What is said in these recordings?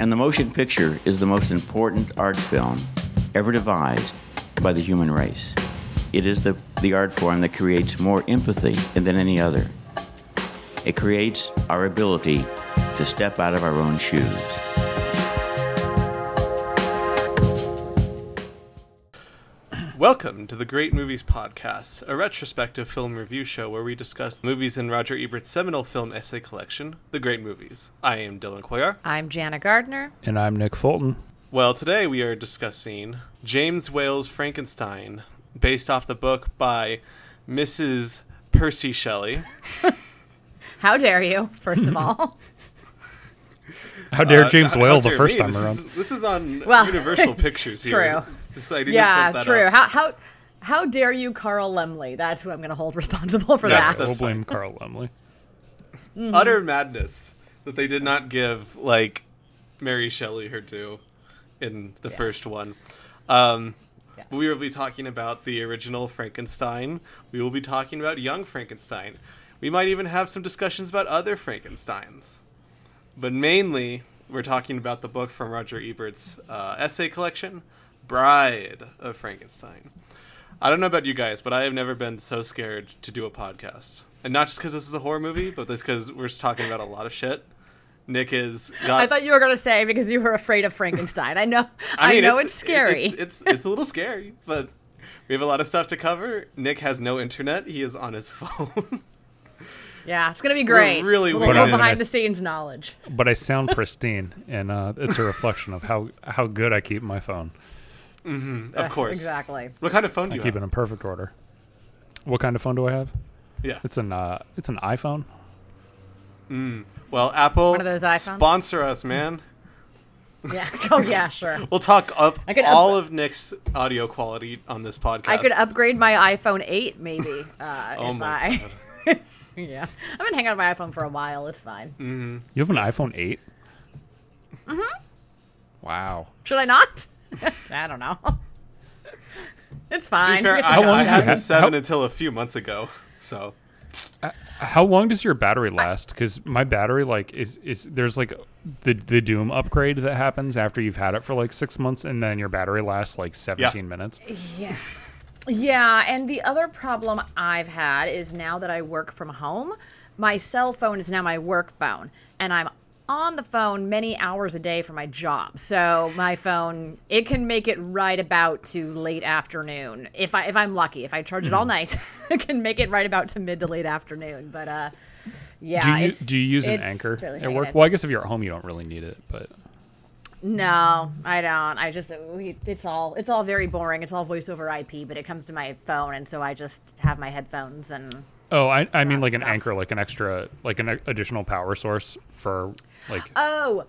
And the motion picture is the most important art film ever devised by the human race. It is the, the art form that creates more empathy than any other. It creates our ability to step out of our own shoes. Welcome to the Great Movies Podcast, a retrospective film review show where we discuss movies in Roger Ebert's seminal film essay collection, The Great Movies. I am Dylan Cuellar. I'm Jana Gardner. And I'm Nick Fulton. Well, today we are discussing James Whale's Frankenstein, based off the book by Mrs. Percy Shelley. How dare you, first of all? How dare Uh, James how- Whale the first me? time This around? is, this is on Well, Universal Pictures here. true. This- I didn't yeah, put that true. up. How, how how dare you, Carl Laemmle? That's who I'm going to hold responsible for That's- that. that's- We'll blame Carl Laemmle. utter madness that they did not give like Mary Shelley her due in the first one. Um, Yeah. We will be talking about the original Frankenstein. We will be talking about Young Frankenstein. We might even have some discussions about other Frankensteins. But mainly, we're talking about the book from Roger Ebert's uh, essay collection, Bride of Frankenstein. I don't know about you guys, but I have never been so scared to do a podcast. And not just because this is a horror movie, but this because we're just talking about a lot of shit. Nick is got. I thought you were going to say because you were afraid of Frankenstein. I know. I, know it's, scary. It's, it's it's a little scary, but we have a lot of stuff to cover. Nick has no internet; he is on his phone. yeah, it's going to be great. really little, winging little it. behind the scenes knowledge. But I sound pristine, and uh, it's a reflection of how, how good I keep my phone. of course. Exactly. What kind of phone do I you keep have? it in perfect order. What kind of phone do I have? Yeah. It's an uh, it's an iPhone. Mm. Well, Apple One of those iPhones? sponsor us, man. Yeah. Oh yeah, sure. We'll talk up I could up- all of Nick's audio quality on this podcast. I could upgrade my iPhone 8 maybe. Uh, Oh if my I... yeah. I've been hanging out on my iPhone for a while. It's fine. Mm. You have an iPhone eight. Mm-hmm. Wow. Should I not? I don't know. It's fine. be fair, It's I, long I do had you the have- seven how- until a few months ago. So uh, How long does your battery last? Because my battery, like, is is there's like the the Doom upgrade that happens after you've had it for like six months, and then your battery lasts like 17 minutes. Yeah. Yeah, and the other problem I've had is now that I work from home, my cell phone is now my work phone, and I'm on the phone many hours a day for my job. So my phone, it can make it right about to late afternoon if I if I'm lucky. If I charge it all Mm-hmm. night, it can make it right about to mid to late afternoon. But uh, yeah, do you it's- do you use an Anker really at work? Well, I guess if you're at home, you don't really need it, but No, I don't. I just it's all it's all very boring. It's all voice over IP, but it comes to my phone, and so I just have my headphones and oh, I I mean like an stuff. Anker, like an extra, like an additional power source for like. oh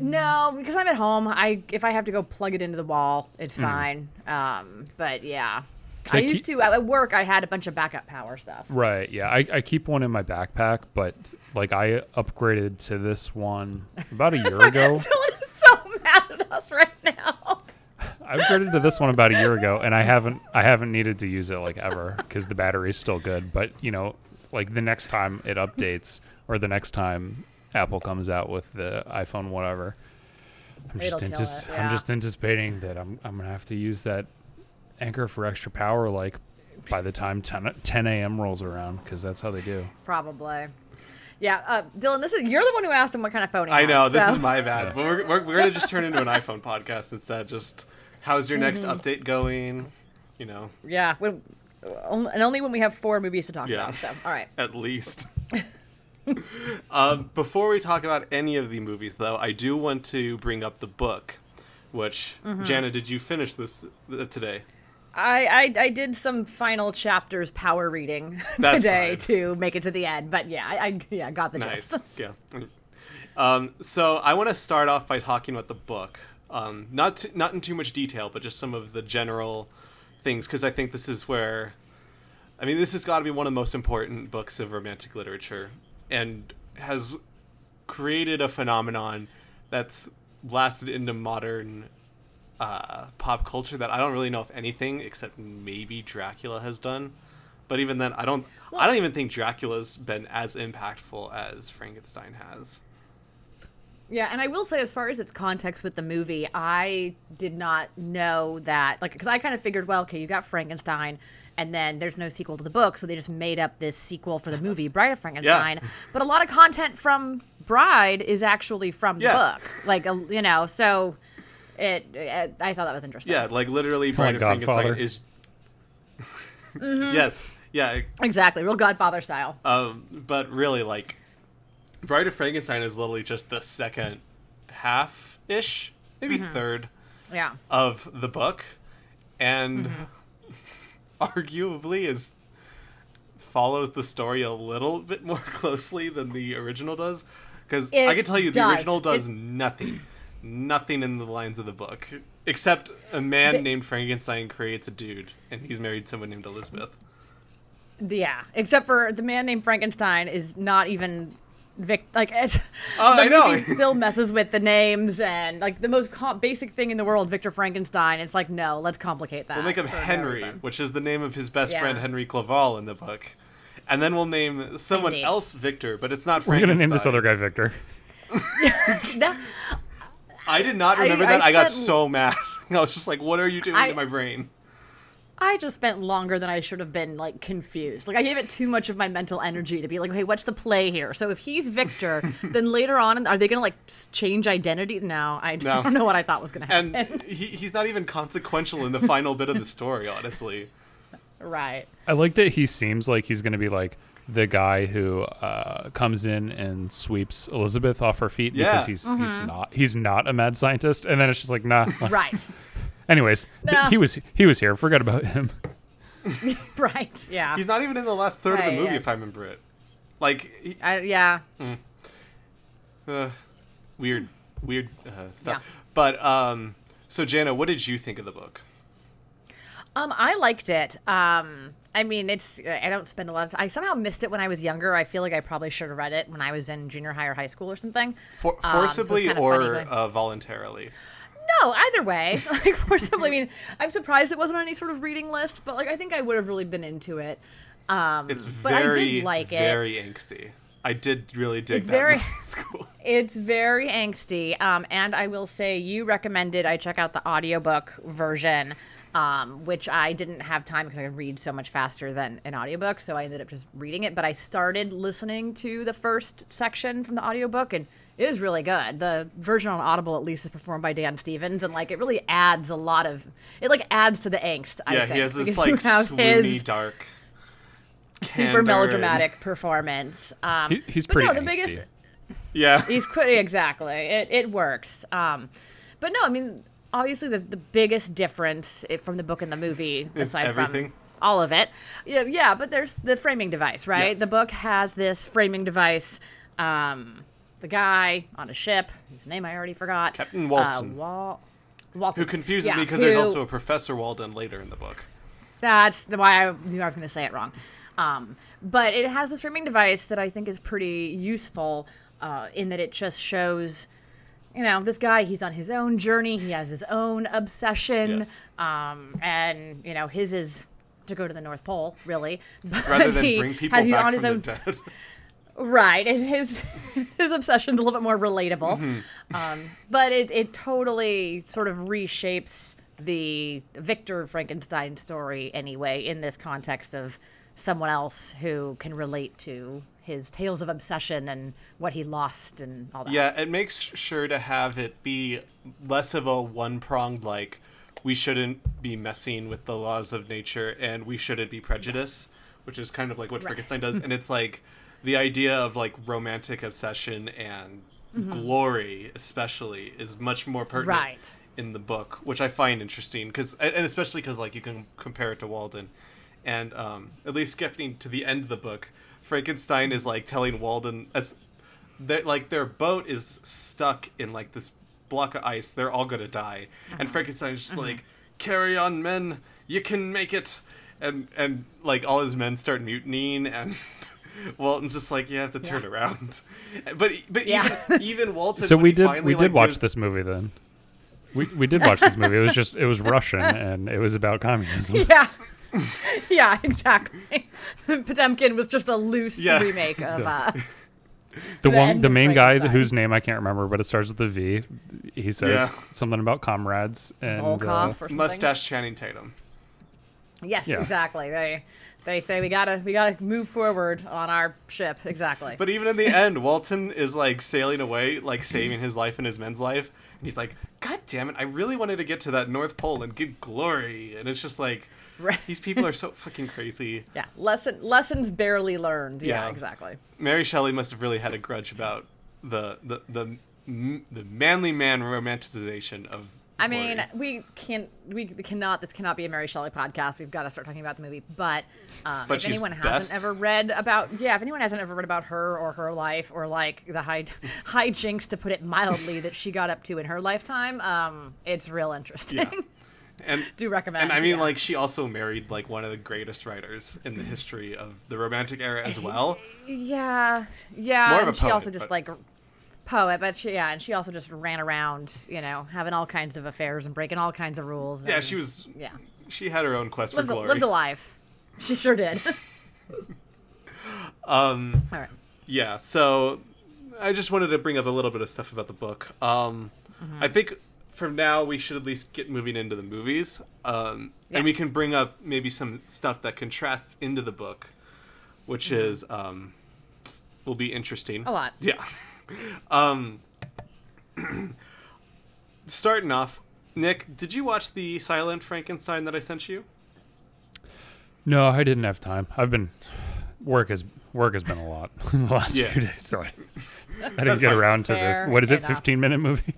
no, because I'm at home. I if I have to go plug it into the wall, it's fine. Um, but yeah, I I used keep- to at work. I had a bunch of backup power stuff. Right. Yeah. I, I keep one in my backpack, but like I upgraded to this one about a year ago. Dylan is so mad at us right now. I upgraded to this one about a year ago, and I haven't I haven't needed to use it like ever because the battery's still good. But you know, like the next time it updates or the next time Apple comes out with the iPhone whatever, I'm just It'll kill antis- it, I'm just anticipating that I'm I'm gonna have to use that Anker for extra power like by the time 10, 10 a.m. rolls around because that's how they do. Probably. Yeah, uh, Dylan, this is you're the one who asked him what kind of phone he I has, know this so- is my bad, but we're, we're, we're gonna just turn into an iPhone podcast instead. Just how's your next Mm-hmm. update going? You know, Yeah, when, and only when we have four movies to talk Yeah. about. So, all right. at least. um, before we talk about any of the movies, though, I do want to bring up the book. Which Mm-hmm. Jana, did you finish this uh, today? I, I I did some final chapters power reading That's today fine. to make it to the end, but yeah, I, I yeah got the Nice. gist. Yeah. Um, so I want to start off by talking about the book. Um, not to, not in too much detail, but just some of the general things, because I think this is where, I mean, this has got to be one of the most important books of romantic literature, and has created a phenomenon that's lasted into modern uh, pop culture that I don't really know if anything except maybe Dracula has done. But even then, I don't. I don't even think Dracula's been as impactful as Frankenstein has. Yeah, and I will say, as far as its context with the movie, I did not know that, like, because I kind of figured, well, okay, you got Frankenstein, and then there's no sequel to the book, so they just made up this sequel for the movie, Bride of Frankenstein. But a lot of content from Bride is actually from the Yeah. book, like, you know, so it, it. I thought that was interesting. Yeah, like literally, Bride of Godfather. Frankenstein is. yes, yeah, exactly, real Godfather style. um, but really, like, Bride of Frankenstein is literally just the second half ish, maybe Mm-hmm. third Yeah, of the book, and Mm-hmm. arguably is follows the story a little bit more closely than the original does. Because I can tell you, the does. original does It- nothing, nothing in the lines of the book, except a man The- named Frankenstein creates a dude, and he's married to someone named Elizabeth. yeah. Except for the man named Frankenstein is not even. Vic, like it, Oh, the I know. movie still messes with the names and like the most com- basic thing in the world, Victor Frankenstein. It's like no, let's complicate that. We'll make him for no Henry, which is the name of his best Yeah. friend Henry Clerval in the book. And then we'll name someone Indeed. else Victor, but it's not We're Frankenstein. gonna name this other guy Victor. That- I did not remember I that. I, got spent- so mad. I was just like, "What are you doing I- to my brain?" I just spent longer than I should have been like confused. Like I gave it too much of my mental energy to be like, okay, what's the play here? So if he's Victor, then later on, are they gonna like change identity? No, I No. don't know what I thought was gonna happen. And he, he's not even consequential in the final bit of the story, honestly. right. I like that he seems like he's gonna be like the guy who uh, comes in and sweeps Elizabeth off her feet Yeah. because he's he's not he's not a mad scientist, and then it's just like nah. Right. Anyways, th- he was he was here. Forget about him. right. Yeah. He's not even in the last third of the movie, yeah. if I remember it. Like, he, I, yeah. uh, weird, weird uh, stuff. Yeah. But um, so Jana, what did you think of the book? Um, I liked it. Um, I mean, it's I don't spend a lot of time. I somehow missed it when I was younger. I feel like I probably should have read it when I was in junior high or high school or something. For, Um, so forcibly kinda funny or uh, voluntarily? No, either way. Like forcibly. I mean, I'm surprised it wasn't on any sort of reading list, but like I think I would have really been into it. Um, It's but I very, did like it. very angsty. I did really dig It's that very- school. It's very angsty. Um, and I will say you recommended I check out the audiobook version, um, which I didn't have time because I could read so much faster than an audiobook. So I ended up just reading it. But I started listening to the first section from the audiobook and it was really good. The version on Audible, at least, is performed by Dan Stevens, and like it really adds a lot of it. Like adds to the angst. I Yeah, think, he has this like you swoony, his dark, super candor and- melodramatic performance. Um, He, he's but pretty no, the angsty. biggest Yeah, He's quite exactly. It it works. Um, but no, I mean, obviously the the biggest difference from the book and the movie, aside everything? from all of it, yeah, yeah. But there's the framing device, right? Yes. The book has this framing device. Um, the guy on a ship, whose name I already forgot, Captain Walton. Uh, Wal- Walton. who confuses Yeah, me because there's also a Professor Walden later in the book. that's the why I knew I was going to say it wrong. Um, but it has this framing device that I think is pretty useful uh, in that it just shows, you know, this guy, he's on his own journey. He has his own obsession. Yes. Um, and, you know, his is to go to the North Pole, really. But Rather than he bring people has- back on from his the own, dead. Right, and his his obsession's a little bit more relatable, Mm-hmm. um, but it it totally sort of reshapes the Victor Frankenstein story anyway in this context of someone else who can relate to his tales of obsession and what he lost and all that. Yeah, it makes sure to have it be less of a one pronged like we shouldn't be messing with the laws of nature and we shouldn't be prejudiced, which is kind of like what Right. Frankenstein does. and it's like the idea of like romantic obsession and Mm-hmm. glory, especially, is much more pertinent Right. in the book, which I find interesting because, and especially because like you can compare it to Walden, and um, at least getting to the end of the book, Frankenstein is like telling Walden as that like their boat is stuck in like this block of ice. They're all gonna die, and Frankenstein's just like, "Carry on, men! You can make it!" And and like all his men start mutinying, and Walton's just like, "You have to turn Yeah. around." But but Yeah. even even Walton. So we did finally, we did like, watch gives- this movie then. We we did watch this movie. It was just it was Russian and it was about communism. yeah, yeah, exactly. Potemkin was just a loose Yeah. remake of uh, The, The one, the main guy whose name I can't remember, but it starts with a V. He says Yeah. something about comrades and uh, or. Mustache Channing Tatum. Yes, Yeah. exactly. They they say we gotta we gotta move forward on our ship. Exactly. But even in the end, Walton is like sailing away, like saving his life and his men's life, and he's like, "God damn it! I really wanted to get to that North Pole and get glory." And it's just like, Right. these people are so fucking crazy. yeah, lesson lessons barely learned. Yeah, Yeah. exactly. Mary Shelley must have really had a grudge about the the the the manly man romanticization of. I mean, we can't, we cannot. This cannot be a Mary Shelley podcast. We've got to start talking about the movie. But, um, But if anyone best. hasn't ever read about, yeah, if anyone hasn't ever read about her or her life or like the high hijinks, to put it mildly, that she got up to in her lifetime, um, it's real interesting. Yeah. And Do recommend. And I mean, yeah. like, she also married like one of the greatest writers in the history of the Romantic era as well. Yeah, yeah. More of a and she also just but- like poet, but she, yeah, and she also just ran around, you know, having all kinds of affairs and breaking all kinds of rules. Yeah, and- she was. Yeah, She had her own quest lived, for a- glory. lived a life. She sure did. um, all right. yeah. So, I just wanted to bring up a little bit of stuff about the book. Um, Mm-hmm. I think from now we should at least get moving into the movies, um, and we can bring up maybe some stuff that contrasts into the book, which is um, will be interesting. Mm-hmm. A lot. Yeah. Um, starting off, Nick, did you watch the Silent Frankenstein that I sent you? No, I didn't have time. I've been work has work has been a lot in the last Yeah. few days, so I, I didn't That's get fine. around to Fair the what is it, enough. fifteen minute movie?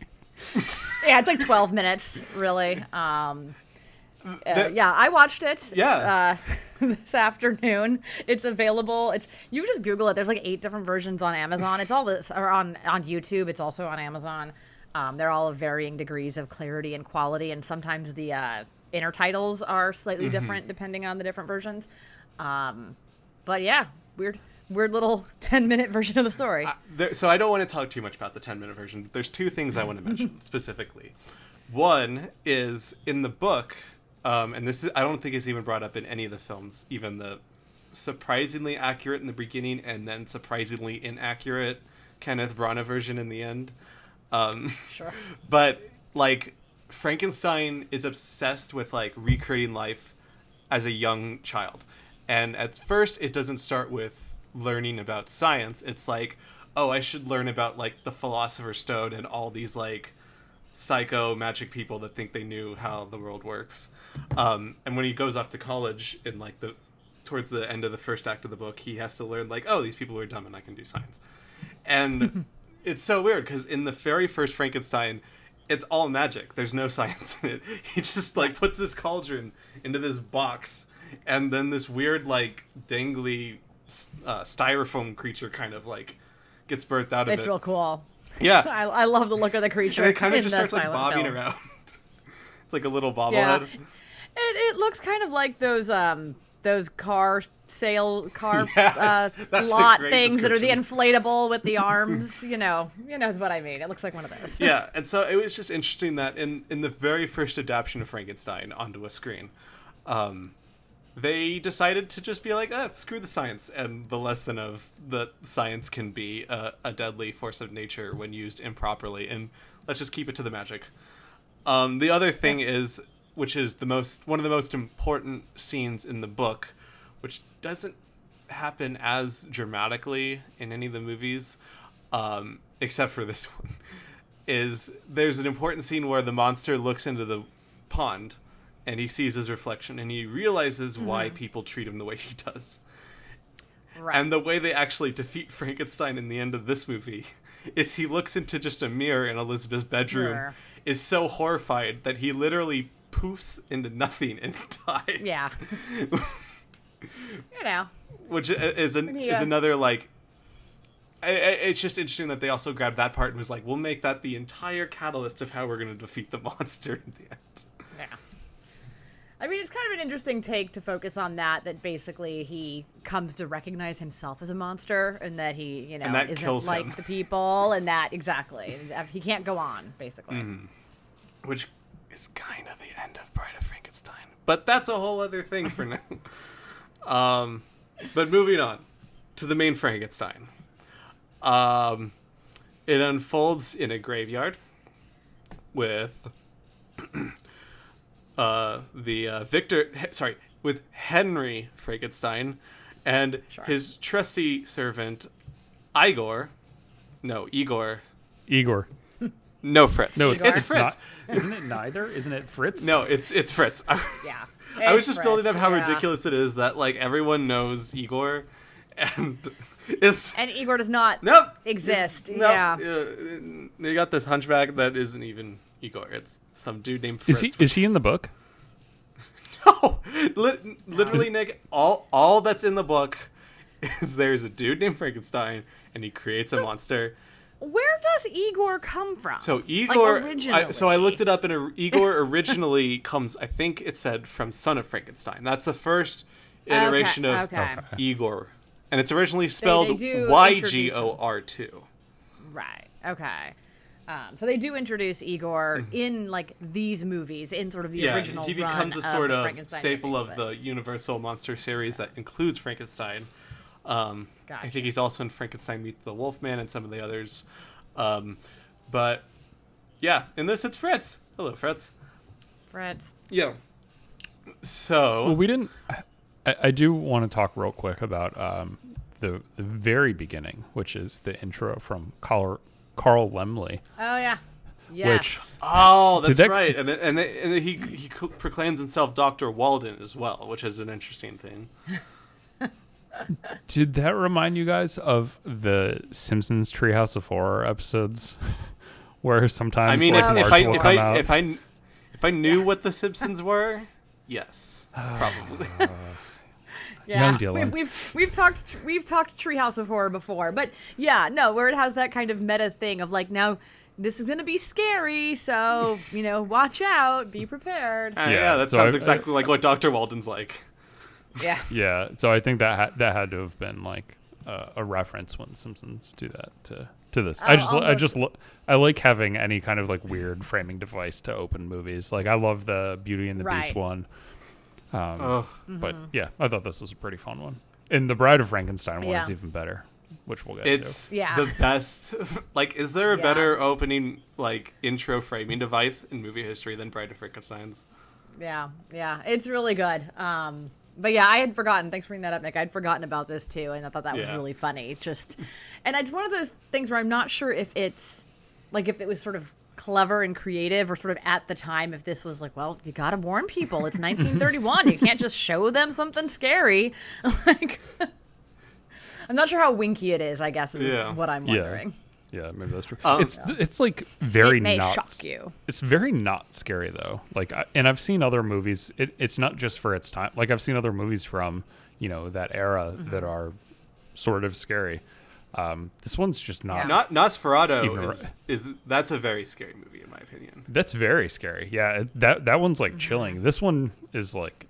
Yeah, it's like 12 minutes, really. Um, uh, That- yeah, I watched it. Yeah. Uh, this afternoon. It's available. It's you just Google it. There's like eight different versions on Amazon. It's all this or on on YouTube. It's also on Amazon. Um, they're all of varying degrees of clarity and quality, and sometimes the uh, inner titles are slightly Mm-hmm. different depending on the different versions. Um, but yeah, weird, weird little 10 minute version of the story. There, so I don't want to talk too much about the 10 minute version. but There's two things I want to mention specifically. One is in the book, um, and this is, I don't think is even brought up in any of the films, even the surprisingly accurate in the beginning and then surprisingly inaccurate Kenneth Branagh version in the end. Um, Sure. But like Frankenstein is obsessed with like recreating life as a young child. And at first it doesn't start with learning about science. It's like, oh, I should learn about like the philosopher's stone and all these like psycho magic people that think they knew how the world works. Um, and when he goes off to college in like the towards the end of the first act of the book, he has to learn like, oh, these people are dumb and I can do science. And it's so weird because in the very first Frankenstein, it's all magic. There's no science in it. He just like puts this cauldron into this box, and then this weird like dangly uh, styrofoam creature kind of like gets birthed out of it's it. It's real cool. Yeah, I, I love the look of the creature. and it kind of just starts like bobbing film. around. it's like a little Yeah. bobblehead. It, it looks kind of like those um those car sale car Yes, uh, lot things that are the inflatable with the arms. you know, you know what I mean. It looks like one of those. yeah, and so it was just interesting that in in the very first adaptation of Frankenstein onto a screen, um, they decided to just be like, "Ah, screw the science," and the lesson of that science can be a, a deadly force of nature when used improperly, and let's just keep it to the magic. Um, the other thing is, which is the most one of the most important scenes in the book, which doesn't happen as dramatically in any of the movies, um, except for this one, is there's an important scene where the monster looks into the pond and he sees his reflection and he realizes why mm-hmm. people treat him the way he does. Right. And the way they actually defeat Frankenstein in the end of this movie is he looks into just a mirror in Elizabeth's bedroom, Mirror. is so horrified that he literally poofs into nothing and dies. yeah. you know. Which is an, is another like. It's just interesting that they also grabbed that part and was like, "We'll make that the entire catalyst of how we're going to defeat the monster in the end." I mean, it's kind of an interesting take to focus on that. That basically he comes to recognize himself as a monster, and that he, you know, isn't like him. the people, and that exactly he can't go on. Basically, Mm-hmm. which is kind of the end of Bride of Frankenstein. But that's a whole other thing for now. um, but moving on to the main Frankenstein. Um, it unfolds in a graveyard with uh, the uh, Victor, sorry, with Henry Frankenstein and Sure. his trusty servant Igor. No, Igor. Igor. No, Fritz. No, it's, it's, it's Fritz. not. Isn't it neither? Isn't it Fritz? No, it's it's Fritz. Yeah. I was It's just building up how yeah. ridiculous it is that like everyone knows Igor, and it's And Igor does not nope exist. Nope, yeah. uh, they got this hunchback that isn't even Igor. It's some dude named Is he is he in the book? No, Lit- literally, Nick. All all that's in the book is there's a dude named Frankenstein, and he creates a monster. Where does Igor come from? So Igor, originally. I, so I looked it up, and a- Igor originally comes. I think it said from Son of Frankenstein. That's the first iteration Okay, of okay. Okay. Igor, and it's originally spelled do Y G O R two. Right. Okay. Um, so they do introduce Igor in like these movies in sort of the Mm-hmm. Yeah, original. he run becomes a sort the of staple movies, of but- the Universal monster series that includes Frankenstein. Um, I think he's also in Frankenstein meets the Wolfman and some of the others. Um, but yeah, in this it's Fritz. Hello, Fritz. Fritz. Yeah. So Well, we didn't. I, I do want to talk real quick about um, the the very beginning, which is the intro from Carl Carl Laemmle. Oh yeah. Yes. Oh, that's that- right, and and, and he he proclaims himself Doctor Walden as well, which is an interesting thing. Did that remind you guys of the Simpsons Treehouse of Horror episodes, where sometimes I mean, like, if, if Marge I if I if I if I knew what the Simpsons were, yes, probably. yeah. Young Dylan. We've, we've we've talked we've talked Treehouse of Horror before, but yeah, no, where it has that kind of meta thing of like now this is gonna be scary, so you know, watch out, be prepared. Uh, yeah, Yeah, that so sounds I- exactly like what Doctor Walden's like. Yeah. yeah, so I think that ha- that had to have been like uh, a reference when Simpsons do that to to this. I Oh, just I just lo- I like having any kind of like weird framing device to open movies. Like I love the Beauty and the Beast one. Um, But Mm-hmm. yeah, I thought this was a pretty fun one. And the Bride of Frankenstein one is even better, which we'll get it's Yeah. the best. like, is there a Yeah. better opening like intro framing device in movie history than Bride of Frankenstein's? Yeah, yeah, it's really good. Um, but yeah, I had forgotten. Thanks for bringing that up, Nick. I'd forgotten about this too, and I thought that was really funny. Just, and it's one of those things where I'm not sure if it's like if it was sort of clever and creative, or sort of at the time, if this was like, well, you got to warn people. It's 1931. you can't just show them something scary. like, I'm not sure how winky it is. I guess is Yeah. what I'm Yeah. wondering. too. Yeah, maybe that's true. Um, it's it's like very it may not shock you. it's very not scary though. Like, I, and I've seen other movies. It, it's not just for its time. Like, I've seen other movies from you know that era that Mm-hmm. are sort of scary. Um, this one's just not. Yeah. Not Nosferatu is, right. is that's a very scary movie in my opinion. That's very scary. Yeah, that that one's Mm-hmm. like chilling. This one is like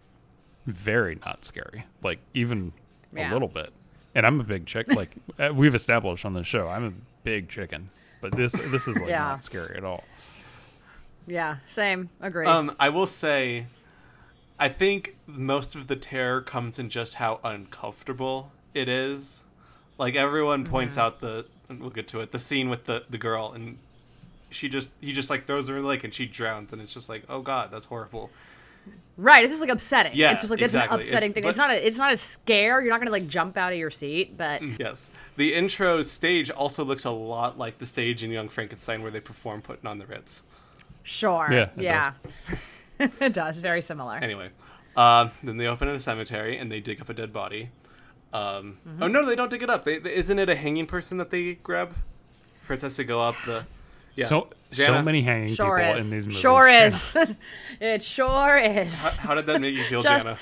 very not scary. Like even Yeah. a little bit. And I'm a big chick. Like uh, we've established on the show, I'm a big chicken. But this this is like Yeah. not scary at all. Yeah, same. Agree. Um, I will say, I think most of the terror comes in just how uncomfortable it is. Like everyone points Mm-hmm. out the, and we'll get to it, the scene with the the girl, and she just he just like throws her in the lake and she drowns, and it's just like, oh god, that's horrible. Right, it's just like upsetting. Yeah, it's just like exactly. it's an upsetting It's- thing. but- it's not a it's not a scare. You're not gonna like jump out of your seat, but Yes, the intro stage also looks a lot like the stage in Young Frankenstein where they perform putting on the Ritz. sure. Yeah, it yeah. it does. Very similar. Anyway, um, then they open in a cemetery and they dig up a dead body. Um, Mm-hmm. Oh no, they don't dig it up. They, they- isn't it a hanging person that they grab? Fritz has to go up the. Yeah. So so many hanging Sure people is. in these movies. Sure is. it sure is. How did that make you feel, Just- Jana?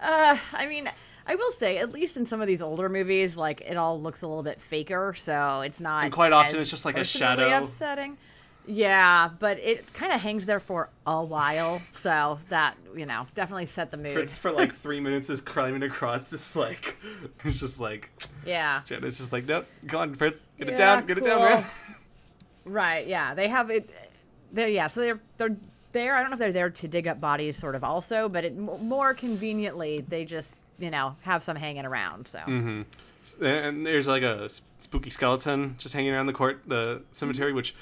Uh, I mean, I will say, at least in some of these older movies, like it all looks a little bit faker, so it's not. And quite often it's just like a personally shadow. Upsetting. Yeah, but it kind of hangs there for a while, so that you know definitely set the mood. Fritz for like three minutes is climbing across this like. It's just like yeah. Jana's just like, nope, go on, Fritz, get it down, get it down, man. Right. Yeah. They have it. They're yeah. So they're they're there. I don't know if they're there to dig up bodies, sort of also, but it more conveniently they just you know have some hanging around. So Mm-hmm. And there's like a spooky skeleton just hanging around the court, the cemetery. Which,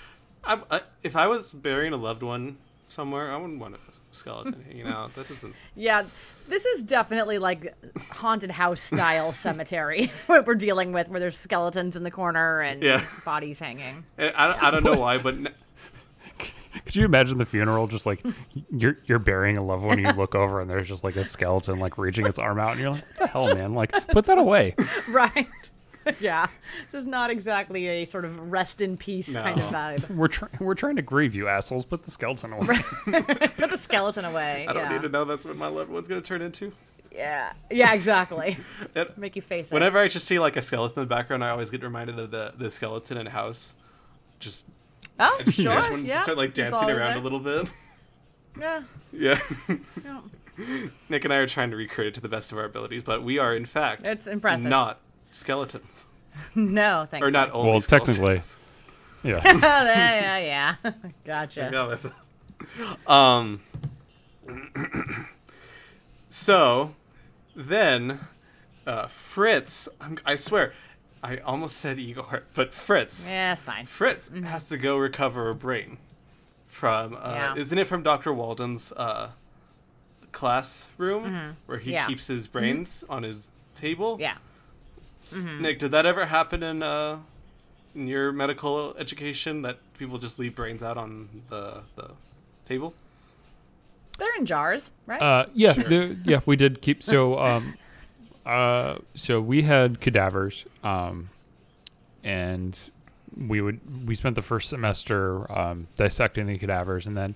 I, I, if I was burying a loved one somewhere, I wouldn't want a skeleton hanging out. That doesn't. Yeah, this is definitely like haunted house style cemetery what we're dealing with, where there's skeletons in the corner and Yeah. bodies hanging. I, eh, I don't, I don't know why, but n- Could you imagine the funeral? Just like you're you're burying a loved one, and you look over and there's just like a skeleton like reaching its arm out, and you're like, "What the hell, man? Like, put that away." Right. yeah. This is not exactly a sort of rest in peace kind of No. vibe. We're trying we're trying to grieve you assholes. Put the skeleton away. Put the skeleton away. I don't yeah. need to know that's what my loved one's gonna turn into. Yeah. Yeah, exactly. It- Make you face it. Whenever I just see like a skeleton in the background, I always get reminded of the the skeleton in House. Just, Oh, I just, sure. I just want to yeah. start like dancing around there. a little bit. Yeah. Yeah. yeah. Nick and I are trying to recreate it to the best of our abilities, but we are in fact It's impressive. not skeletons, No, thanks. or not only. Well, technically. skeletons. Yeah. yeah, yeah, yeah. gotcha. Got myself. Um. so, then, uh, Fritz. I'm, I swear, I almost said Igor, but Fritz. Yeah, fine. Fritz has to go recover a brain from. Uh, Yeah. Isn't it from Doctor Walden's uh, classroom where he Mm-hmm. Yeah. keeps his brains on his table? Yeah. Nick, did that ever happen in uh, in your medical education that people just leave brains out on the the table? They're in jars, right? Uh, yeah, the, yeah, we did keep so um, uh, so we had cadavers, um, and we would we spent the first semester um, dissecting the cadavers, and then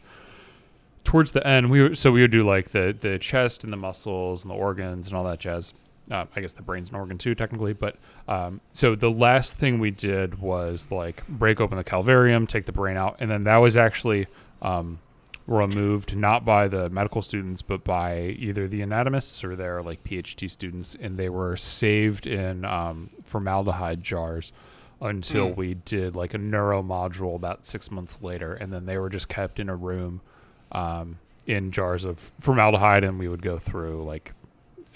towards the end we would, so we would do like the the chest and the muscles and the organs and all that jazz. Uh, I guess the brain's an organ too, technically. But um, so the last thing we did was like break open the calvarium, take the brain out, and then that was actually um, removed not by the medical students, but by either the anatomists or their like PhD students, and they were saved in um, formaldehyde jars until Mm. we did like a neuro module about six months later, and then they were just kept in a room um, in jars of formaldehyde, and we would go through like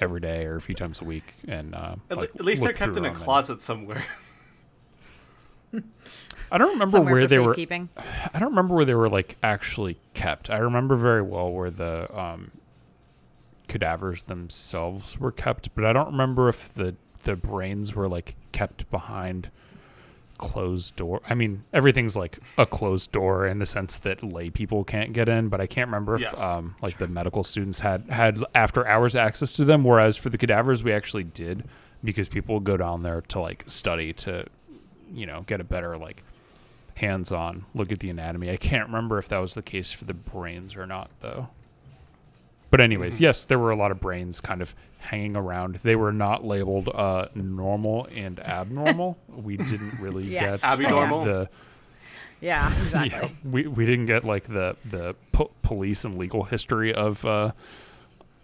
every day or a few times a week, and uh, At, like, at least they're kept in a them and- closet somewhere. I don't remember Somewhere where they were. safekeeping. I don't remember where they were like actually kept. I remember very well where the um, cadavers themselves were kept, but I don't remember if the the brains were like kept behind closed door. I mean, everything's like a closed door in the sense that lay people can't get in, but I can't remember if Yeah, um, like the medical students had had after hours access to them. Whereas for the cadavers, we actually did because people would go down there to like study to, you know, get a better like hands on look at the anatomy. I can't remember if that was the case for the brains or not, though. But anyways, yes, there were a lot of brains kind of hanging around. They were not labeled uh, normal and abnormal. we didn't really Yes. get Abnormal? the Yeah, exactly. yeah, we we didn't get like the the po- police and legal history of uh,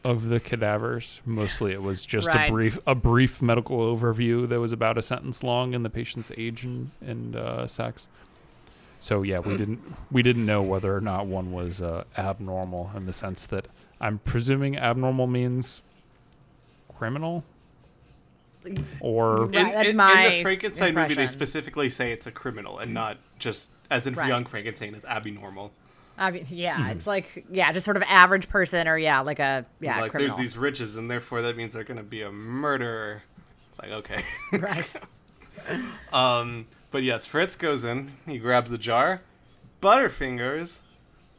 of the cadavers. Mostly, it was just Right. a brief a brief medical overview that was about a sentence long and the patient's age and and uh, sex. So yeah, we didn't we didn't know whether or not one was uh, abnormal in the sense that I'm presuming abnormal means criminal or Right, In, that's in, in the Frankenstein movie, they specifically say it's a criminal and not just as in Right. Young Frankenstein is abnormal. I mean, yeah, Hmm. it's like yeah, just sort of average person or yeah, like a yeah, like criminal. there's these riches, and therefore that means they're going to be a murderer. It's like okay. right. Um, but yes, Fritz goes in. He grabs the jar. Butterfingers,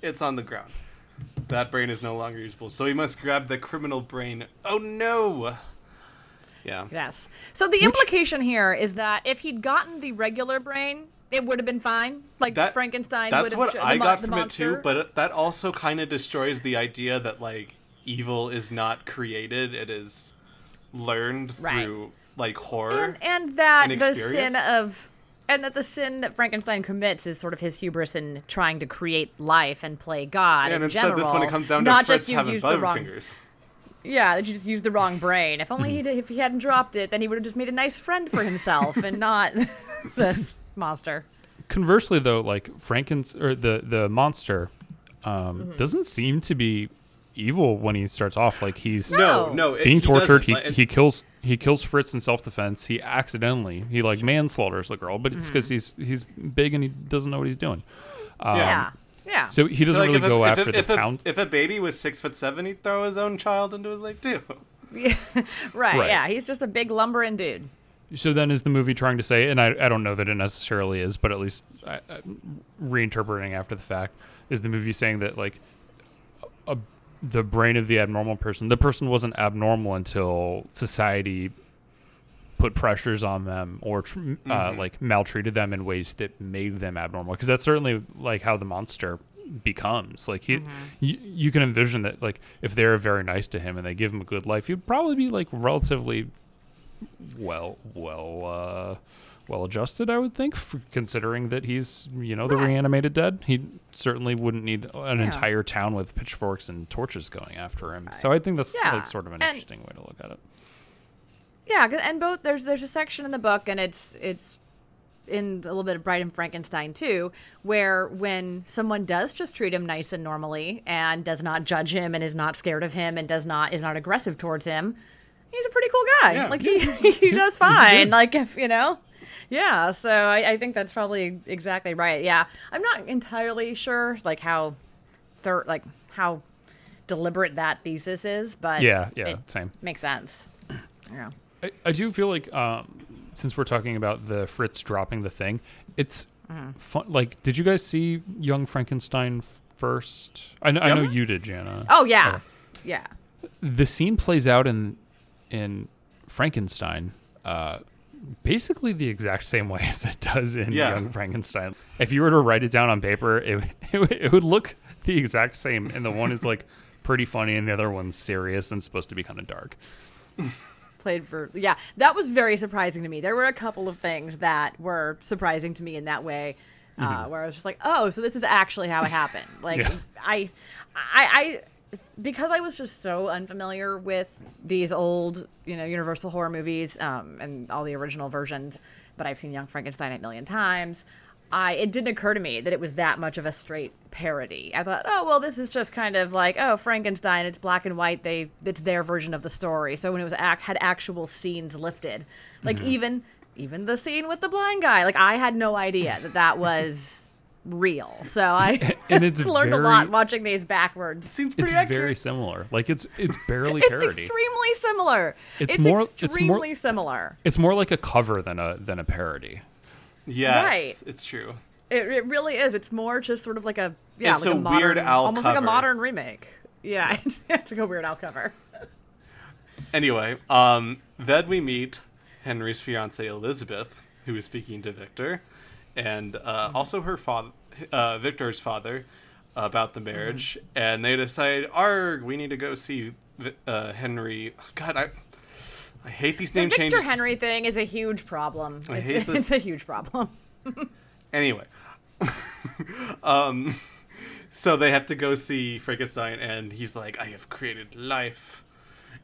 it's on the ground. That brain is no longer usable, so he must grab the criminal brain. Oh no! Yeah. Yes. So the implication here is that if he'd gotten the regular brain, it would have been fine. Like That- Frankenstein. That's would what have, I the got from it too, but that also kind of destroys the idea that like evil is not created; it is learned Right. through like horror. and, and that and the sin of and that the sin that Frankenstein commits is sort of his hubris in trying to create life and play God. and in instead, general, this when it comes down to not Fritz just you having used the wrong. butterfingers. Yeah, that you just used the wrong brain. If only he'd, if he hadn't dropped it, then he would have just made a nice friend for himself and not this monster. conversely though like frankens or the the monster um, Mm-hmm. doesn't seem to be evil when he starts off like he's No, No. no, it, being he tortured he, like, he kills he kills Fritz in self defense. He accidentally he like manslaughters the girl, but it's mm-hmm. because he's he's big and he doesn't know what he's doing. Um, yeah. Yeah. So he doesn't Like, really if, a, go if, after a, the if, a, if a baby was six foot seven, he'd throw his own child into his lake too. right, Right. Yeah. He's just a big lumbering dude. So then, is the movie trying to say, and I, I don't know that it necessarily is, but at least I, I, reinterpreting after the fact, is the movie saying that like a, the brain of the abnormal person, the person wasn't abnormal until society put pressures on them or tr- uh, like maltreated them in ways that made them abnormal. Because that's certainly like how the monster becomes. Like he, you, you can envision that like if they're very nice to him and they give him a good life, he'd probably be like relatively well well uh well adjusted i would think f considering that he's you know the Right. reanimated dead he certainly wouldn't need an Yeah. entire town with pitchforks and torches going after him so i think that's Yeah, like sort of an and- interesting way to look at it Yeah, and both there's there's a section in the book, and it's it's in a little bit of Bride and Frankenstein too, where when someone does just treat him nice and normally, and does not judge him, and is not scared of him, and does not is not aggressive towards him, he's a pretty cool guy. Yeah. Like he he does fine. Like if you know. Yeah, so I, I think that's probably exactly right. Yeah, I'm not entirely sure like how, thir- like how deliberate that thesis is, but yeah yeah same makes sense. Yeah. I, I do feel like um since we're talking about the fritz dropping the thing it's Mm-hmm. fun like did you guys see young frankenstein first i know, I know you did jana Oh yeah, yeah. the scene plays out in in Frankenstein, uh, basically the exact same way as it does in Yeah. Young Frankenstein. If you were to write it down on paper, it it, would- it would look the exact same, and the one is like pretty funny, and the other one's serious and supposed to be kind of dark. Played for yeah. That was very surprising to me. There were a couple of things that were surprising to me in that way, uh, where I was just like, oh, so this is actually how it happened. Like Yeah. I, I, I, because I was just so unfamiliar with these old, you know, Universal horror movies um, and all the original versions, but I've seen Young Frankenstein a million times. I it didn't occur to me that it was that much of a straight parody. I thought, oh well, this is just kind of like oh Frankenstein. It's black and white. They it's their version of the story. So when it was ac- had actual scenes lifted, like even even the scene with the blind guy, like I had no idea that that was real. So I And it's learned very- a lot watching these backwards. Seems It's pretty accurate. very similar. Like it's it's barely It's parody. extremely similar. It's It's, more- it's more- extremely similar. it's more like a cover than a than a parody. Yes, Right. it's true. It, it really is. It's more just sort of like a yeah, It's like a a, modern, Weird Al almost like a modern remake. Yeah, it's, it's like a Weird Al cover. Anyway, um, then we meet Henry's fiancee Elizabeth, who is speaking to Victor, and uh, Mm-hmm. also her father, uh, Victor's father, about the Mm-hmm. marriage, and they decide, "Arg, we need to go see uh, Henry." God, I, I hate these The name Victor changes. Henry thing is a huge problem. I it's, hate this. it's a huge problem. Anyway, um, so they have to go see Frankenstein, and he's like, "I have created life."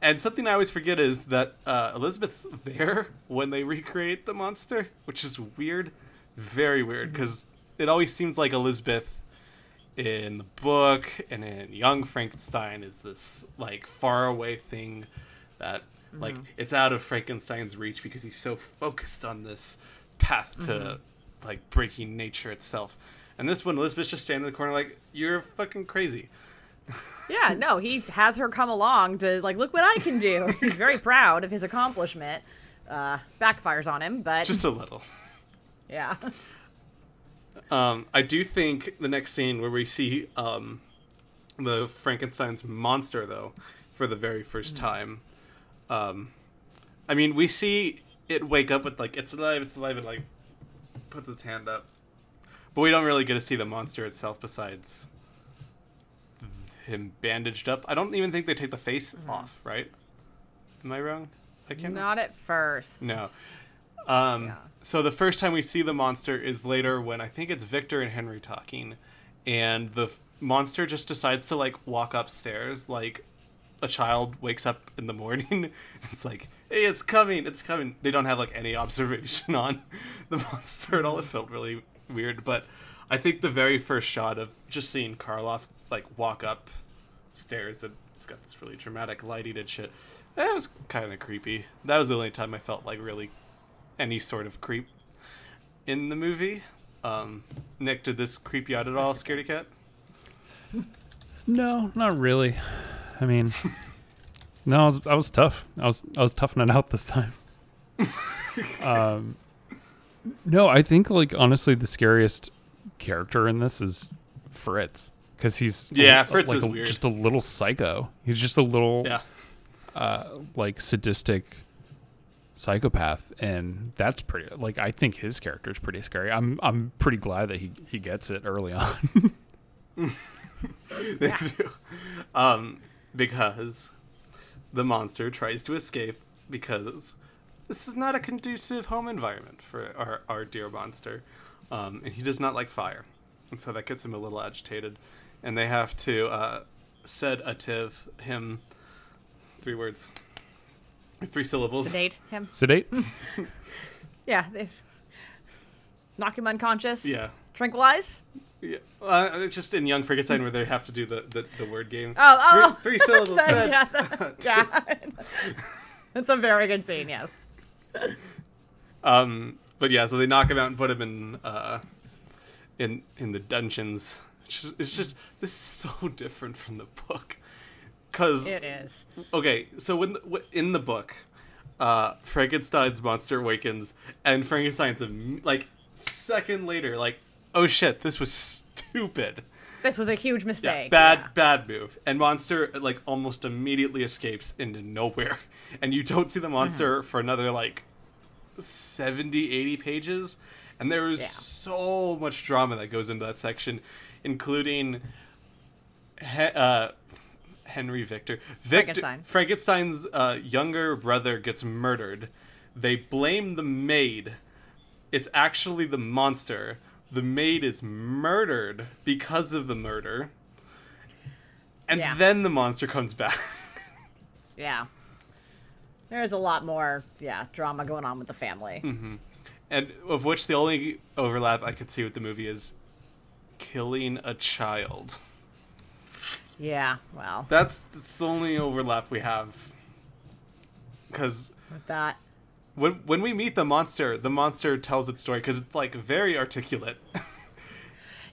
And something I always forget is that uh, Elizabeth's there when they recreate the monster, which is weird, very weird, because it always seems like Elizabeth in the book and in Young Frankenstein is this like faraway thing that like it's out of Frankenstein's reach because he's so focused on this path to like breaking nature itself. And this one, Elizabeth's just standing in the corner like, "You're fucking crazy." yeah, no, he has her come along to like, look what I can do. He's very proud of his accomplishment. Uh, backfires on him, but Just a little. Yeah, Um, I do think the next scene where we see um, the Frankenstein's monster, though, for the very first time. Um, I mean, we see it wake up with like it's alive, it's alive, and like puts its hand up, but we don't really get to see the monster itself besides him bandaged up. I don't even think they take the face off, right? Am I wrong? I can't. not at first. No. Um, Yeah. So the first time we see the monster is later when I think it's Victor and Henry talking, and the f- monster just decides to like walk upstairs like a child wakes up in the morning. it's like, hey, it's coming, it's coming. They don't have like any observation on the monster at all. It felt really weird, but I think the very first shot of just seeing Karloff like walk up stairs and it's got this really dramatic lighting and shit That was kind of creepy. That was the only time I felt like really any sort of creep in the movie. Um, Nick, did this creep you out at all, Scaredy Cat? No, not really. I mean, no, I was, I was tough. I was I was toughing it out this time. um, no, I think like honestly, the scariest character in this is Fritz because he's Yeah, a- Fritz like is a- weird. just a little psycho. He's just a little Yeah. uh, like sadistic psychopath, and that's pretty. Like I think his character is pretty scary. I'm I'm pretty glad that he he gets it early on. They do. Um, because the monster tries to escape because this is not a conducive home environment for our, our dear monster. Um, and he does not like fire. And so that gets him a little agitated. And they have to uh, sedative him. Three words. Three syllables. Sedate him. Sedate. Yeah. They knock him unconscious. Yeah. Tranquilize. Yeah, uh, it's just in Young Frankenstein where they have to do the, the, the word game. Oh, oh. Three, three syllables said. yeah, that- yeah. That's a very good scene. Yes. Um, but yeah, so they knock him out and put him in uh, in in the dungeons. It's just, it's just this is so different from the book. Cause It is. okay, so when the, in the book, uh, Frankenstein's monster awakens, and Frankenstein's like second later, like oh shit, this was stupid. This was a huge Yeah, mistake. bad, yeah. bad move. And monster like almost immediately escapes into nowhere, and you don't see the monster Mm-hmm. for another like 70, 80 pages. And there is Yeah. so much drama that goes into that section, including he- uh, Henry Victor. Victor Frankenstein. Frankenstein's uh, younger brother gets murdered. They blame the maid. It's actually the monster. The maid is murdered because of the murder. And Yeah. then the monster comes back. Yeah. There's a lot more, yeah, drama going on with the family. and of which the only overlap I could see with the movie is killing a child. Yeah. Well, That's, that's the only overlap we have. Because with that. when when we meet the monster, the monster tells its story because it's like very articulate.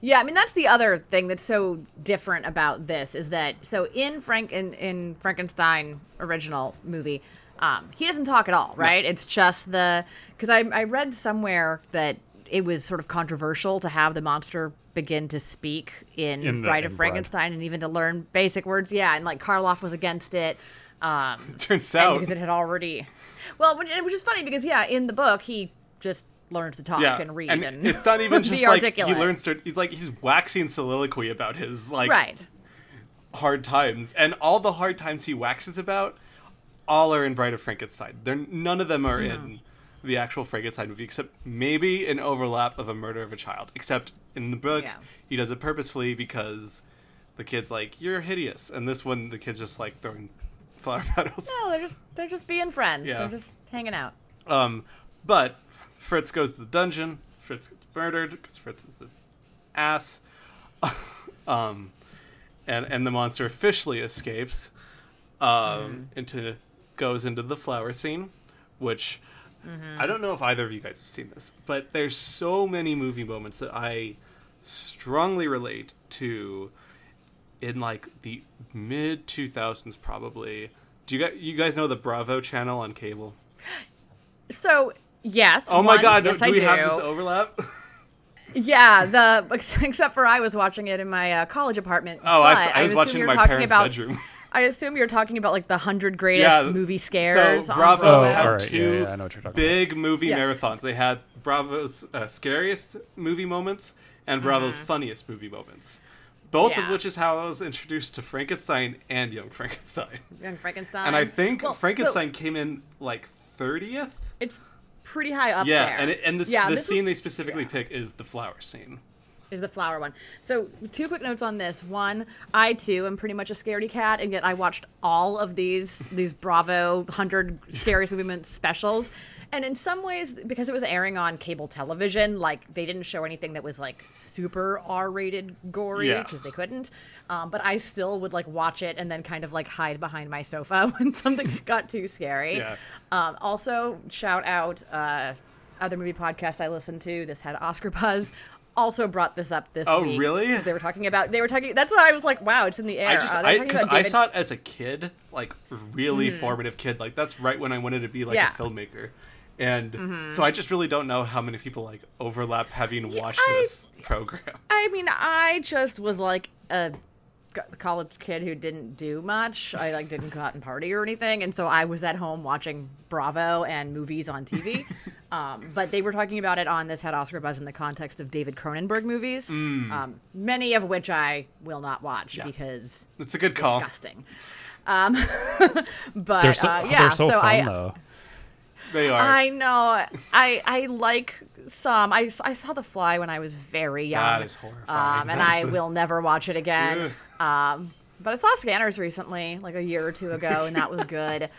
Yeah, I mean that's the other thing that's so different about this is that so in Frank in, in Frankenstein original movie, um, he doesn't talk at all, right? It's just the because I I read somewhere that it was sort of controversial to have the monster begin to speak in, In the- Bride of in Bride. Frankenstein and even to learn basic words. Yeah, and like Karloff was against it. Um, Turns out, because it had already well which, which is funny because yeah in the book he just learns to talk yeah, and read and, it's not even just like articulate. he learns to. He's like he's waxing soliloquy about his like right hard times, and all the hard times he waxes about, all are in Bride of Frankenstein. They're none of them are in the actual Frankenstein movie, except maybe an overlap of a murder of a child. Except in the book, Yeah. he does it purposefully because the kid's like, "You're hideous," and this one, the kid's just like throwing flower petals. No, they're just they're just being friends. Yeah. They're just hanging out. Um, but Fritz goes to the dungeon. Fritz gets murdered because Fritz is an ass. um, and and the monster officially escapes. Um, into goes into the flower scene, which I don't know if either of you guys have seen this, but there's so many movie moments that I strongly relate to in like the mid 2000s probably. Do you guys you guys know the Bravo channel on cable? So yes. Oh my one, god, yes, do I we do. have this overlap? Yeah, the except for I was watching it in my uh, college apartment. Oh, I, but s- I was assume watching in you're my talking parents' about, bedroom. I assume you're talking about like the hundred greatest Yeah, movie scares. So Bravo Oh, had alright, two yeah, I know what big movie marathons. They had Bravo's uh, scariest movie moments and Bravo's funniest movie moments. Both of Mm-hmm. Which is how I was introduced to Frankenstein and Young Frankenstein. Young Frankenstein. And I think Well, so Frankenstein came in like 30th. it's pretty high up Yeah, there. and it, and this Yeah, the this scene was- they specifically yeah. pick is the flower scene. Is the flower one. So two quick notes on this. One, I too am pretty much a scaredy cat, and yet I watched all of these these Bravo hundred scariest movement specials. And in some ways, because it was airing on cable television, like they didn't show anything that was like super R-rated gory Yeah. because they couldn't. Um, but I still would like watch it and then kind of like hide behind my sofa when something got too scary. Yeah. Um, also, shout out uh, other movie podcasts I listened to. This had Oscar buzz. Also brought this up this Oh, week. really? They were talking about. They were talking. That's why I was like, wow, it's in the air. I just Uh, I because I saw it as a kid, like really formative kid. Like that's right when I wanted to be like Yeah. Mm-hmm. a filmmaker. And so I just really don't know how many people like overlap having watched I- this program. I mean, I just was like a college kid who didn't do much. I like didn't go out and party or anything, and so I was at home watching Bravo and movies on TV. um, but they were talking about it on this had Oscar buzz in the context of David Cronenberg movies, um, many of which I will not watch Yeah. because It's a good call. disgusting. Um, but They're so, uh, yeah, they're so, fun I, though. They are. I know. I I like some. I, I saw The Fly when I was very young. That is horrifying. Um, and I That's- will never watch it again. um, but I saw Scanners recently, like a year or two ago, and that was good.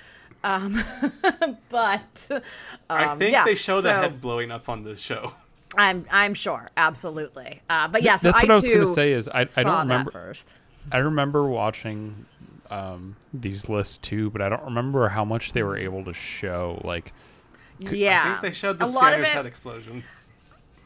Um, but um, I think yeah, they show the so head blowing up on the show. I'm I'm sure, absolutely. Uh, but yeah, so That's I what I was gonna say is I, I don't remember first. I remember watching um, these lists too, but I don't remember how much they were able to show. Like, Yeah, I think they showed the a lot of scanner's it- head explosion.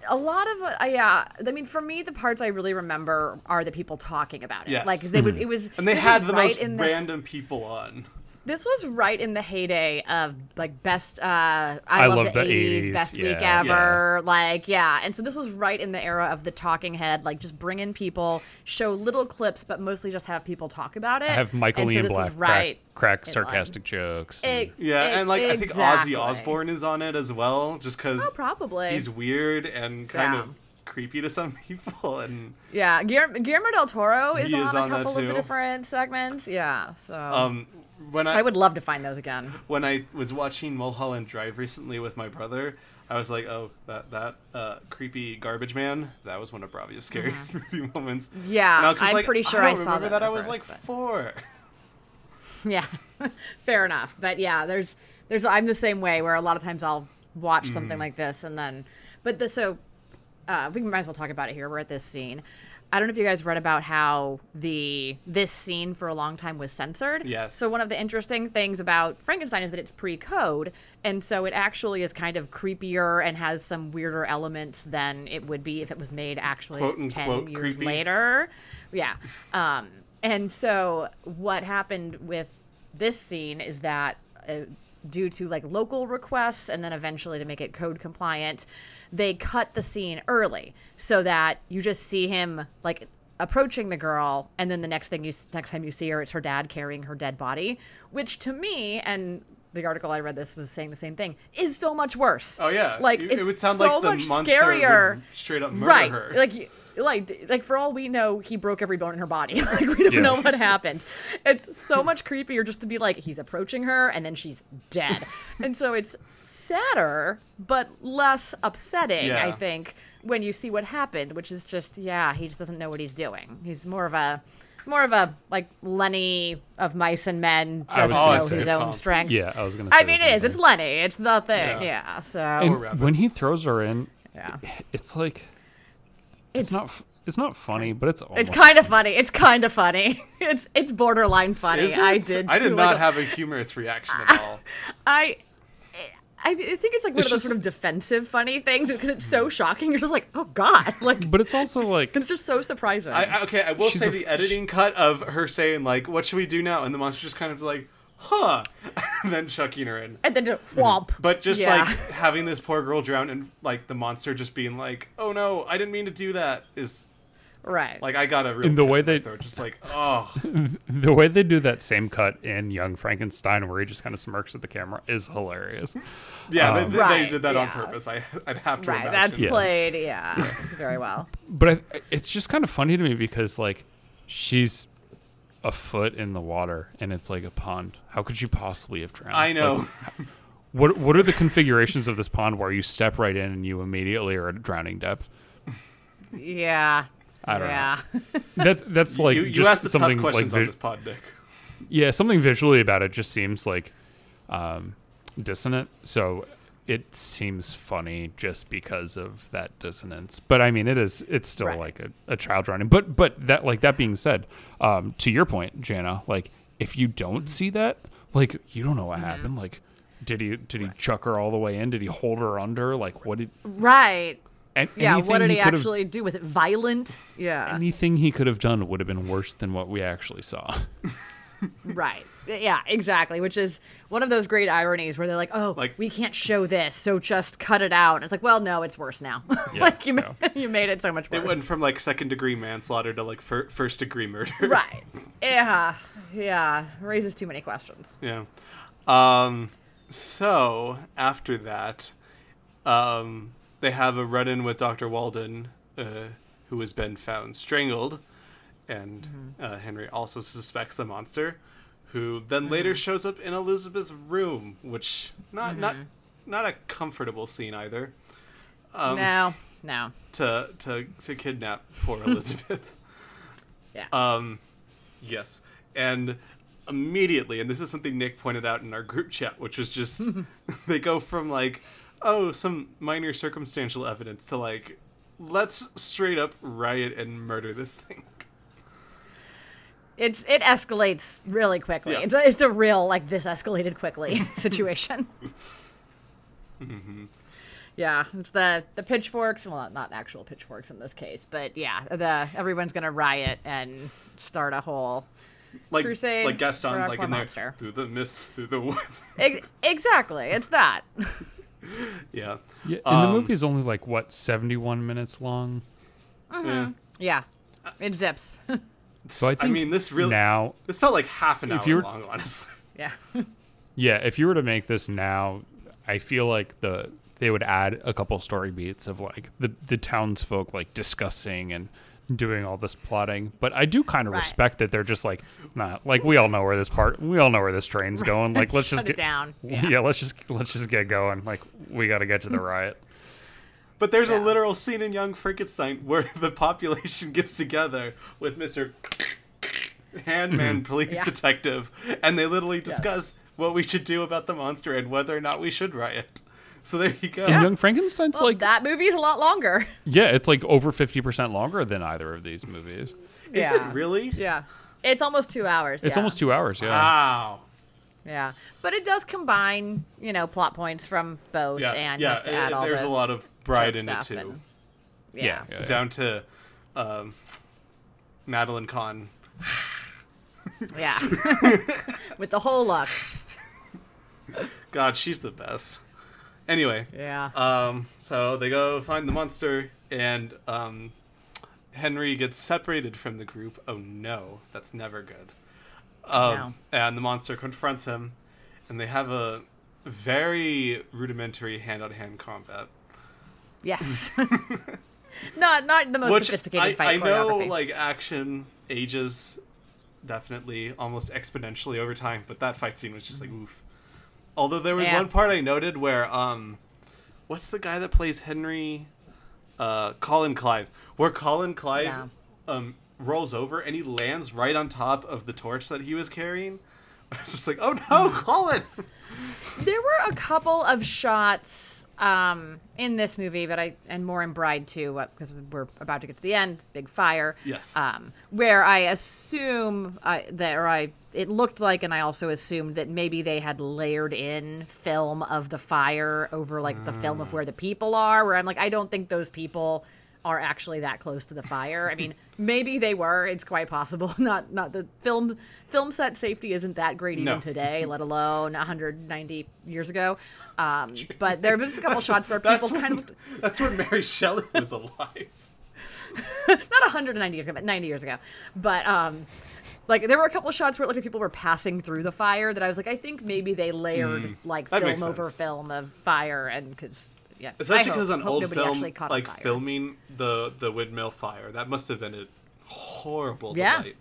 a lot of uh, yeah i mean for me the parts i really remember are the people talking about it Yes. like they would it was And they had the right most in the, random people on. This was right in the heyday of like best uh i, love, the, 80s, best week yeah. ever like yeah and so this was right in the era of the talking head like just bring in people show little clips but mostly just have people talk about it have Michael and so Ian this was Black right crack, crack in sarcastic jokes. and- E- Yeah, e- and like I think. Ozzy Osbourne is on it as well, just because oh probably he's weird and kind Yeah. of creepy to some people. And yeah Guillermo, Guillermo del Toro is on is a on that couple of the different segments yeah so um, when I, I would love to find those again. when I was watching Mulholland Drive recently with my brother, I was like, "Oh, that that uh, creepy garbage man." That was one of Bravo's scariest movie moments. Yeah, I was I'm like, pretty sure I I remember that that. I was first, like but- four. Yeah, fair enough. But yeah, there's there's I'm the same way where a lot of times I'll watch something Mm. like this and then, but the so uh, we might as well talk about it here. We're at this scene. I don't know if you guys read about how the this scene for a long time was censored. Yes. So one of the interesting things about Frankenstein is that it's pre-code, and so it actually is kind of creepier and has some weirder elements than it would be if it was made actually Quote, ten unquote, years creepy. later. Yeah. Um, and so what happened with this scene is that uh, due to like local requests and then eventually to make it code compliant, they cut the scene early so that you just see him like approaching the girl and then the next thing you next time you see her it's her dad carrying her dead body, which to me and the article I read this was saying the same thing is so much worse. Oh yeah, Like it, would sound so like the monster scarier. would straight up murder right her. like like like for all we know he broke every bone in her body. Like we don't Yeah. know what happened. It's so much creepier just to be like he's approaching her and then she's dead. And so it's sadder but less upsetting i think when you see what happened which is just yeah he just doesn't know what he's doing. He's more of a more of a like lenny of mice and men doesn't know his own comp. strength. Yeah, I was gonna. Say i mean it is. Thing. it's lenny. It's the thing Yeah. yeah, so. And when he throws her in, yeah. it's like it's, it's not. f- It's not funny, but it's almost It's kind of funny. It's kind of funny. It's it's borderline funny. Is I did. I did not like, a- have a humorous reaction at all. I. I think it's like one It's of those just- sort of defensive funny things because it's so hmm. shocking. You're just like, oh god, like But it's also like it's just so surprising. I, I- okay, I will say a the f- editing cut of her saying like, "What should we do now?" and the monster just kind of like, "Huh," and then chucking her in. and then just whomp. But just Yeah. like having this poor girl drown and like the monster just being like, "Oh no, I didn't mean to do that," is right. like I got a real In the way they- throat, just like oh the way they do that same cut in Young Frankenstein, where he just kind of smirks at the camera, is hilarious. yeah, Um, they, they Right, did that on purpose. I I'd have to right. imagine. That's Yeah. played. Yeah, very well. But I, it's just kind of funny to me because like she's a foot in the water and it's like a pond. How could you possibly have drowned? I know. Like, what What are the configurations of this pond where you step right in and you immediately are at drowning depth? yeah. I don't know. yeah. That's that's like you you just asked the tough something questions like on this pod, Nick. yeah, something visually about it just seems like um, dissonant. So it seems funny just because of that dissonance. But I mean, it is it's still Right. like a, a child running. But but that like that being said, um, to your point, Jana, like if you don't see that, like you don't know what happened. Like did he did he chuck her all the way in? Did he hold her under? Like what did? right. an- Yeah. What did he, could've- actually do? Was it violent? Yeah. Anything he could have done would have been worse than what we actually saw. Right. Yeah, exactly. Which is one of those great ironies where they're like, "Oh, Like- we can't show this, so just cut it out." And it's like, "Well, no, it's worse now. Yeah, like you, ma- yeah. you made it so much worse." It went from like second degree manslaughter to like fir- first degree murder. right. Yeah. Yeah. Raises too many questions. Yeah. Um, so after that, um, they have a run-in with Doctor Waldman, uh, who has been found strangled, and uh, Henry also suspects a monster, who then later shows up in Elizabeth's room, which not not not a comfortable scene either. Um, no. No. to to to kidnap poor Elizabeth. Yeah. Um, yes, and immediately, and this is something Nick pointed out in our group chat, which was just they go from like, oh, some minor circumstantial evidence to like, let's straight up riot and murder this thing. It's it escalates really quickly. Yeah. It's a, it's a real like this escalated quickly situation. Mm-hmm. Yeah, it's the the pitchforks. Well, not actual pitchforks in this case, but yeah, the everyone's gonna riot and start a whole. Like Crusade like Gaston's like poor in there through the mist, through the woods. Ex- exactly, it's that. yeah. Yeah, and the Um, movie's only like what seventy one minutes long. yeah. yeah, it zips. So I I mean, this really now this felt like half an hour you were- long, honestly. yeah, Yeah, if you were to make this now, I feel like the they would add a couple story beats of like the the townsfolk like discussing and doing all this plotting. But I do kind of Right. respect that they're just like, nah, like we all know where this part, we all know where this train's going. Like let's Shut just it get down. Yeah. Yeah. let's just let's just get going. Like we got to get to the riot. But there's a literal scene in Young Frankenstein where the population gets together with Mr. Handman mm-hmm. police Yeah. detective, and they literally discuss what we should do about the monster and whether or not we should riot. So there you go. And Young Frankenstein's Well, like, that movie's a lot longer. yeah, it's like over fifty percent longer than either of these movies. Is Yeah. it really? Yeah, it's almost two hours. It's yeah. almost two hours. Yeah. Wow. Yeah, but it does combine, you know, plot points from both, Yeah, and yeah. to add all there's the a lot of bride in it too. and- yeah. yeah. yeah, yeah. Down to um, Madeline Kahn. Yeah. With the whole look. God, she's the best. Anyway, Yeah. Um, so they go find the monster, and um, Henry gets separated from the group. Oh no, that's never good. Um, No. And the monster confronts him, and they have a very rudimentary hand-on-hand combat. yes. not not the most Which sophisticated I, fight I know, like action ages definitely almost exponentially over time, but that fight scene was just like oof. Although there was Yeah. one part I noted where um, what's the guy that plays Henry? Uh, Colin Clive. Where Colin Clive Yeah. um rolls over and he lands right on top of the torch that he was carrying. I was just like, oh no, Colin! There were a couple of shots um, in this movie, but I and more in Bride too, uh, because we're about to get to the end. Big fire. Yes. Um, where I assume uh, that, or I, it looked like, and I also assumed that maybe they had layered in film of the fire over like the film of where the people are. Where I'm like, I don't think those people are actually that close to the fire. I mean, maybe they were. It's quite possible. Not not the film film set safety isn't that great even No. today, let alone 190 years ago. Um, but there was a couple shots where people That's when, kind of that's when Mary Shelley was alive. not 190 years ago, but 90 years ago. But um, like there were a couple of shots where it looked like people were passing through the fire that I was like, I think maybe they layered like Hmm. Film over film of fire, and because yeah, Especially because on hope old film, on like filming the the windmill fire, that must have been a horrible Yeah. delight.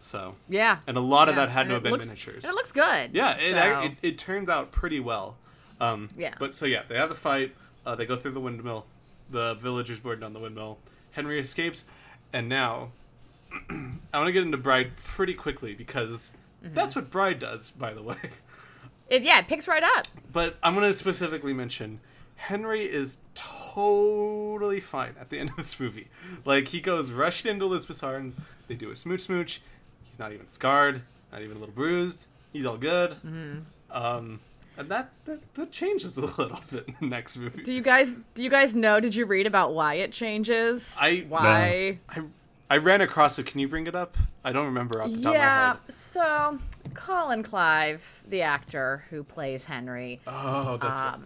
So Yeah, and a lot of that had And have been looks- miniatures. it looks good. Yeah, it, so- it it turns out pretty well. Um, Yeah. But so yeah, they have the fight. Uh, they go through the windmill. The villagers board down the windmill. Henry escapes, and now I want to get into Bride pretty quickly because that's what Bride does, by the way. It, yeah, it picks right up. But I'm going to specifically mention Henry is totally fine at the end of this movie. Like he goes rushing into Elizabeth's arms. They do a smooch smooch. He's not even scarred, not even a little bruised. He's all good. Mm-hmm. Um, and that, that that changes a little bit in the next movie. Do you guys do you guys know? Did you read about why it changes? I- why? I I ran across it. Can you bring it up? I don't remember off the top Yeah. of my head. Yeah. So Colin Clive, the actor who plays Henry, Oh, that's right.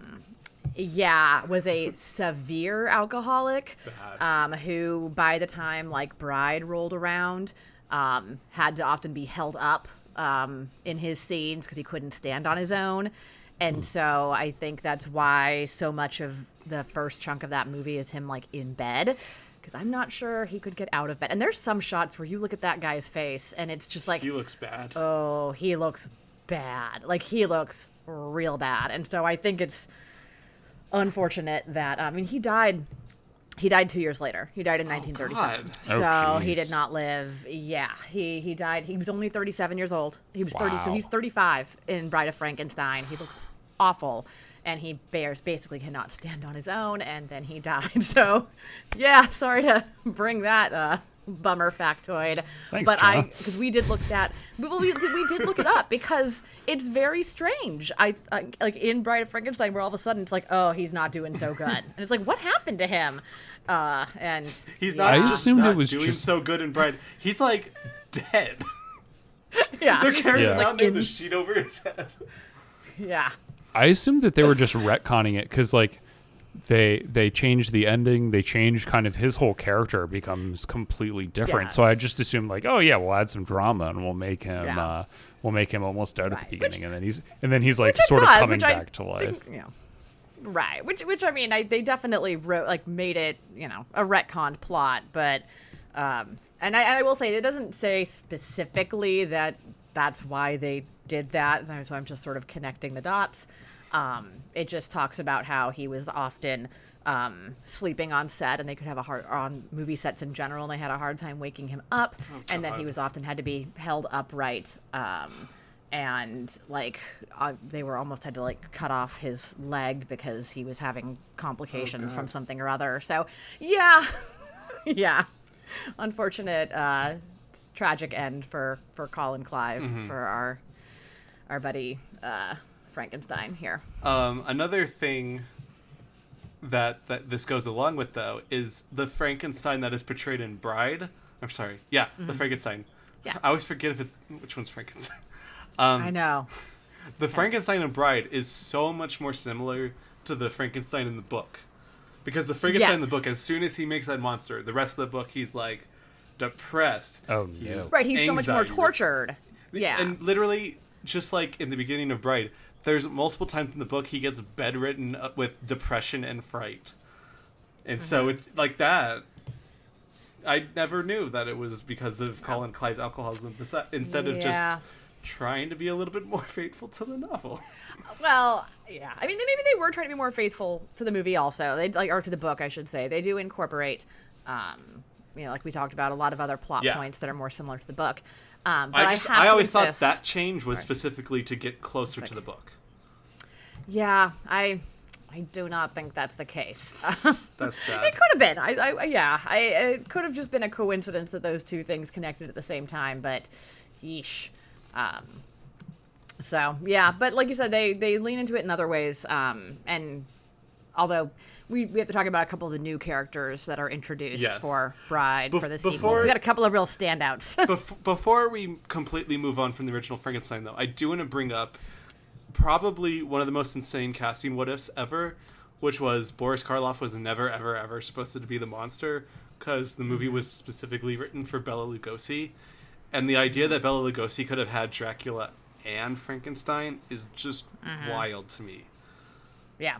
Yeah, was a severe alcoholic um, who, by the time like Bride rolled around, um, had to often be held up um, in his scenes because he couldn't stand on his own. And so I think that's why so much of the first chunk of that movie is him like in bed. Because I'm not sure he could get out of bed. And there's some shots where you look at that guy's face and it's just like, He looks bad. oh, he looks bad. Like he looks real bad. And so I think it's unfortunate that I mean he died he died 2 years later. He died in 1937. God. So Oh, he did not live. Yeah, he he died. He was only 37 years old. He was 30 so he's 35 in Bride of Frankenstein. He looks awful and he bears basically cannot stand on his own and then he died. So yeah, sorry to bring that uh bummer factoid. Thanks, but I because we did look at well, we, we did look it up because it's very strange. I, I like in Bride of Frankenstein where all of a sudden it's like oh he's not doing so good and it's like what happened to him, uh, and He's yeah. not I just assumed it was doing just- so good in Bride. He's like dead. yeah They're carrying Yeah. him out there with in- the sheet over his head. yeah I assumed that they were just retconning it because like they they changed the ending. They changed kind of his whole character becomes completely different. Yeah. So I just assumed like, oh yeah, we'll add some drama and we'll make him Yeah. uh, we'll make him almost dead at Right. the Which- beginning, and then he's and then he's like sort does, of coming which I back to life. think, know, right which which I mean I, they definitely wrote like made it you know a retconned plot but um and I, and I will say it doesn't say specifically that that's why they did that and so I'm just sort of connecting the dots um it just talks about how he was often um, sleeping on set, and they could have a hard on movie sets in general, and they had a hard time waking him up, and that he was often had to be held upright. Um, and like uh, they were almost had to like cut off his leg because he was having complications from something or other. So yeah, yeah, unfortunate, uh, tragic end for for Colin Clive for our our buddy uh, Frankenstein here. Um, another thing that that this goes along with though is the Frankenstein that is portrayed in Bride. I'm sorry, yeah, the Frankenstein. Mm-hmm. Yeah. I always forget if it's which one's Frankenstein. Um, I know. The Frankenstein in Bride is so much more similar to the Frankenstein in the book. Because the Frankenstein in the book, as soon as he makes that monster, the rest of the book he's like depressed. Oh, He no. is Right, he's so much more tortured. Yeah. And literally, just like in the beginning of Bride, there's multiple times in the book he gets bedridden uh, with depression and fright. And so Mm-hmm. it's like that. I never knew that it was because of Colin Clive's alcoholism instead of just trying to be a little bit more faithful to the novel. Well, yeah. I mean, maybe they were trying to be more faithful to the movie, also. They like, or to the book, I should say. They do incorporate, um, you know, like we talked about, a lot of other plot Yeah. points that are more similar to the book. Um, but I I, just have I to always thought that change was specifically to get closer to the book. Yeah, I, I do not think that's the case. That's sad. It could have been. I, I yeah. I it could have just been a coincidence that those two things connected at the same time. But, yeesh. Um, so yeah, but like you said, they they lean into it in other ways. Um, and although we we have to talk about a couple of the new characters that are introduced Yes. for Bride Bef- for the sequel. before- We got a couple of real standouts. Bef- before we completely move on from the original Frankenstein, though, I do want to bring up probably one of the most insane casting what ifs ever, which was Boris Karloff was never, ever, ever supposed to be the monster because the movie was specifically written for Bela Lugosi. And the idea that Bela Lugosi could have had Dracula and Frankenstein is just mm-hmm. wild to me. yeah.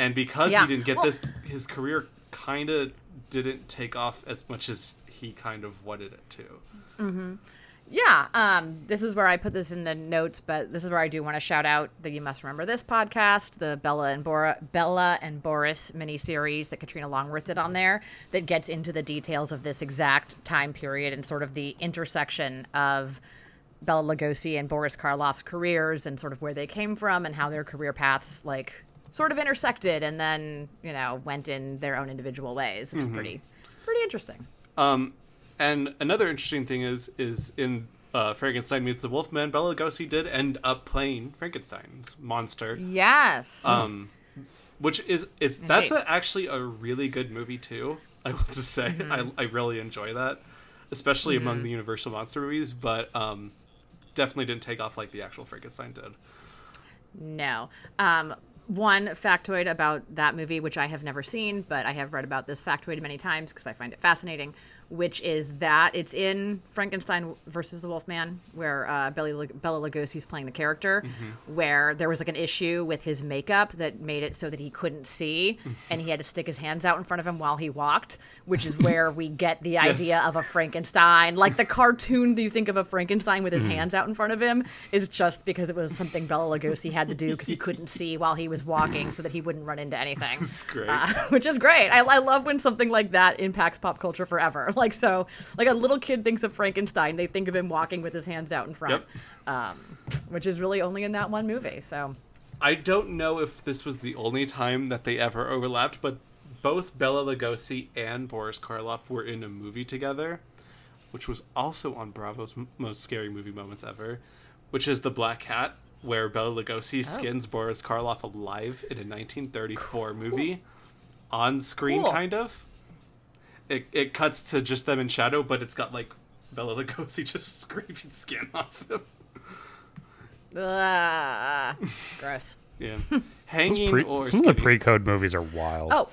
And because Yeah. he didn't get Well- this, his career kind of didn't take off as much as he kind of wanted it to. yeah, um, this is where I put this in the notes, but this is where I do want to shout out the You Must Remember This podcast, the Bela and Bora, Bela and Boris miniseries that Karina Longworth did on there, that gets into the details of this exact time period and sort of the intersection of Bela Lugosi and Boris Karloff's careers and sort of where they came from and how their career paths like sort of intersected and then you know went in their own individual ways. It's pretty pretty interesting. Um, and another interesting thing is is in uh, Frankenstein meets the Wolfman, Bela Lugosi did end up playing Frankenstein's monster. Yes. Um, which is it's that's a, actually a really good movie too. I will just say I, I really enjoy that, especially among the Universal monster movies. But um, definitely didn't take off like the actual Frankenstein did. No. Um, one factoid about that movie, which I have never seen, but I have read about this factoid many times because I find it fascinating, which is that it's in Frankenstein versus the Wolfman, where uh, Bela, Bela Lugosi's playing the character, where there was like an issue with his makeup that made it so that he couldn't see, and he had to stick his hands out in front of him while he walked, which is where we get the idea of a Frankenstein. Like the cartoon that you think of a Frankenstein with his hands out in front of him is just because it was something Bela Lugosi had to do because he couldn't see while he was walking so that he wouldn't run into anything. Uh, which is great. I, I love when something like that impacts pop culture forever. Like so, like a little kid thinks of Frankenstein, they think of him walking with his hands out in front, um, which is really only in that one movie. So I don't know if this was the only time that they ever overlapped, but both Bela Lugosi and Boris Karloff were in a movie together, which was also on Bravo's m- most scary movie moments ever, which is The Black Cat, where Bela Lugosi skins Boris Karloff alive in a 1934 movie, on screen, Cool. kind of. It, it cuts to just them in shadow, but it's got like Bela Lugosi just scraping skin off them. uh, gross. Yeah, hanging pre- or some of the pre-code movies are wild. Oh,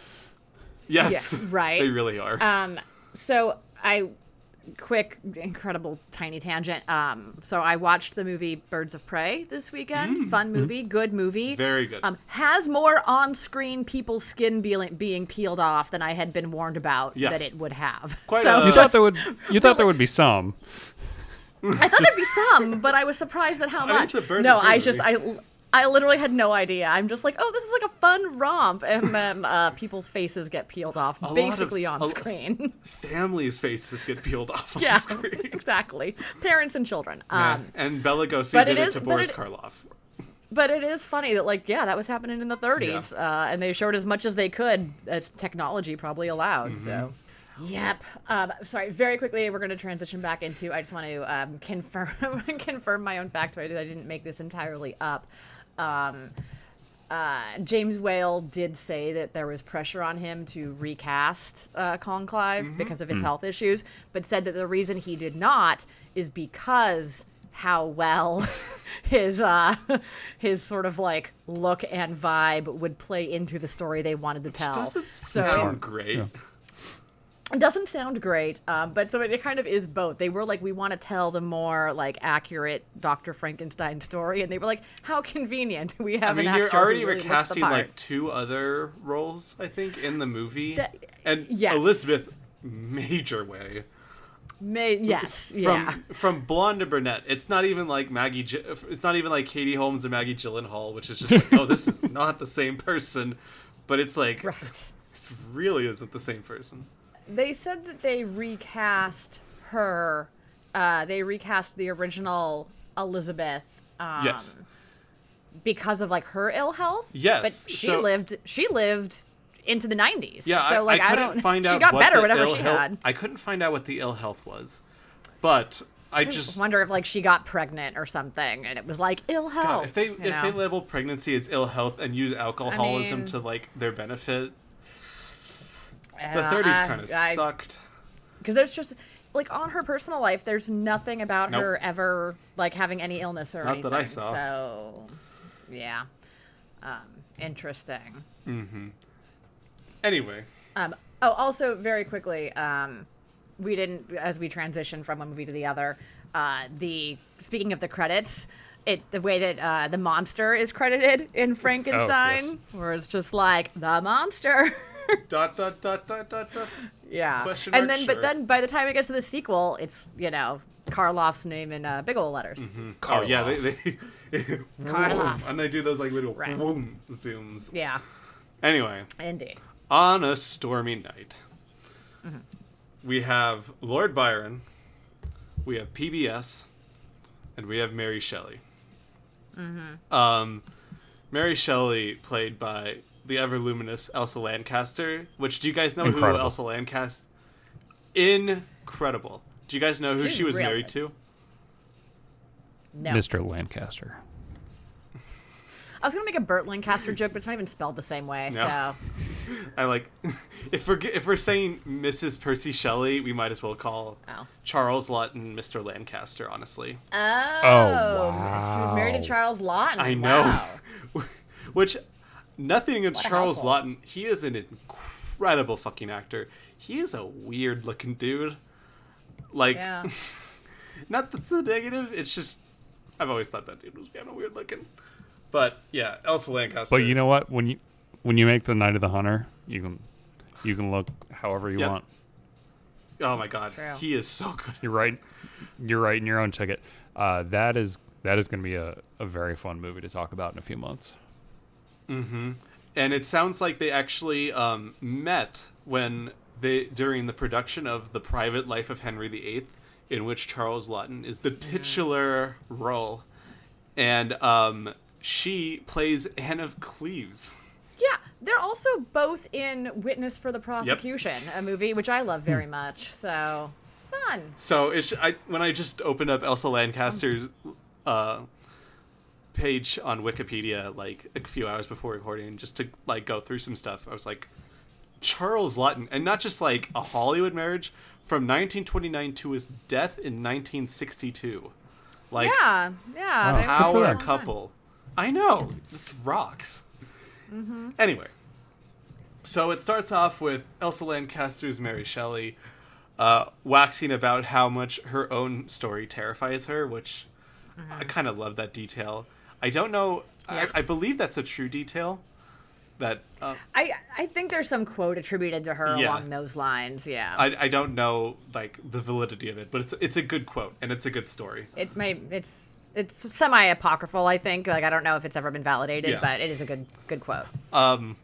Yes, Yeah, right. They really are. Um, so I, quick, incredible, tiny tangent. Um, so I watched the movie Birds of Prey this weekend. Fun movie, good movie. Mm. Very good. Um, has more on-screen people's skin being, being peeled off than I had been warned about Yeah. that it would have. Quite so a- you thought there would you thought there would be some. I thought there'd be some, but I was surprised at how mean, much. it's a Birds no, of Prey I just movie. I. I literally had no idea. I'm just like, oh, this is like a fun romp, and then uh, people's faces get peeled off, of- basically on a- screen. Families' faces get peeled off on yeah, screen. exactly. Parents and children. Yeah. Um, and Bela Lugosi did it it, is- to Boris it- Karloff. but it is funny that, like, yeah, that was happening in the 30s, uh, and they showed as much as they could as technology probably allowed. So. Yep. Um, sorry. Very quickly, we're going to transition back into. I just want to um, confirm confirm my own factoid. that I didn't make this entirely up. Um, uh, James Whale did say that there was pressure on him to recast uh, Colin Clive because of his health issues, but said that the reason he did not is because how well his uh, his sort of like look and vibe would play into the story they wanted to tell. Doesn't So- sound great. It doesn't sound great, um, but so it, kind of is both. They were like, we want to tell the more like accurate Doctor Frankenstein story, and they were like, how convenient we have. I mean, an you're already really recasting like two other roles, I think, in the movie. That- and yes. Elizabeth, major way. May- yes, From yeah, from blonde to brunette, it's not even like Maggie. Gi- It's not even like Katie Holmes or Maggie Gyllenhaal, which is just like, oh, this is not the same person. But it's like, right. this really isn't the same person. They said that they recast her. Uh, they recast the original Elizabeth. Um, Yes. Because of like her ill health. Yes, But she so- lived. She lived into the 90s. Yeah, So like I I, couldn't don't. find she got what better whatever ill she health, had. I couldn't find out what the ill health was, but I I just wonder if like she got pregnant or something, and it was like ill health. God, if they if they label pregnancy as ill health and use alcoholism mean- to like their benefit, the 30s kind of sucked. because there's just like on her personal life there's nothing about Nope. her ever like having any illness or Not anything that I saw. so yeah um interesting Anyway, um oh also very quickly um we didn't as we transitioned from one movie to the other uh the speaking of the credits it the way that uh the monster is credited in frankenstein yes. where it's just like the monster dot dot dot dot dot dot. Yeah. Question and mark? then, Sure. but then by the time it gets to the sequel, it's you know Karloff's name in uh, big old letters. Oh yeah, they, they Karloff. and they do those like little Right. boom zooms. Yeah, Anyway, indeed. on a stormy night, Mm-hmm. we have Lord Byron, we have PBS, and we have Mary Shelley. Mm-hmm. Um, Mary Shelley, played by the ever luminous Elsa Lanchester. Which do you guys know Incredible. who Elsa Lanchester? Incredible. Do you guys know who She's she was real married good. to? No, Mr. Lanchester. I was gonna make a Burt Lancaster joke, but it's not even spelled the same way. No. So I like if we're if we're saying Mrs. Percy Shelley, we might as well call Oh. Charles Laughton Mr. Lanchester. Honestly, Oh, Oh. She was married to Charles Laughton. I know. Wow. Which nothing against What Charles household. Laughton. He is an incredible fucking actor. He is a weird looking dude. Like, Yeah. not that's a negative. It's just I've always thought that dude was kind of weird looking. But yeah, Elsa Lanchester. But you know what? When you when you make the Night of the Hunter, you can you can look however you Yep. want. oh my god, True. he is so good. You're right. You're right in your own ticket. Uh, that is that is going to be a, a very fun movie to talk about in a few months. And it sounds like they actually um, met when they during the production of the Private Life of Henry VIII, in which Charles Laughton is the titular role, and um, she plays Anne of Cleves. Yeah, they're also both in Witness for the Prosecution, a movie which I love very much. So fun. So it's I when I just opened up Elsa Lanchester's uh, page on Wikipedia like a few hours before recording, just to like go through some stuff. I was like, Charles Laughton, and not just like a Hollywood marriage from 1929 to his death in 1962. Like Yeah, yeah. they- how for are a couple? I know this rocks. Anyway, so it starts off with Elsa Lanchester's Mary Shelley uh, waxing about how much her own story terrifies her, which I kind of love that detail. I don't know. Yeah. I, I believe that's a true detail. That uh, I I think there's some quote attributed to her Yeah. along those lines. Yeah. I, I don't know like the validity of it, but it's it's a good quote and it's a good story. it may it's it's semi apocryphal. I think. Like I don't know if it's ever been validated, Yeah. but it is a good good quote. Um,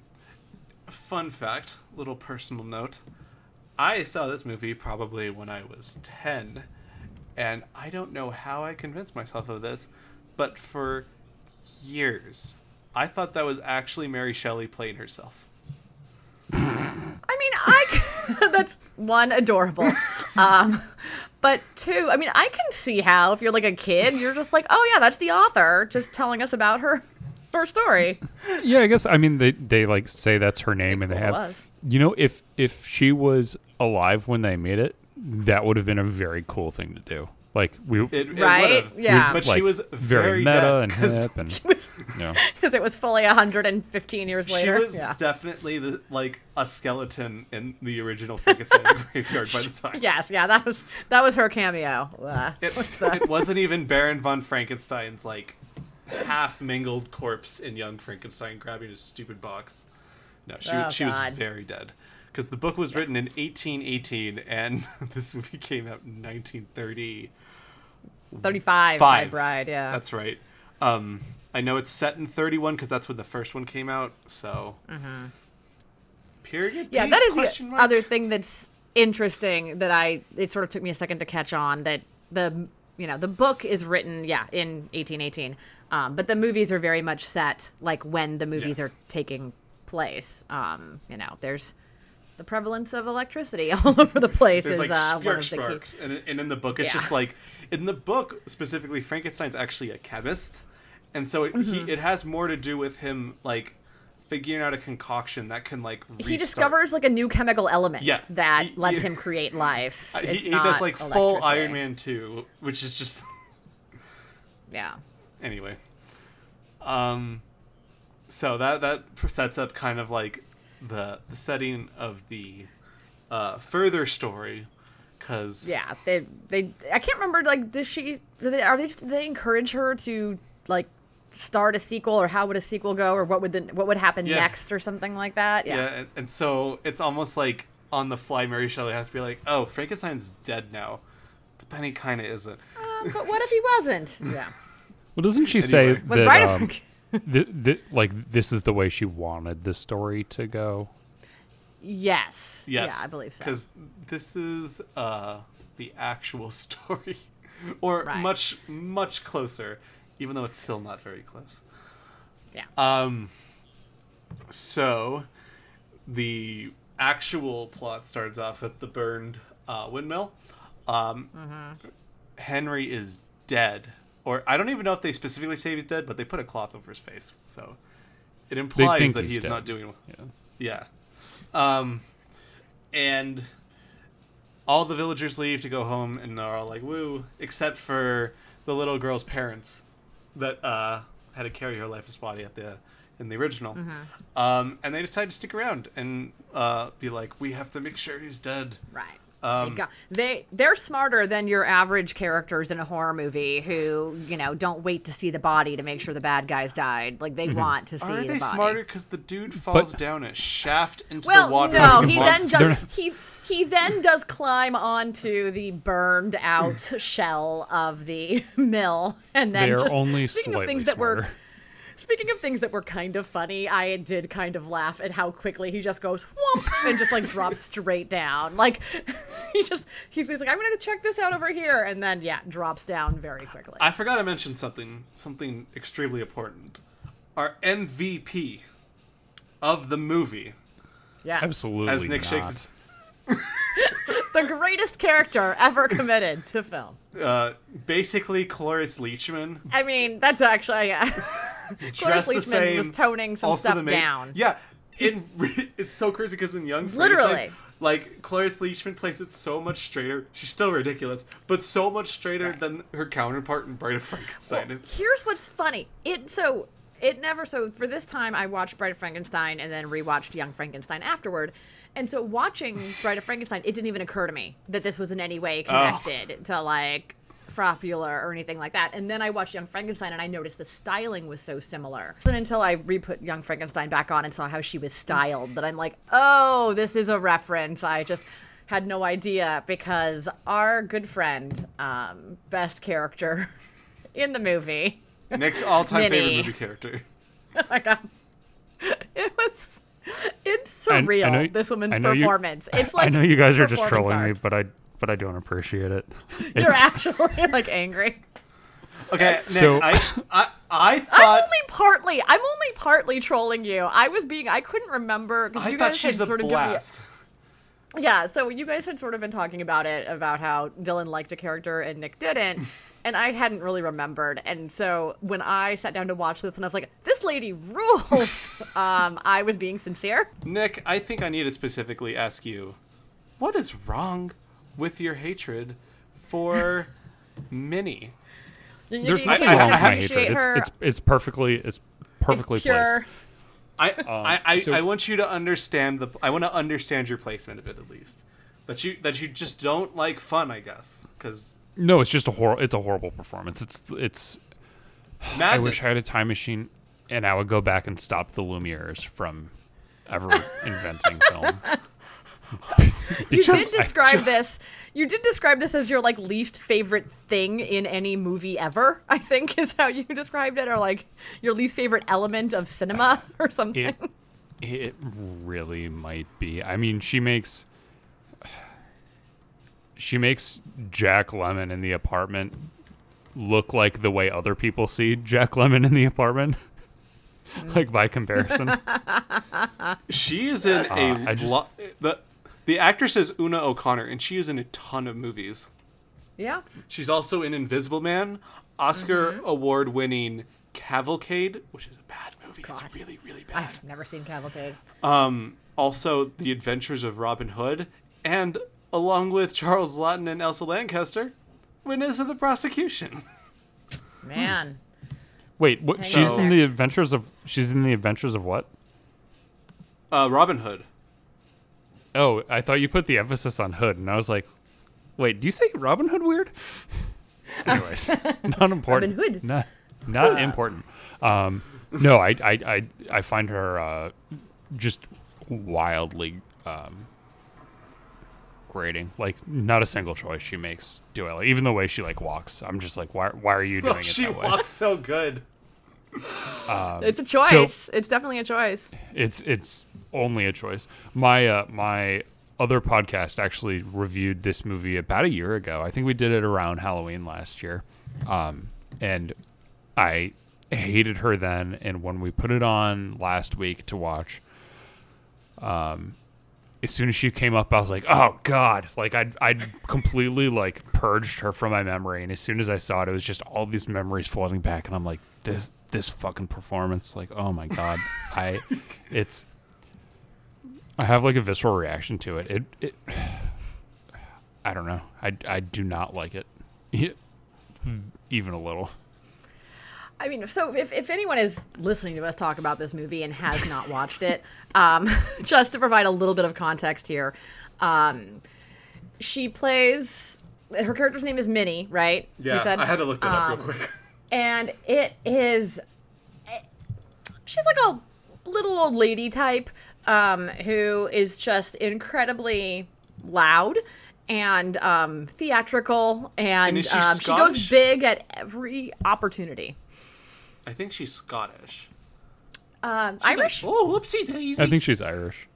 Fun fact, little personal note. I saw this movie probably when I was 10, and I don't know how I convinced myself of this, but for years, I thought that was actually Mary Shelley playing herself. I mean, I that's one adorable, um, but two, I mean, I can see how if you're like a kid, you're just like, oh yeah, that's the author just telling us about her her story. Yeah, I guess I mean they they like say that's her name and they have was. You know, if if she was alive when they made it, that would have been a very cool thing to do. Like we It, it Right? would've, Yeah. But like, she was very, very, meta and and 'cause hip and you know. because it was fully 115 years later. She was yeah. definitely the, like a skeleton in the original Frankenstein graveyard by the time. Yes, yeah, that was that was her cameo. Uh, It, the- it wasn't even Baron von Frankenstein's like half mingled corpse in Young Frankenstein grabbing his stupid box. No, she Oh, she was very dead because the book was written in 1818 and this movie came out in 1930. 35, my Five. bride. Yeah, That's right. Um, I know it's set in 31 because that's when the first one came out. So period. Mm-hmm. yeah. piece, That is the mark? other thing that's interesting that I it sort of took me a second to catch on that the you know the book is written yeah in 1818, um, but the movies are very much set like when the movies Yes. are taking place. Um, you know, there's the prevalence of electricity all over the place There's is like uh, one of the key. and, and in the book, it's Yeah. just like in the book specifically, Frankenstein's actually a chemist, and so it, Mm-hmm. he, it has more to do with him like figuring out a concoction that can like restart. He discovers like a new chemical element Yeah, that he- lets he- him create life. He, he does like full. Iron Man two, which is just Yeah. anyway. Um, so that that sets up kind of like the the setting of the uh, further story, because Yeah, they they I can't remember like does she do they, are they just do they encourage her to like start a sequel or how would a sequel go or what would the what would happen Yeah. next or something like that? Yeah, Yeah. and, and so it's almost like on the fly, Mary Shelley has to be like, "Oh, Frankenstein's dead now," but then he kind of isn't. Uh, but what if he wasn't? Yeah. Well, doesn't she say Anyway. With that um, Frank- th- th- like this is the way she wanted the story to go? Yes. Yes, Yeah, I believe so. Because this is uh, the actual story, or Right. much much closer, even though it's still not very close. Yeah. Um. So, the actual plot starts off at the burned uh, windmill. Um, Mm-hmm. Henry is dead, or I don't even know if they specifically say he's dead, but they put a cloth over his face, so it implies that he is dead. not doing. Yeah. Yeah. Um, and all the villagers leave to go home, and they're all like, "Woo!" Except for the little girl's parents that uh, had to carry her lifeless body at the in the original. Um, and they decide to stick around and uh, be like, "We have to make sure he's dead." Right. Um, they, got, they they're smarter than your average characters in a horror movie who you know don't wait to see the body to make sure the bad guys died. Like they want to see Are the they body. smarter because the dude falls But- down a shaft into Well, the water? no, he then does. He he then does climb onto the burned out shell of the mill, and then They are just, only speaking slightly of things that were smarter. Speaking of things that were kind of funny, I did kind of laugh at how quickly he just goes whoomp and just like drops straight down. Like he just he's, he's like, I'm gonna check this out over here, and then yeah, drops down very quickly. I forgot to mention something something extremely important. Our MVP of the movie, yes. Absolutely as Nick not. shakes the greatest character ever committed to film. Uh, basically Cloris Leachman I mean, that's actually yeah. Cloris Leachman same. was toning some stuff down. Yeah, in it's so crazy because in Young Literally. Frankenstein, like Cloris Leachman plays it so much straighter. She's still ridiculous, but so much straighter than her counterpart in Bride of Frankenstein. It's- Here's what's funny. It so it never so for this time I watched Bride of Frankenstein and then rewatched Young Frankenstein afterward. And so watching Bride of Frankenstein, it didn't even occur to me that this was in any way connected to like Froppula or anything like that. And then I watched Young Frankenstein and I noticed the styling was so similar. And until I re-put Young Frankenstein back on and saw how she was styled, that I'm like, oh, this is a reference. I just had no idea because our good friend, um, best character in the movie, Nick's all-time favorite movie character. oh my god it was it's I- I surreal know- this woman's I know you- performance it's like I know you guys are just performance trolling me, but I but I don't appreciate it. you're actually like angry Okay, Nick, So- I, I I i'm only partly i'm only partly trolling you i was being i couldn't remember 'cause I you thought guys she's had a sort of given me- blast. Yeah so you guys had sort of been talking about it about how dylan liked a character and nick didn't and i hadn't really remembered and so when i sat down to watch this and i was like this lady rules um i was being sincere Nick, I think I need to specifically ask you, what is wrong with your hatred for Minnie? There's you nothing can't wrong with my hatred. It's, it's it's perfectly it's perfectly it's pure placed. I um, I, I, so- I want you to understand the I want to understand your placement of it at least. That you that you just don't like fun, I guess, because No, it's just a hor- It's a horrible performance. It's it's. I wish I had a time machine, and I would go back and stop the Lumieres from ever inventing film. You did Because I describe this. You did describe this as your like least favorite thing in any movie ever. I think is how you described it, or like your least favorite element of cinema or something. It it really might be. I mean, she makes she makes Jack Lemmon in the apartment look like the way other people see Jack Lemmon in the apartment. like by comparison. she is in Uh, a I just- lo- the the actress is Una O'Connor, and she is in a ton of movies. yeah. She's also in Invisible Man, Oscar Mm-hmm. award winning Cavalcade, which is a bad movie. God. It's really really bad. I've never seen Cavalcade. Um, also, The Adventures of Robin Hood, and along with Charles Laughton and Elsa Lanchester, witness of the prosecution. Man, Wait, what, she's on. in the adventures of she's in the adventures of what? Uh, Robin Hood. Oh, I thought you put the emphasis on Hood, and I was like, wait, do you say Robin Hood weird? Anyways, not important. Robin Hood. Not, not important. Um, no, I, I, I, I find her uh, just wildly um, book rating. Like not a single choice she makes do I like. Even the way she like walks, I'm just like, why? Why are you doing it she that way? walks so good. It's a choice. it's definitely a choice. It's it's only a choice. My uh, my other podcast actually reviewed this movie about a year ago. I think we did it around Halloween last year, um, and I hated her then. And when we put it on last week to watch, um, as soon as she came up, I was like, "Oh God!" Like I I completely like purged her from my memory. And as soon as I saw it, it was just all these memories flooding back, and I'm like, "This this fucking performance!" Like, oh my God, I it's I have like a visceral reaction to it. It it I don't know. I I do not like it, even a little. I mean, so if, if anyone is listening to us talk about this movie and has not watched it, um, just to provide a little bit of context here, um, she plays her character's name is Minnie, right? Yeah, said? I had to look that up Um, real quick. And it is she's like a little old lady type um, who is just incredibly loud and um, theatrical and, And she um, she goes big at every opportunity I think she's Scottish. um, irish oh, whoopsie daisy. I think she's Irish.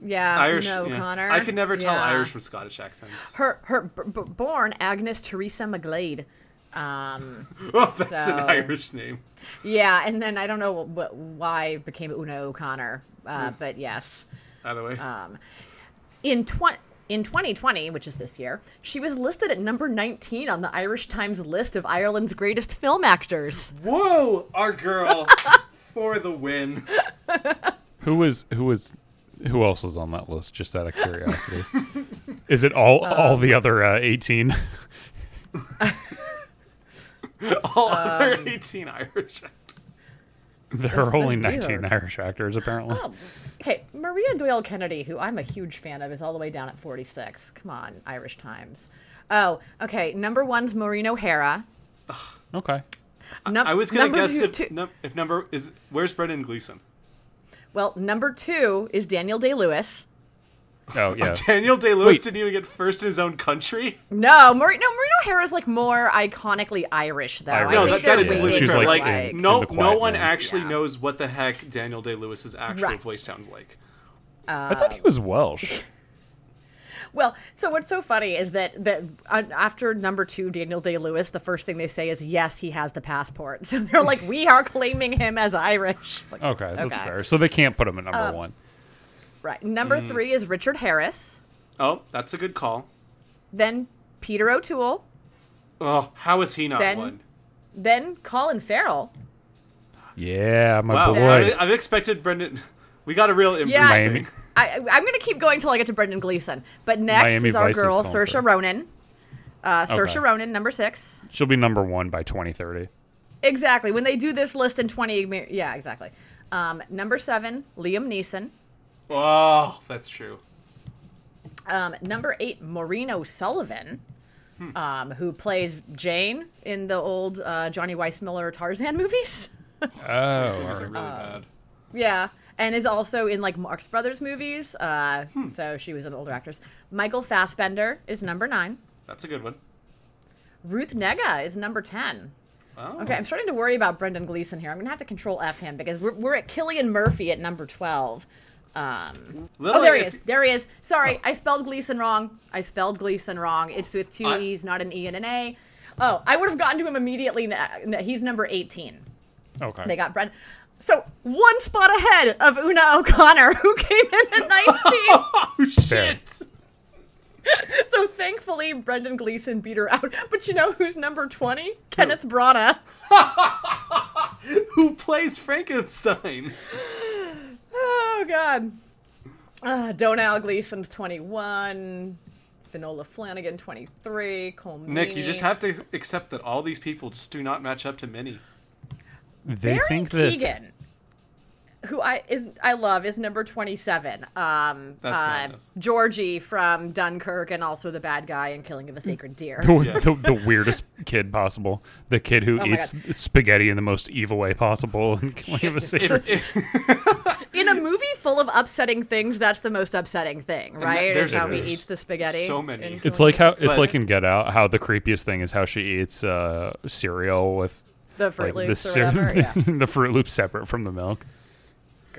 yeah Irish. no yeah. connor I can never tell Yeah. Irish from Scottish accents. her her b- b- born agnes teresa mcglade um, Oh, that's So- an Irish name. yeah and then i don't know what, why it became una o'connor uh, but yes By the way, Um, in tw- in 2020, which is this year, she was listed at number 19 on the Irish Times list of Ireland's greatest film actors. whoa, our girl for the win. Who was who was who else is on that list? Just out of curiosity, is it all all the other uh, eighteen? All Um, other 18 Irish. There are only nineteen neither. Irish actors apparently. Oh, okay, Maria Doyle Kennedy, who I'm a huge fan of, is all the way down at 46. Come on, Irish Times. Oh, okay. Number one's Maureen O'Hara. Okay, Num- I was gonna guess two- if two- num- if number is where's Brendan Gleeson? well, number two is Daniel Day Lewis. Oh yeah, Daniel Day Lewis Wait. didn't even get first in his own country. No, Maureen. No, Maureen O'Hara is like more iconically Irish, though. Irish. No, think that, that they're Yeah, completely like Like, in- in no, no one Man. actually Yeah. knows what the heck Daniel Day Lewis's actual Right. voice sounds like. I thought he was Welsh. Well, so what's so funny is that that uh, after number two, Daniel Day Lewis, the first thing they say is, "Yes, he has the passport." So they're like, "We are claiming him as Irish." Like, Okay, that's Okay. fair. So they can't put him at number one. Right. Number three is Richard Harris. Oh, that's a good call. Then Peter O'Toole. Oh, how is he not Then- one? Then Colin Farrell. Yeah, my Wow, boy. I, I've expected Brendan. We got a real improve Yeah. Miami. I, I'm going to keep going till I get to Brendan Gleeson. But next Miami is our Vice girl Colin Saoirse Ronan. Uh, Saoirse Okay. Ronan, number six. She'll be number one by 2030. Exactly. When they do this list in 20, yeah, exactly. Um, number seven, Liam Neeson. Oh, that's true. Um, number eight, Maureen O'Sullivan, um, who plays Jane in the old uh, Johnny Weissmuller Tarzan movies. Those Oh, movies are alright. really bad. yeah, and is also in like Marx Brothers movies. Uh, So she was an older actress. Michael Fassbender is number nine. That's a good one. Ruth Negga is number ten. Oh. Okay, I'm starting to worry about Brendan Gleeson here. I'm gonna have to control F him because we're, we're at Cillian Murphy at number twelve. Um, oh, there he if- is. There he is. Sorry, I spelled Gleason wrong. I spelled Gleason wrong. It's with two I- e's, not an e and an a. Oh, I would have gotten to him immediately. na- na- He's number 18. Okay. They got Brent. So one spot ahead of Una O'Connor, who came in at 19. Oh shit! so thankfully, Brendan Gleeson beat her out. But you know who's number 20? Kenneth Branagh. Who plays Frankenstein? Oh God. Uh, Domhnall Gleeson's 21. Fionnula Flanagan 23. Cole Nick, you just have to accept that all these people just do not match up to Minnie. They Barry think that Keoghan. Who I is I love is number twenty seven. Um, That's uh, madness. Georgie from Dunkirk, and also the bad guy in Killing of a Sacred Deer. The, Yeah. the, the weirdest kid possible. The kid who Oh eats spaghetti in the most evil way possible. And Killing of a Sacred If- if- in a movie full of upsetting things, that's the most upsetting thing, right? there's- is how he eats the spaghetti. so many. It's like how it's But- like in Get Out, how the creepiest thing is how she eats uh, cereal with the Fruit like the, or whatever. yeah. the Fruit Loops separate from the milk.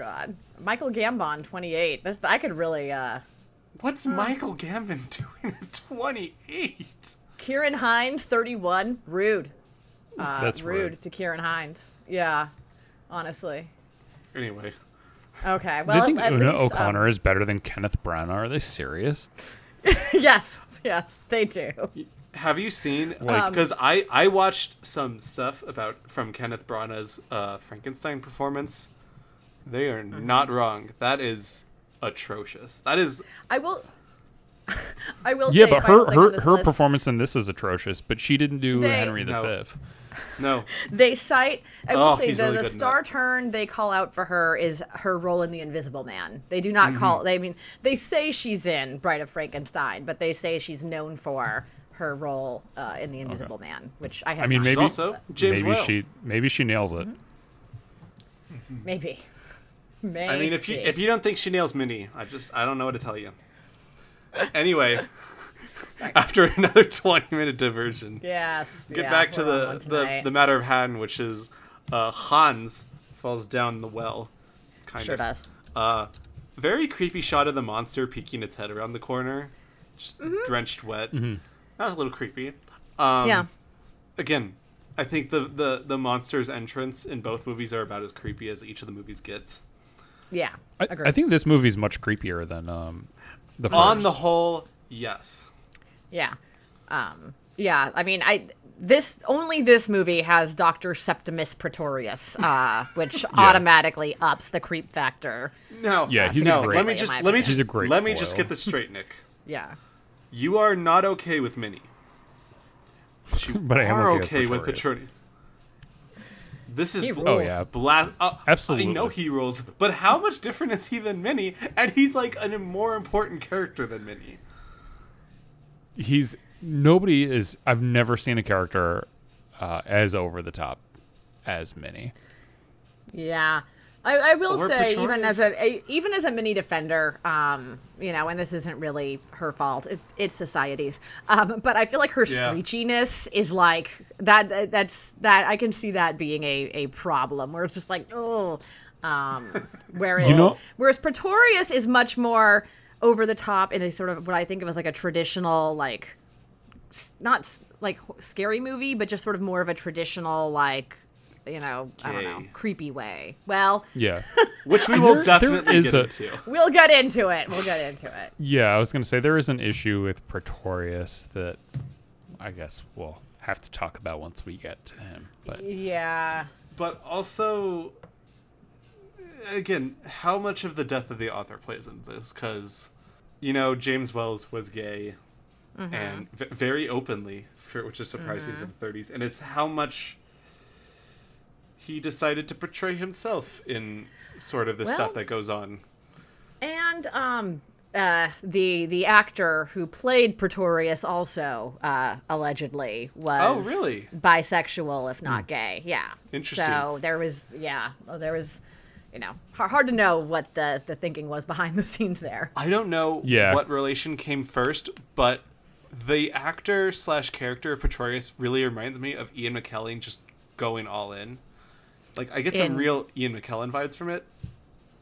God, Michael Gambon, twenty eight. That's I could really. uh what's Michael Gambon doing at 28? Ciarán Hinds, thirty one. Rude. Uh, That's rude, rude. to Ciarán Hinds. Yeah, honestly. Anyway, Okay, Well, Do well, you think at Una least, um, O'Connor is better than Kenneth Branagh? Are they serious? yes, yes, they do. have you seen Like- Um, because I I watched some stuff about from Kenneth Branagh's uh, Frankenstein performance. They are Mm-hmm. not wrong. That is atrocious. That is I will. I will. Yeah, say but her her her list, performance in this is atrocious. But she didn't do They- Henry No. V. no. They cite. I will Oh, say the, really the good in star turn they call out for her is her role in the Invisible Man. They do not Mm-hmm. call. They I mean they say she's in Bride of Frankenstein, but they say she's known for her role uh, in the Invisible Man, which I have. I mean, not maybe also James maybe Whale. she maybe she nails it. maybe. Maybe. I mean, if you if you don't think she nails Minnie, I just I don't know what to tell you. Anyway, after another 20 minute diversion, yes, get yeah, back to the, the the matter of Han, which is uh, Hans falls down the well. Kind sure of. does. Uh, very creepy shot of the monster peeking its head around the corner, just Mm-hmm. drenched wet. That was a little creepy. Um, yeah. Again, I think the, the the monster's entrance in both movies are about as creepy as each of the movies gets. Yeah. I, Agreed. I think this movie is much creepier than um the first. On the whole, yes. Yeah. Um, yeah, I mean, I this only this movie has Doctor Septimus Pretorius, uh, which automatically ups the creep factor. No. Yeah, he's a no. great- Let me just let me just He's a great let me just get this straight, Nick. Yeah. You are not okay with Minnie. But you But I am are okay with okay with Pretorius. Pretorius. This is He bl- Oh yeah, blast. Uh, Absolutely. I know he rules, but how much different is he than Minnie? And he's like a more important character than Minnie. he's nobody is. I've never seen a character uh, as over the top as Minnie. Yeah. I, I will Or say, even as a, even as a Minnie defender, um, you know, and this isn't really her fault; it, it's society's. Um, but I feel like her Yeah. screechiness is like that. that- That's that I can see that being a, a problem where it's just like oh, um, whereas You know- whereas Pretorius is much more over the top in a sort of what I think of as like a traditional like not like scary movie, but just sort of more of a traditional like you know I don't know creepy way. Well, Yeah, Which we will There- there definitely is get a- into. we'll get into it. We'll get into it. yeah. I was gonna say there is an issue with Pretorius that I guess we'll have to talk about once we get to him. But Yeah. But also, again, how much of the death of the author plays into this? Because, you know, James Wells was gay Mm-hmm. and v- very openly, for, which is surprising for the 30s. And it's how much he decided to portray himself in sort of the Well- stuff that goes on. And um uh the the actor who played Pretorius also uh allegedly was Oh, really? bisexual if not gay. Yeah. Interesting. So there was yeah, well, there was you know, hard, hard to know what the the thinking was behind the scenes there. I don't know Yeah. what relation came first, but the actor slash character of Pretorius really reminds me of Ian McKellen just going all in. Like I get some In- Mm-hmm. real Ian McKellen vibes from it.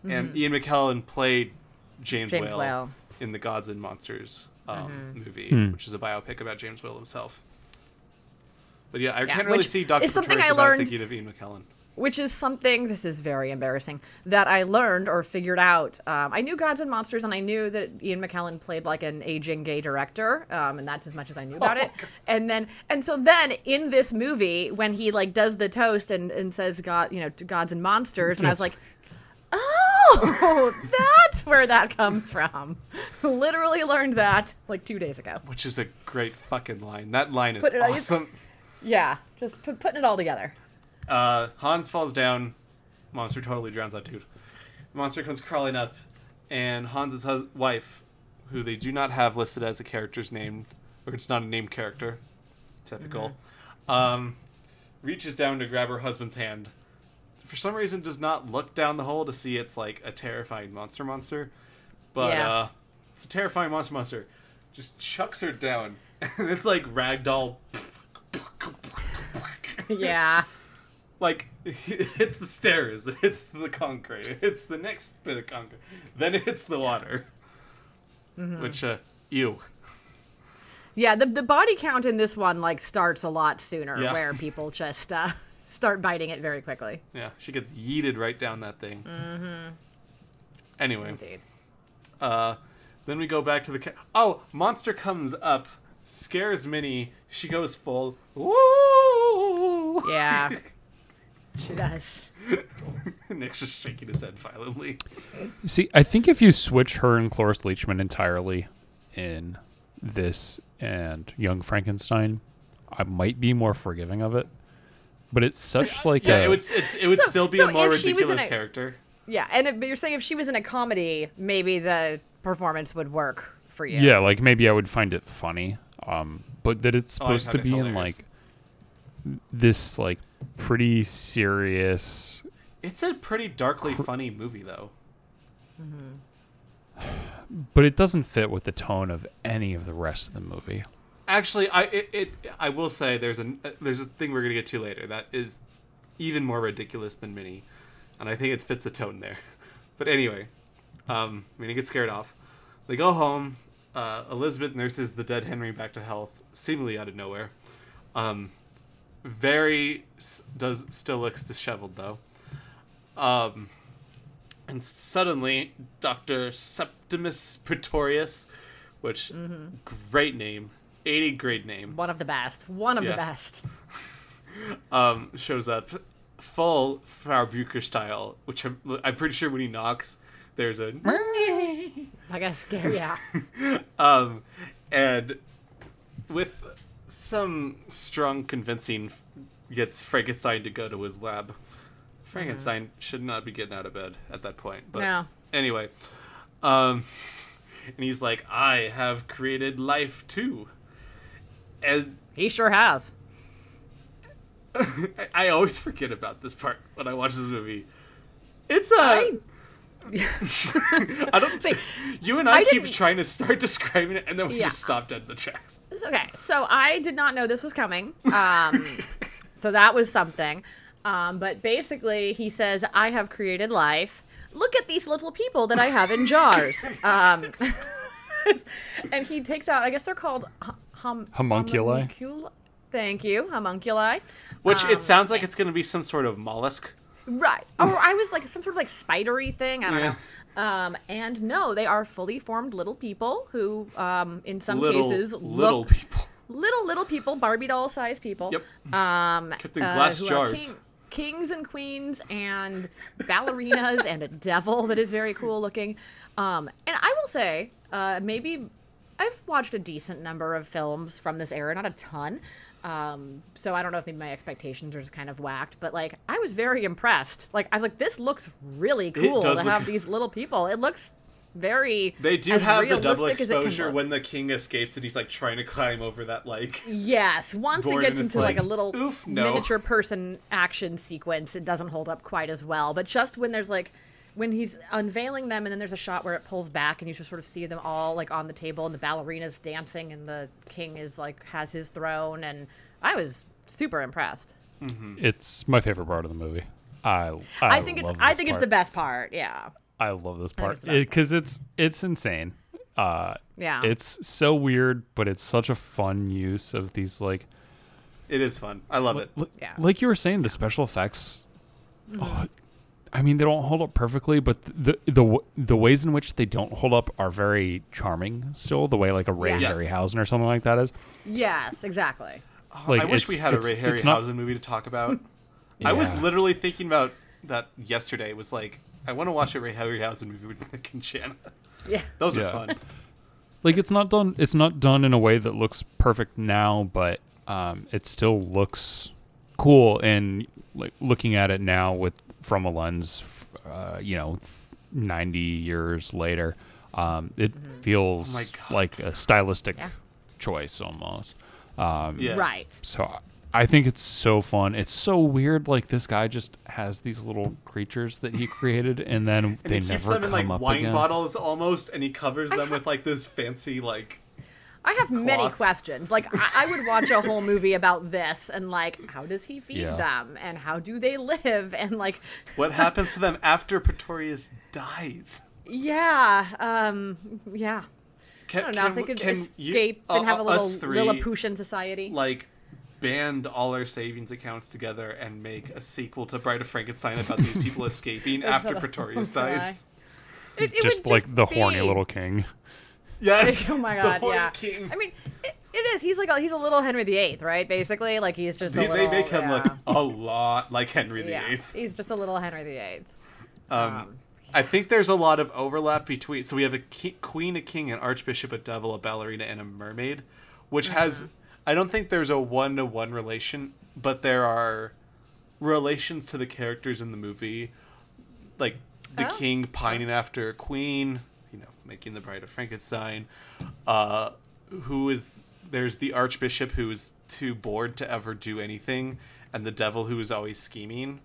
And Ian McKellen played James, James Whale, Whale. Mm-hmm. in the Gods and Monsters um, movie, Hmm. which is a biopic about James Whale himself. But yeah, I Yeah, can't really see Dr. is something I without learned- thinking of Ian McKellen. Which is something this is very embarrassing that i learned or figured out. Um, i knew gods and monsters and i knew that ian mckellen played like an aging gay director um, and that's as much as i knew about it. And then and so then in this movie when he like does the toast and, and says god you know to gods and monsters and i was like oh that's where that comes from. Literally learned that like two days ago. Which is a great fucking line. That line is But it- I- awesome. yeah just pu- putting it all together Uh, Hans falls down. Monster totally drowns that dude. monster comes crawling up, and Hans's hus- wife, who they do not have listed as a character's name, or it's not a named character, typical, um, reaches down to grab her husband's hand. For some reason, does not look down the hole to see it's like a terrifying monster monster, but Yeah. uh, it's a terrifying monster monster. Just chucks her down, and it's like ragdoll. Yeah. Like it hits the stairs, it hits the concrete, it hits the next bit of concrete, then it hits the water. Mm-hmm. Which, uh, ew. Yeah, the the body count in this one like starts a lot sooner, Yeah. where people just uh, start biting it very quickly. Yeah, she gets yeeted right down that thing. Mm-hmm. Anyway, Indeed. uh, then we go back to the. Ca- oh, monster comes up, scares Minnie. She goes full. Woo! Yeah. She does. Nick's just shaking his head violently. See, I think if you switch her and Cloris Leachman entirely in this and Young Frankenstein, I might be more forgiving of it. But it's such like Yeah, a it would. It's, it would So- still be so a more if she was in ridiculous a- character. Yeah, and it, but you're saying if she was in a comedy, maybe the performance would work for you. yeah. like maybe I would find it funny. Um, but that it's Oh, supposed found to it be in like this like pretty serious It's a pretty darkly funny movie, though. but it doesn't fit with the tone of any of the rest of the movie. Actually, I it, it I will say there's a there's a thing we're gonna get to later that is even more ridiculous than Minnie, and I think it fits the tone there. But anyway, um, Minnie gets scared off. They go home. Uh, Elizabeth nurses the dead Henry back to health, seemingly out of nowhere. Um, very does still looks disheveled though. Um, and suddenly, Doctor Septimus Pretorius, which great name, eighty great name, One of the best. One of Yeah. the best. um, shows up full Frau Blücher style, which I'm, I'm pretty sure when he knocks, there's a I guess scary. Yeah. um, and with some strong convincing, gets Frankenstein to go to his lab. Frankenstein should not be getting out of bed at that point, but No. anyway, um, and he's like, "I have created life too," and He sure has. I, I always forget about this part when I watch this movie. It's a. I- I don't think you and I, I keep didn't- trying to start describing it, and then we Yeah. just stopped at the tracks. Okay, so I did not know this was coming. Um, so that was something. Um, but basically, he says, I have created life. Look at these little people that I have in jars. Um, and he takes out, I guess they're called hum- hum- Homunculi? Thank you, homunculi. Which Um, it sounds like it's going to be some sort of mollusk. Right. Or I was like some sort of like spidery thing. I don't Yeah. know. Um, and no, they are fully formed little people who, um, in some little cases, little look people. little little people, Barbie doll sized people. Yep. Um, Kept in glass who are jars. kings and queens and ballerinas and a devil that is very cool looking. Um, and I will say, uh, maybe I've watched a decent number of films from this era, not a ton. Um, so I don't know if maybe my expectations are just kind of whacked, but like I was very impressed. Like I was like, this looks really cool to look- have these little people. It looks very. They do have the double realistic as it can exposure when the king escapes and he's like trying to climb over that like. Yes, once it gets into like, like, a little oof, no. miniature person action sequence, it doesn't hold up quite as well. But just when there's like when he's unveiling them and then there's a shot where it pulls back and you just sort of see them all like on the table and the ballerinas dancing and the king is like has his throne and I was super impressed. It's my favorite part of the movie. I I, I, think it's love I this think it's the best part. Yeah. I love this think part it's the best because it's it's insane. Uh, Yeah. it's so weird, but it's such a fun use of these like It is fun. I love it. li- Yeah. like you were saying, the special effects. oh, I mean, they don't hold up perfectly, but the the the ways in which they don't hold up are very charming. Still, the way like a Ray Yes. Harryhausen or something like that is. Yes, exactly. Like I wish we had a Ray it's not- Harryhausen movie to talk about. I was literally thinking about that yesterday. Was like, I want to watch a Ray Harryhausen movie with Nick and Shanna. Yeah. Those are Yeah. fun. like it's not done it's not done in a way that looks perfect now but um, it still looks cool and like looking at it now with from a lens uh, you know th- 90 years later. Um, it feels Oh like a stylistic Yeah. choice almost. Um, Yeah. Right. So I think it's so fun. It's so weird. Like this guy just has these little creatures that he created, and then And they he keeps never them in come like up wine again. bottles almost, and he covers them with like this fancy like. I have many questions. Like, I, I would watch a whole movie about this and, like, how does he feed Yeah. them? And how do they live? And, like, What happens to them after Pretorius dies? yeah, um, yeah. Can, I don't know. if they could can escape you, and have a uh, little us three, Lilliputian society. like band all our savings accounts together and make a sequel to Bride of Frankenstein about these people escaping after a- Pretorius oh dies. It, it just would like the horny little king. Yes. Oh my god, yeah. King. I mean, it, it is. He's like a, he's a little Henry VIII, right? Basically, like he's just a they, little. they make him yeah. look a lot like Henry Yeah, VIII. he's just a little Henry VIII. Um, I think there's a lot of overlap between. So we have a ki- queen, a king, an archbishop, a devil, a ballerina, and a mermaid, which has. I don't think there's a one to one relation, but there are relations to the characters in the movie, like the Oh. king pining after a queen, making the Bride of Frankenstein. Uh, who is there's the archbishop who is too bored to ever do anything, and the devil who is always scheming,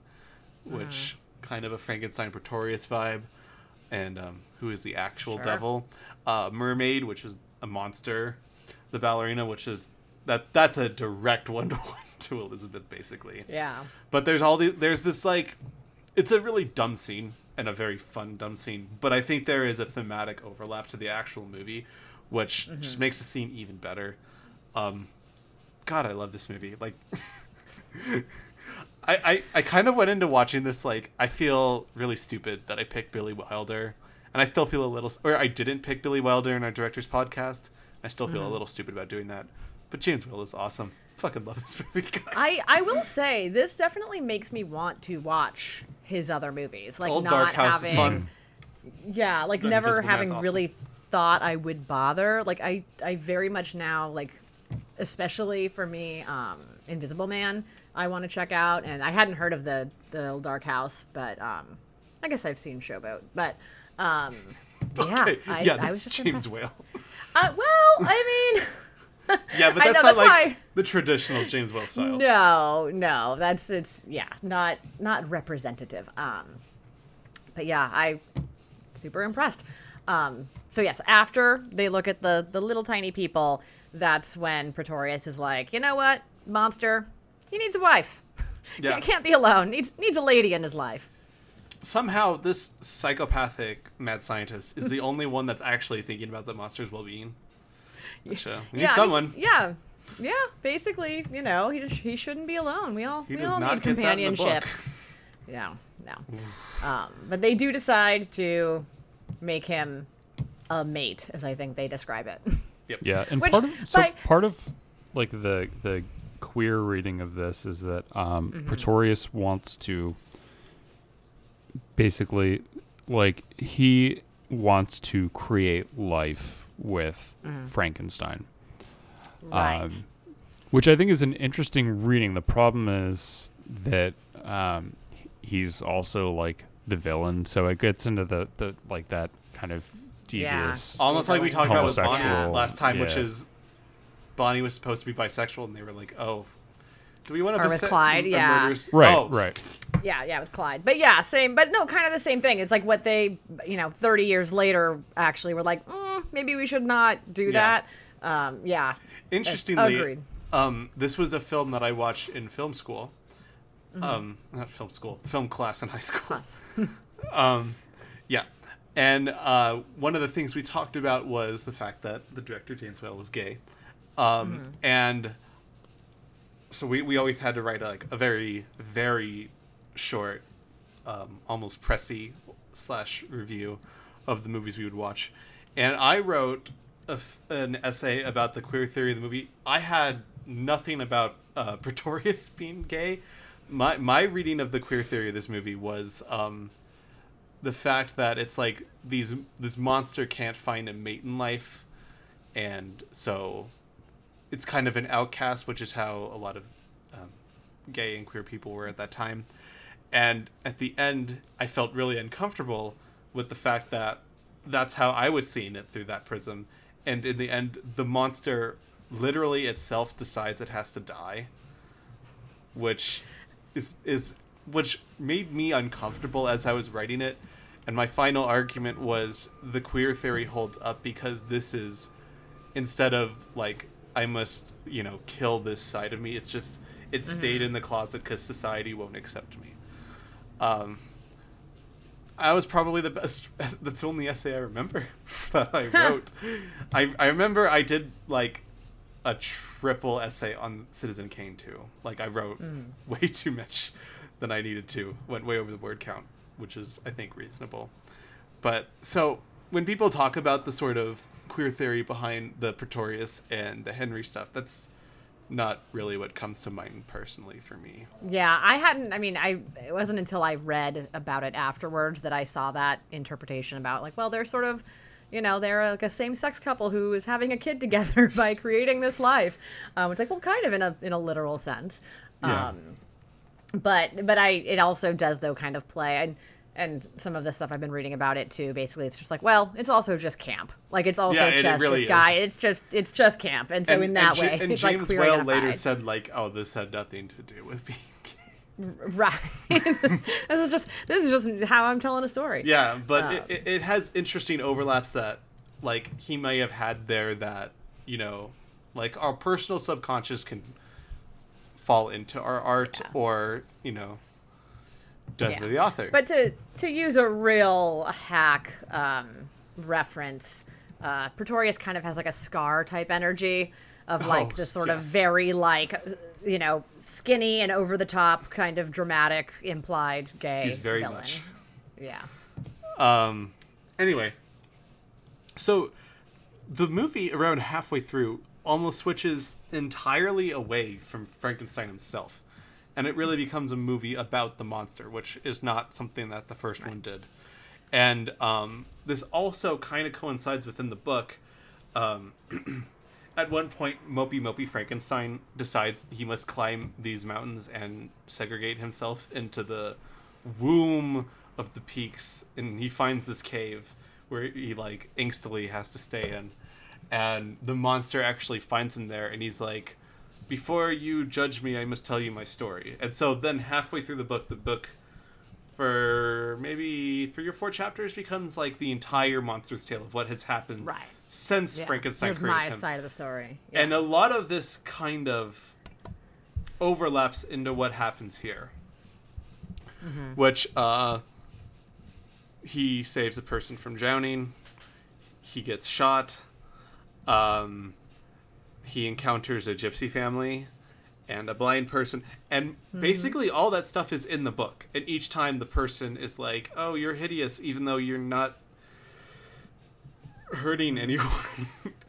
which kind of a Frankenstein Pretorius vibe, and um, who is the actual Sure. devil. Uh, mermaid, which is a monster. The ballerina, which is that that's a direct one to one to Elizabeth, basically. Yeah. But there's all the there's this like it's a really dumb scene and a very fun dumb scene, but I think there is a thematic overlap to the actual movie, which just makes the scene even better. Um God, I love this movie. Like I, I, I kind of went into watching this like I feel really stupid that I picked Billy Wilder, and I still feel a little, or I didn't pick Billy Wilder in our director's podcast. I still feel a little stupid about doing that. But James Whale is awesome. Fucking love this movie. guys. I, I will say this definitely makes me want to watch his other movies. Like Old not Dark House having is fun. Yeah, like The never having awesome. really thought I would bother. Like I I very much now like especially for me um Invisible Man I want to check out and I hadn't heard of the the Old Dark House, but um I guess I've seen Showboat. But um yeah, Okay, I, yeah, I that's was just James impressed. Whale. Uh, well, I mean Yeah, but that's know, not that's like why- the traditional James Whale style. No, no, that's it's yeah, not not representative. Um, but yeah, I super impressed. Um, so yes, after they look at the the little tiny people, that's when Pretorius is like, you know what, monster, he needs a wife. Yeah. Can't- be alone. Needs needs a lady in his life. Somehow, this psychopathic mad scientist is the only one that's actually thinking about the monster's well-being. Which, uh, we need yeah, I mean, someone. yeah, yeah. Basically, you know, he just, he shouldn't be alone. We all He we all need get that in the companionship. Yeah, No, no. um, but they do decide to make him a mate, as I think they describe it. Yep. Yeah, and Which, part of so by- part of like the the queer reading of this is that um, Mm-hmm. Pretorius wants to basically like he wants to create life with Frankenstein. Mm-hmm. right. Um, which I think is an interesting reading. The problem is that um, he's also like the villain, so it gets into the, the like that kind of Yeah. devious. Almost like we talked about with Bonnie Homosexual, last time, which is Bonnie was supposed to be bisexual, and they were like, "Oh, do we want to?" Or with Clyde, yeah. Right, oh, right. yeah, yeah, with Clyde. But yeah, same. But no, kind of the same thing. It's like what they, you know, 30 years later actually were like, mm, maybe we should not do Yeah. that. Um, yeah. Interestingly, Agreed. um, this was a film that I watched in film school. Mm-hmm. Um, not film school, film class in high school. um, yeah, and uh, one of the things we talked about was the fact that the director James Whale was gay, um, Mm-hmm. and so we, we always had to write like a very very short, um, almost pressy slash review of the movies we would watch, and I wrote a an essay about the queer theory of the movie. I had nothing about uh, Pretorius being gay. My my reading of the queer theory of this movie was um, the fact that it's like these this monster can't find a mate in life, and so it's kind of an outcast, which is how a lot of um, gay and queer people were at that time. And at the end, I felt really uncomfortable with the fact that that's how I was seeing it through that prism, and in the end, the monster literally itself decides it has to die, which is is which made me uncomfortable as I was writing it. And my final argument was the queer theory holds up because this is instead of like I must, you know, kill this side of me. It's just it stayed in the closet because society won't accept me. Um, I was probably the best. That's the only essay I remember that I wrote. I I remember I did like a triple essay on Citizen Kane too. Like I wrote way too much than I needed to. Went way over the word count, which is I think reasonable. But so when people talk about the sort of queer theory behind the Pretorius and the Henry stuff, that's not really what comes to mind personally for me. Yeah, I hadn't. I mean, I it wasn't until I read about it afterwards that I saw that interpretation about like, well, they're sort of, you know, they're like a same-sex couple who is having a kid together by creating this life. Um, it's like, well, kind of in a in a literal sense. Yeah. Um, but but I it also does though kind of play and and some of the stuff I've been reading about it too. Basically, it's just like, well, it's also just camp. Like it's also Yeah, it- it just really this guy. is. It's just it's just camp. And so in that Ja- way, and like James queer Whale later said like, "Oh, this had nothing to do with being gay." Right. this is just this is just how I'm telling a story. Yeah, but Um, it, it, it has interesting overlaps that, like, he may have had there that, you know, like our personal subconscious can fall into our art Yeah. or, you know, death Yeah. of the author. But to to use a real hack um, reference, uh, Pretorius kind of has like a scar type energy of like Oh, this sort of very like you know skinny and over the top kind of dramatic implied gay. He's very villain. much. Yeah. Um, anyway, so the movie around halfway through almost switches entirely away from Frankenstein himself, and it really becomes a movie about the monster, which is not something that the first one did. And um, this also kind of coincides within the book. Um, at one point, Mopey Mopey Frankenstein decides he must climb these mountains and segregate himself into the womb of the peaks, and he finds this cave where he like angstily has to stay in, and the monster actually finds him there, and he's like, "Before you judge me, I must tell you my story." And so then halfway through the book, the book for maybe three or four chapters becomes like the entire monster's tale of what has happened Right. since yeah. Frankenstein Here's created my him. side of the story. Yeah. And a lot of this kind of overlaps into what happens here. Which uh he saves a person from drowning. He gets shot. Um he encounters a gypsy family and a blind person and basically all that stuff is in the book and each time the person is like oh you're hideous even though you're not hurting anyone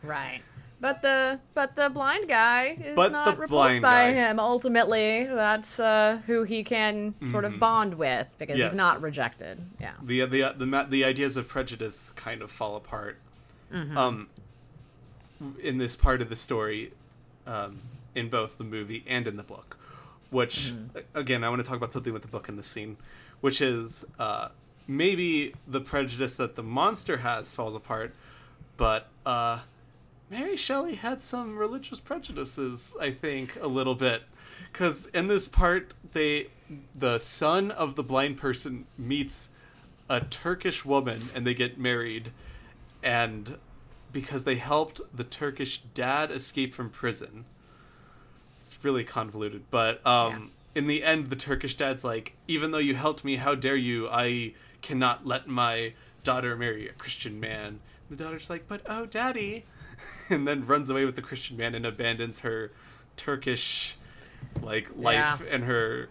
Right. But the but the blind guy is But not repulsed by guy. him. Ultimately, that's uh, who he can sort of bond with because Mm-hmm. Yes. he's not rejected. Yeah. the the the the ideas of prejudice kind of fall apart. Um, in this part of the story, um, in both the movie and in the book, which a- again I want to talk about something with the book and the scene, which is uh, maybe the prejudice that the monster has falls apart, but uh, Mary Shelley had some religious prejudices, I think, a little bit. Because in this part, they the son of the blind person meets a Turkish woman and they get married. And because they helped the Turkish dad escape from prison. It's really convoluted. But um, in the end, the Turkish dad's like, even though you helped me, how dare you? I cannot let my daughter marry a Christian man. The daughter's like, but oh, daddy. and then runs away with the Christian man and abandons her Turkish like life Yeah. and her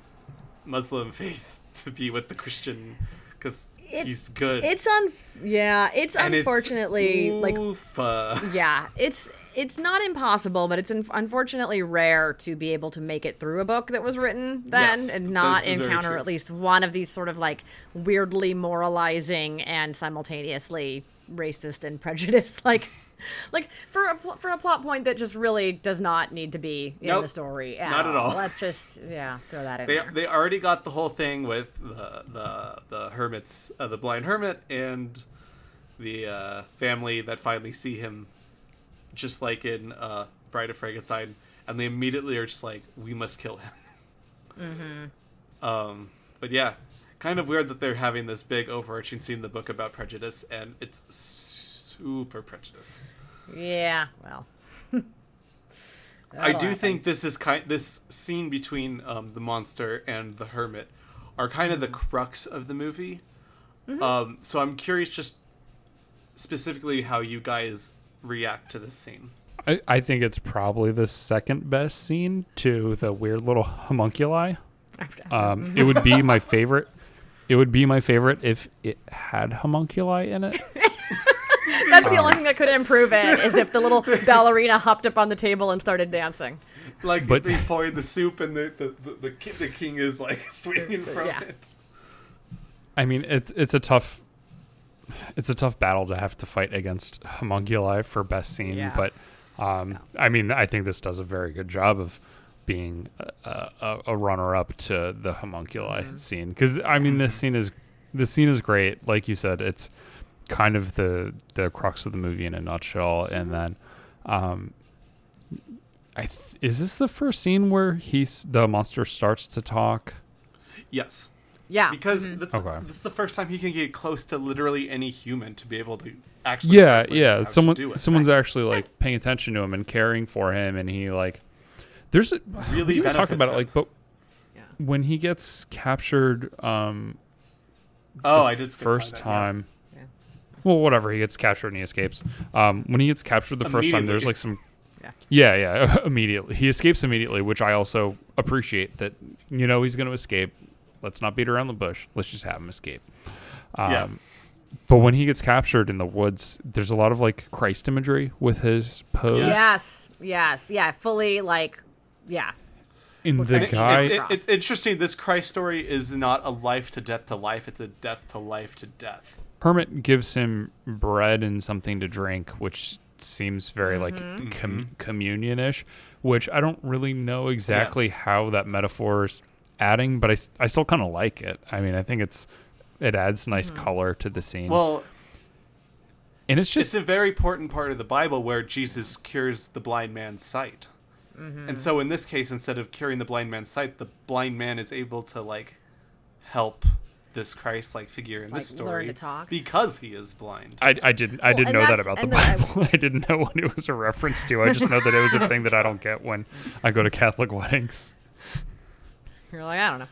Muslim faith to be with the Christian because It's- he's good. It's un yeah, it's And it's unfortunately like oof, uh, yeah, it's it's not impossible, but it's un- unfortunately rare to be able to make it through a book that was written then Yes, and not this is very encounter at least one of these sort of like weirdly moralizing and simultaneously racist and prejudiced. Like, like for a for a plot point that just really does not need to be in Nope. the story. Not at all. Let's just yeah throw that in They, there. they already got the whole thing with the the the hermits, uh, the blind hermit, and the uh, family that finally see him, just like in uh, Bride of Frankenstein, and they immediately are just like, "We must kill him." Mm-hmm. Um, but yeah, kind of weird that they're having this big overarching scene in the book about prejudice, and it's super prejudice. yeah. Well. I do happen. think this is kind this scene between um, the monster and the hermit are kind of the Mm-hmm. crux of the movie. Um, so I'm curious, just specifically how you guys react to this scene. I, I think it's probably the second best scene to the weird little homunculi. Um, it would be my favorite. It would be my favorite if it had homunculi in it. That's Um, the only thing that could improve it is if the little ballerina hopped up on the table and started dancing. Like But- they pouring the soup, and the the, the, the, ki- the king is like swinging from Yeah. it. I mean, it's it's a tough, it's a tough battle to have to fight against homunculi for best scene. Yeah. But um, I mean, I think this does a very good job of being a, a, a runner-up to the homunculi scene because I mean, this scene is this scene is great. Like you said, it's kind of the the crux of the movie in a nutshell. And then, um, I th- is this the first scene where he's the monster starts to talk? Yes, Yeah. because Mhm. that's, Okay. that's the first time he can get close to literally any human to be able to actually. yeah yeah someone do it. someone's actually like paying attention to him and caring for him and he like there's a Really we talk benefits about it like but Yeah. when he gets captured um Oh, the I did skip by first that, time Yeah. Well whatever he gets captured and he escapes um when he gets captured the first time there's like some Yeah. yeah yeah immediately he escapes immediately which i also appreciate that you know he's going to escape let's not beat around the bush let's just have him escape um, Yeah. but when he gets captured in the woods there's a lot of like christ imagery with his pose Yes. Yes. Yeah. Fully like, yeah. in the like- guy It's, it- it's interesting. This Christ story is not a life to death to life. It's a death to life to death. Hermit gives him bread and something to drink which seems very like Mm-hmm. com- communion-ish which i don't really know exactly Yes. how that metaphor is adding but I, I still kind of like it i mean i think it's it adds nice Mm-hmm. color to the scene Well, and it's just it's a very important part of the Bible where Jesus cures the blind man's sight. Mm-hmm. And so in this case, instead of curing the blind man's sight, the blind man is able to like help this Christ-like figure in this Like, learn story to talk. because he is blind. I, I didn't I Well, didn't know that about the and then I- Bible. I didn't know what it was a reference to. I just know that it was a thing that I don't get when I go to Catholic weddings. You're like, I don't know.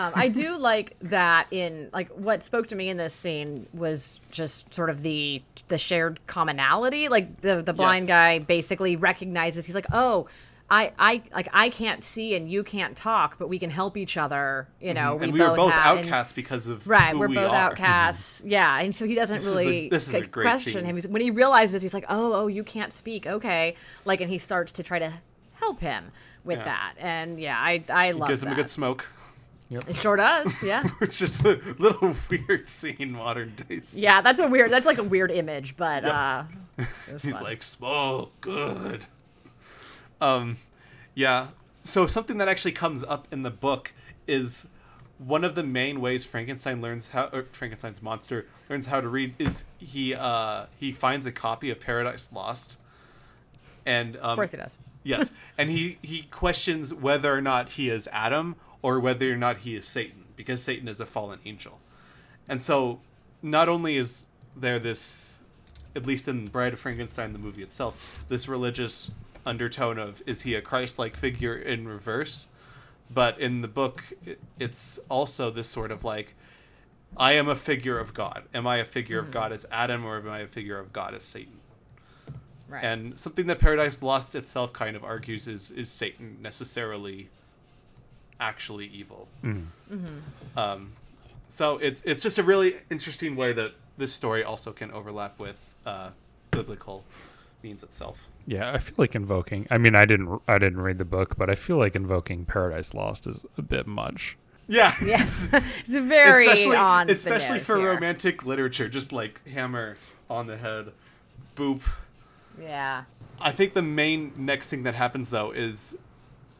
Um, I do like that in like what spoke to me in this scene was just sort of the the shared commonality. Like the the blind Yes. guy basically recognizes he's like, oh. I, I like I can't see and you can't talk, but we can help each other. You know, Mm-hmm. and we were both have- and- outcasts because of Right, who we're we both are. outcasts. Yeah, and so he doesn't This is a- really this is a great question scene. him. He's, when he realizes, he's like, "Oh, oh, you can't speak. Okay." Like, and he starts to try to help him with Yeah. that. And yeah, I I love Gives him a good smoke. It sure does. Yeah. It's just a little weird scene modern days. yeah, that's a weird. That's like a weird image, but uh, He's fun. like, smoke, good. Um, yeah. So something that actually comes up in the book is one of the main ways Frankenstein learns how, Frankenstein's monster learns how to read is he uh he finds a copy of Paradise Lost, and um, of course he does. yes, and he he questions whether or not he is Adam or whether or not he is Satan because Satan is a fallen angel, and so not only is there this, at least in Bride of Frankenstein, the movie itself, this religious undertone of is he a Christ-like figure in reverse, but in the book it's also this sort of like. I am a figure of God. Am I a figure of God as Adam, or am I a figure of God as Satan? Right. And something that Paradise Lost itself kind of argues is is Satan necessarily actually evil? Um, so it's it's just a really interesting way that this story also can overlap with uh, biblical means itself. Yeah, I feel like invoking. I mean, I didn't I didn't read the book, but I feel like invoking Paradise Lost is a bit much. Yeah. Yes, it's very especially on the especially nose for here. romantic literature, just like hammer on the head, boop. Yeah. I think the main next thing that happens though is,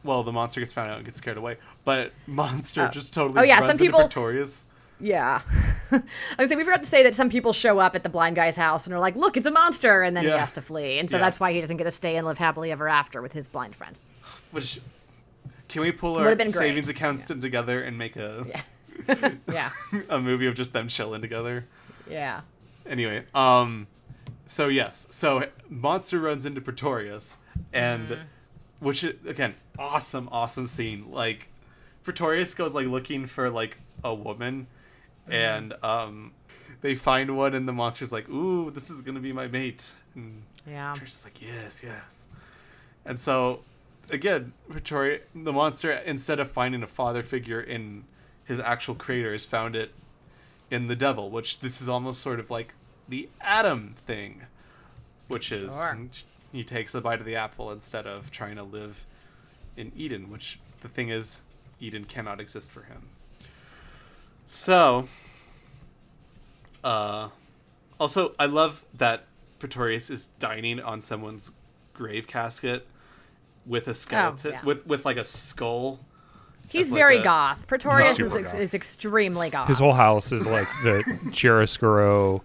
well, the monster gets found out and gets scared away, but monster Oh. just totally Oh, yeah, runs some people- Victorious. Yeah. I was saying we forgot to say that some people show up at the blind guy's house and are like, "Look, it's a monster," and then he has to flee, and so Yeah. that's why he doesn't get to stay and live happily ever after with his blind friend. Which can we pull our Would've been great. savings accounts together and make a Yeah. a movie of just them chilling together? Yeah. Anyway, um, so yes, so monster runs into Pretorius, and Mm-hmm. which again, awesome, awesome scene. Like Pretorius goes like looking for like a woman. And um, they find one, and the monster's like, "Ooh, this is gonna be my mate." And Yeah. Pretorius is like, "Yes, yes," and so again, Pretorius, the monster, instead of finding a father figure in his actual creator, has found it in the devil, which this is almost sort of like the Adam thing, which is Sure. he takes a bite of the apple instead of trying to live in Eden, which the thing is, Eden cannot exist for him. So, uh, also, I love that Pretorius is dining on someone's grave casket with a skeleton, yeah. with with like a skull. He's like very a- goth. Pretorius is, goth. is extremely goth. His whole house is like the chiaroscuro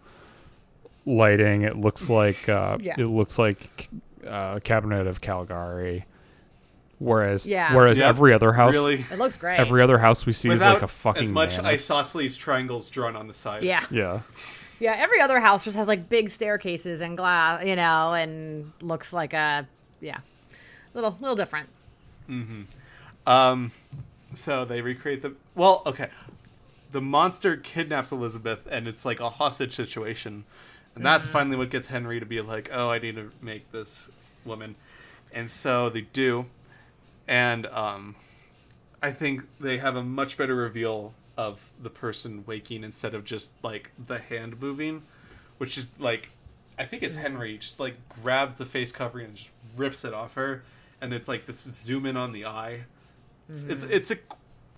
lighting. It looks like uh, Yeah. it looks like uh, a Cabinet of Caligari. Whereas Yeah. whereas Yeah, every other house really it looks great. every other house we see is like a fucking as much manor. isosceles triangles drawn on the side. yeah. Yeah. Yeah, every other house just has like big staircases and glass, you know, and looks like a yeah, little little different. Mm-hmm. Um, so they recreate the well. Okay, the monster kidnaps Elizabeth, and it's like a hostage situation, and that's finally what gets Henry to be like, "Oh, I need to make this woman," and so they do, and um, I think they have a much better reveal of the person waking instead of just like the hand moving, which is like, I think it's Henry just like grabs the face covering and just rips it off her, and it's like this zoom in on the eye. It's it's, it's a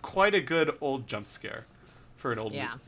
quite a good old jump scare for an old Yeah. movie.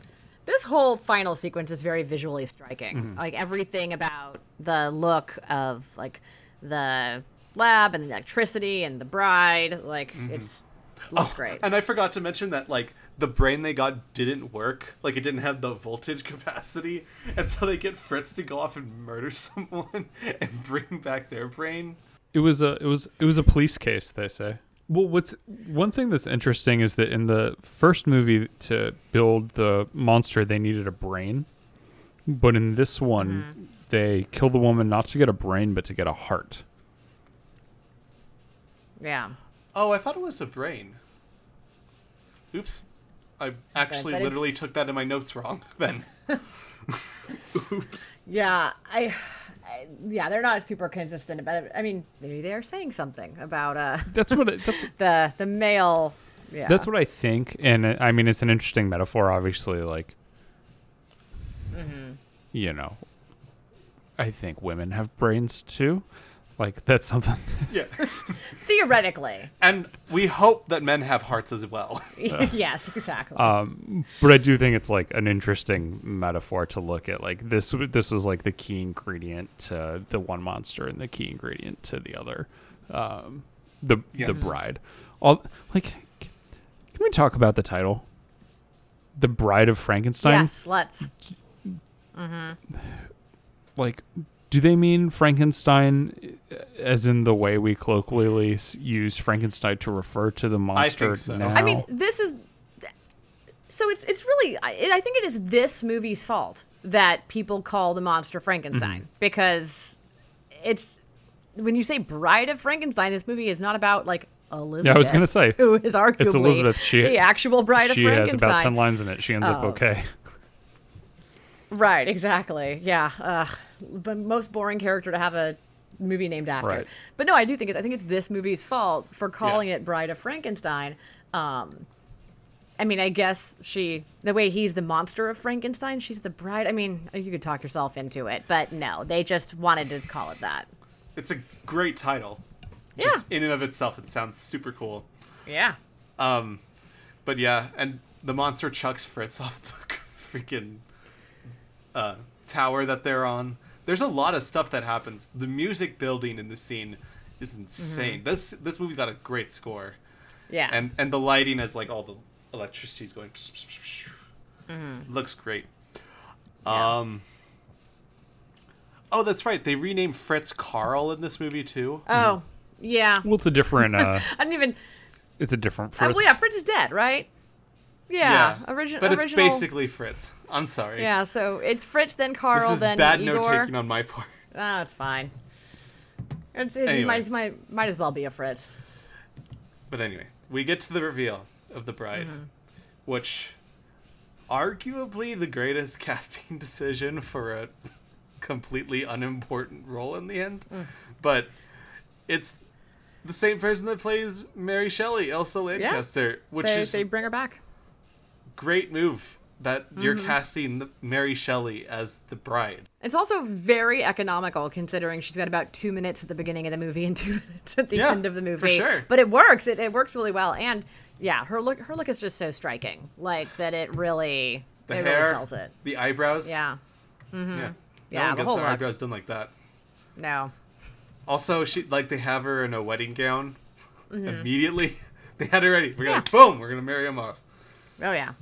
This whole final sequence is very visually striking. Like everything about the look of like the lab and the electricity and the bride, like mm-hmm. it's oh, looks great. And I forgot to mention that like the brain they got didn't work. Like it didn't have the voltage capacity, and so they get Fritz to go off and murder someone and bring back their brain. It was a it was it was a police case, they say. Well, what's one thing that's interesting is that in the first movie to build the monster, they needed a brain, but in this one, mm-hmm. they kill the woman not to get a brain, but to get a heart. Yeah. Oh, I thought it was a brain. Oops. I actually but literally it's- took that in my notes wrong then. Oops. Yeah, I, I yeah, they're not super consistent about it. I mean, maybe they are saying something about uh That's what it, that's the the male yeah. that's what I think, and uh, I mean it's an interesting metaphor. Obviously, like you know, I think women have brains too. Like that's something. Yeah. theoretically. And we hope that men have hearts as well. yes, exactly. Um, but I do think it's like an interesting metaphor to look at. Like this, this was like the key ingredient to the one monster and the key ingredient to the other, um, the the bride. All like, can we talk about the title? The Bride of Frankenstein. yes, let's. Like, do they mean Frankenstein, uh, as in the way we colloquially use Frankenstein to refer to the monster I so. now? I mean, this is so it's it's really I, I think it is this movie's fault that people call the monster Frankenstein Mm-hmm. because it's when you say Bride of Frankenstein, this movie is not about like Elizabeth. Yeah, I was gonna say, who is arguably Elizabeth. She- the actual Bride of Frankenstein. she has about ten lines in it. She ends up Oh. okay. Right, exactly. Yeah. Uh, the most boring character to have a movie named after. Right. But no, I do think it's I think it's this movie's fault for calling Yeah. it Bride of Frankenstein. Um I mean, I guess she the way he's the monster of Frankenstein, she's the bride. I mean, you could talk yourself into it, but no, they just wanted to call it that. It's a great title. Just in and of itself, it sounds super cool. Yeah. Um, but yeah, and the monster chucks Fritz off the freaking uh, tower that they're on. There's a lot of stuff that happens. The music building in the scene is insane. This this movie's got a great score, Yeah. and and the lighting is like all the electricity's going. Looks great. Yeah. Um. Oh, that's right. They renamed Fritz Carl in this movie too. oh, yeah. Well, it's a different. Uh, I didn't even. it's a different Uh, Fritz. well, yeah, Fritz is dead, right? Yeah. Origi- but original. it's basically Fritz. I'm sorry. Yeah, so it's Fritz, then Carl, This is then bad Igor. note taking on my part. Oh, it's fine. It's, it Anyway. might, might, might as well be a Fritz. But anyway, we get to the reveal of the bride, Mm-hmm. which arguably the greatest casting decision for a completely unimportant role in the end. Mm. But it's the same person that plays Mary Shelley, Elsa Lanchester, yeah. which They, is they bring her back. Great move that you're Mm-hmm. casting the, Mary Shelley as the bride. It's also very economical considering she's got about two minutes at the beginning of the movie and two minutes at the Yeah, end of the movie. for sure. But it works. It, it works really well. And yeah, her look her look is just so striking. Like that it really The it hair, really sells it. the eyebrows. Yeah. yeah. Yeah, no the whole eyebrows done like that. No. Also, she like they have her in a wedding gown immediately. They had her ready. We're gonna Mm-hmm. Boom. We're gonna marry him off. Oh yeah.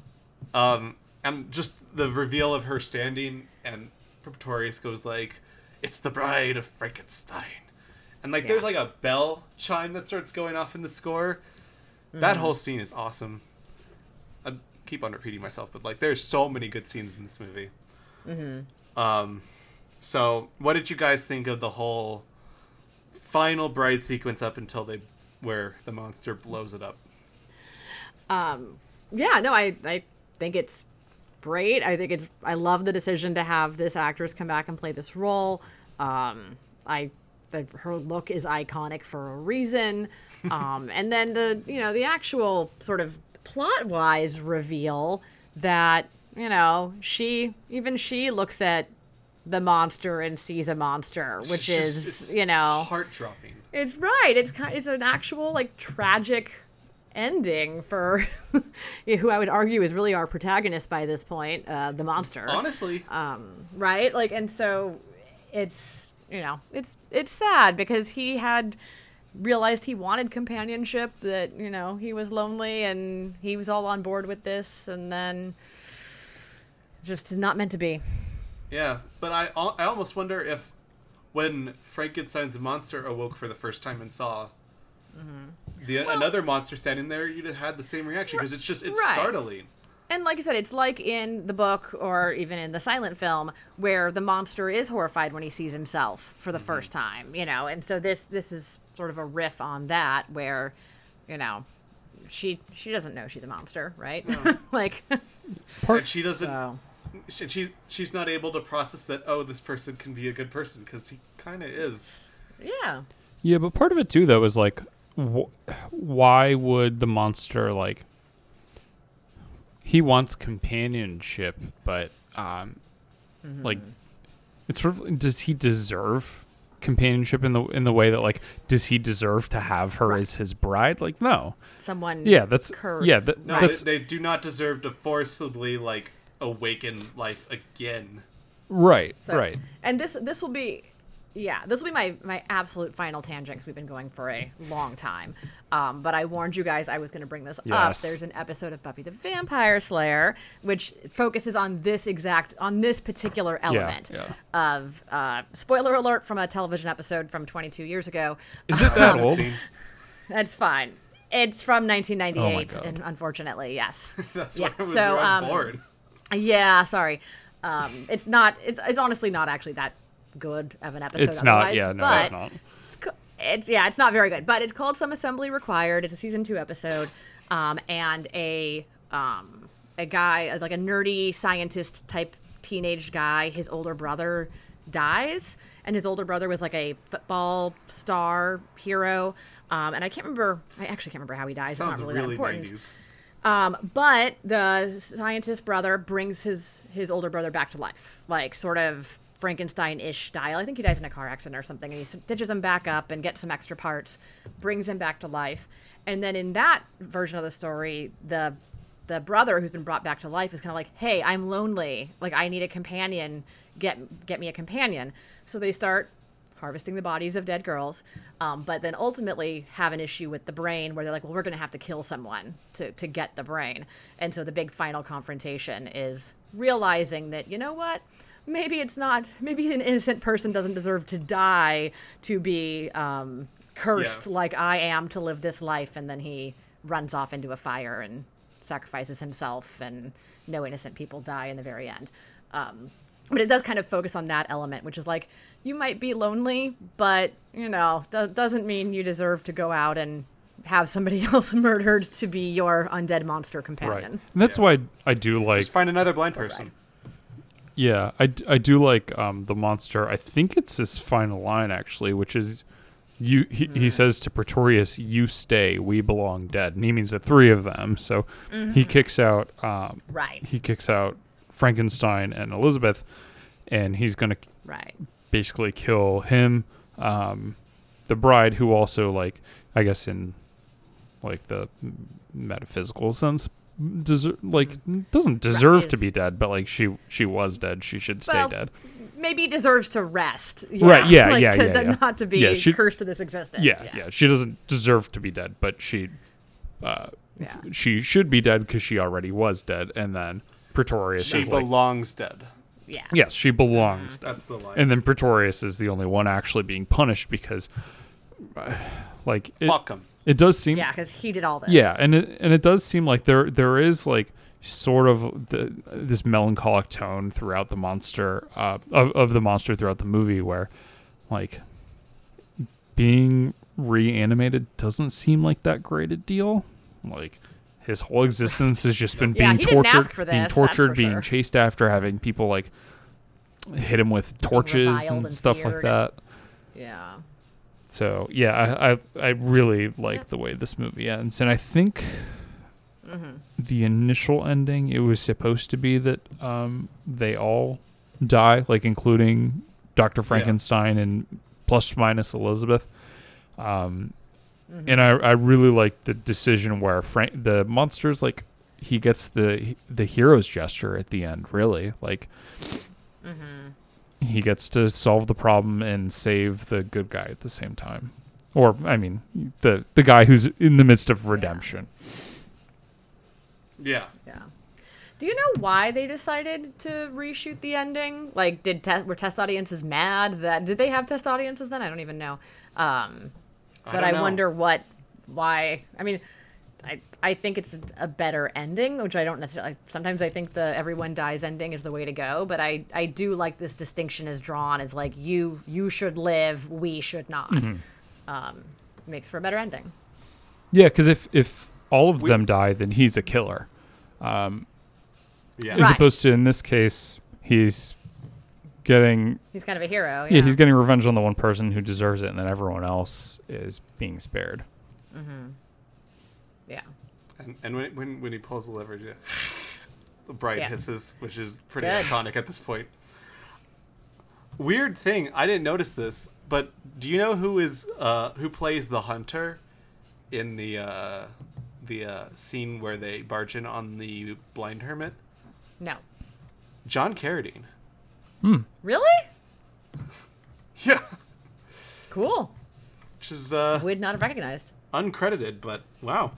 Um, and just the reveal of her standing and Pretorius goes like, "It's the bride of Frankenstein," and like there's like a bell chime that starts going off in the score. Mm-hmm. That whole scene is awesome. I keep on repeating myself, but like there's so many good scenes in this movie. Mm-hmm. Um, so what did you guys think of the whole final bride sequence up until they where the monster blows it up? Um, yeah, no, I I think it's great. I think it's I love the decision to have this actress come back and play this role. Um, I the, her look is iconic for a reason. Um, and then the you know the actual sort of plot wise reveal that you know she even she looks at the monster and sees a monster, which It's just- is it's you know heart dropping. it's right. It's kind. It's an actual like tragic ending for who I would argue is really our protagonist by this point, uh, the monster. Honestly, Um, right? Like, and so it's you know it's it's sad because he had realized he wanted companionship that you know he was lonely and he was all on board with this and then just is not meant to be Yeah, but I al- I almost wonder if when Frankenstein's monster awoke for the first time and saw Mm-hmm. The another monster standing there, you'd have had the same reaction because it's just it's Right. startling. And like I said, it's like in the book or even in the silent film where the monster is horrified when he sees himself for the mm-hmm. first time, you know. And so this this is sort of a riff on that where, you know, she she doesn't know she's a monster, right? like And she doesn't. so She, she she's not able to process that. Oh, this person can be a good person because he kind of is. yeah. Yeah, but part of it too, though, is like, wh- why would the monster like? He wants companionship, but um, like, it's sort of does he deserve companionship in the in the way that like does he deserve to have her as his bride? Like, no. Someone Yeah, that's cursed. yeah, that, No, that's they, they do not deserve to forcibly like awaken life again. right, So- right. And this this will be, yeah, this will be my my absolute final tangent because we've been going for a long time. Um, but I warned you guys I was going to bring this up. There's an episode of Buffy the Vampire Slayer which focuses on this exact on this particular element yeah. of uh, spoiler alert from a television episode from 22 years ago. Is it that Haven't old? That's fine. It's from 1998, Oh and unfortunately, yes. That's Yeah, why I was so, um, bored. Yeah, sorry. Um, it's not. It's it's honestly not actually that good of an episode. It's not. Yeah, no, but it's not. It's, co- it's yeah, it's not very good. But it's called Some Assembly Required. It's a season two episode, um, and a um, a guy like a nerdy scientist type teenage guy. His older brother dies, and his older brother was like a football star hero. Um, and I can't remember. I actually can't remember how he dies. Sounds it's not really, really that important. 90s. Um, but the scientist brother brings his his older brother back to life, like sort of Frankenstein-ish style. I think he dies in a car accident or something, and he stitches him back up and gets some extra parts, brings him back to life. And then in that version of the story, the the brother who's been brought back to life is kind of like, "Hey, I'm lonely. Like I need a companion. Get get me a companion." So they start harvesting the bodies of dead girls, um, but then ultimately have an issue with the brain where they're like, "Well, we're going to have to kill someone to to get the brain." And so the big final confrontation is realizing that you know what. Maybe it's not. Maybe an innocent person doesn't deserve to die to be um, cursed Yeah. like I am to live this life. And then he runs off into a fire and sacrifices himself, and no innocent people die in the very end. Um, but it does kind of focus on that element, which is like you might be lonely, but you know, do- doesn't mean you deserve to go out and have somebody else murdered to be your undead monster companion. Right. companion. And that's why I do like Just find another blind person. Yeah, I, I do like um, the monster. I think it's his final line actually, which is you. He, he says to Pretorius, "You stay. We belong dead." And he means the three of them. So he kicks out. Um, Right. he kicks out Frankenstein and Elizabeth, and he's gonna Right. basically kill him, um, the bride, who also like I guess in like the metaphysical sense deser- like doesn't deserve to be dead, but like she she was dead. She should stay Well, dead. Maybe deserves to rest. Yeah. Right, yeah, like, yeah, to, yeah, to yeah. Not to be Yeah, she- cursed to this existence. Yeah, yeah, She doesn't deserve to be dead, but she uh, Yeah. she should be dead because she already was dead. And then Pretorius She is like, belongs dead. Yeah. yes, she belongs dead. That's the line. And then Pretorius is the only one actually being punished because, uh, like, it, Fuck him. It does seem Yeah, because he did all this. Yeah, and it and it does seem like there there is like sort of the this melancholic tone throughout the monster uh, of of the monster throughout the movie where like being reanimated doesn't seem like that great a deal. Like his whole existence has just been Yeah, being he didn't tortured, being tortured, being chased after, having people like hit him with torches and and stuff like feared. that. Yeah. So yeah, I I, I really like the way this movie ends, and I think Mm-hmm. the initial ending it was supposed to be that um, they all die, like including Doctor Frankenstein and plus minus Elizabeth. Um, Mm-hmm. And I I really like the decision where Frank the monsters like he gets the the hero's gesture at the end. Really like. Mm-hmm. He gets to solve the problem and save the good guy at the same time, or I mean, the the guy who's in the midst of redemption. Yeah. Yeah. Do you know why they decided to reshoot the ending? Like, did te- were test audiences mad that did they have test audiences then? I don't even know. Um, but don't I, know. wonder what, why. I mean, I I think it's a better ending, which I don't necessarily. Sometimes I think the everyone dies ending is the way to go, but I I do like this distinction is drawn as like you you should live, we should not. Mm-hmm. Um, makes for a better ending. Yeah, because if if all of We- them die, then he's a killer. Um, Yeah. As Right. opposed to in this case, he's getting He's kind of a hero. yeah. Yeah, he's getting revenge on the one person who deserves it, and then everyone else is being spared. Yeah. And, and when, when when he pulls the lever, yeah, the bride Yeah. hisses, which is pretty Good. iconic at this point. Weird thing, I didn't notice this, but do you know who is uh, who plays the hunter in the uh, the uh, scene where they barge in on the blind hermit? No. John Carradine. Really? Yeah, Cool. which is uh, Would not have recognized. uncredited, but wow,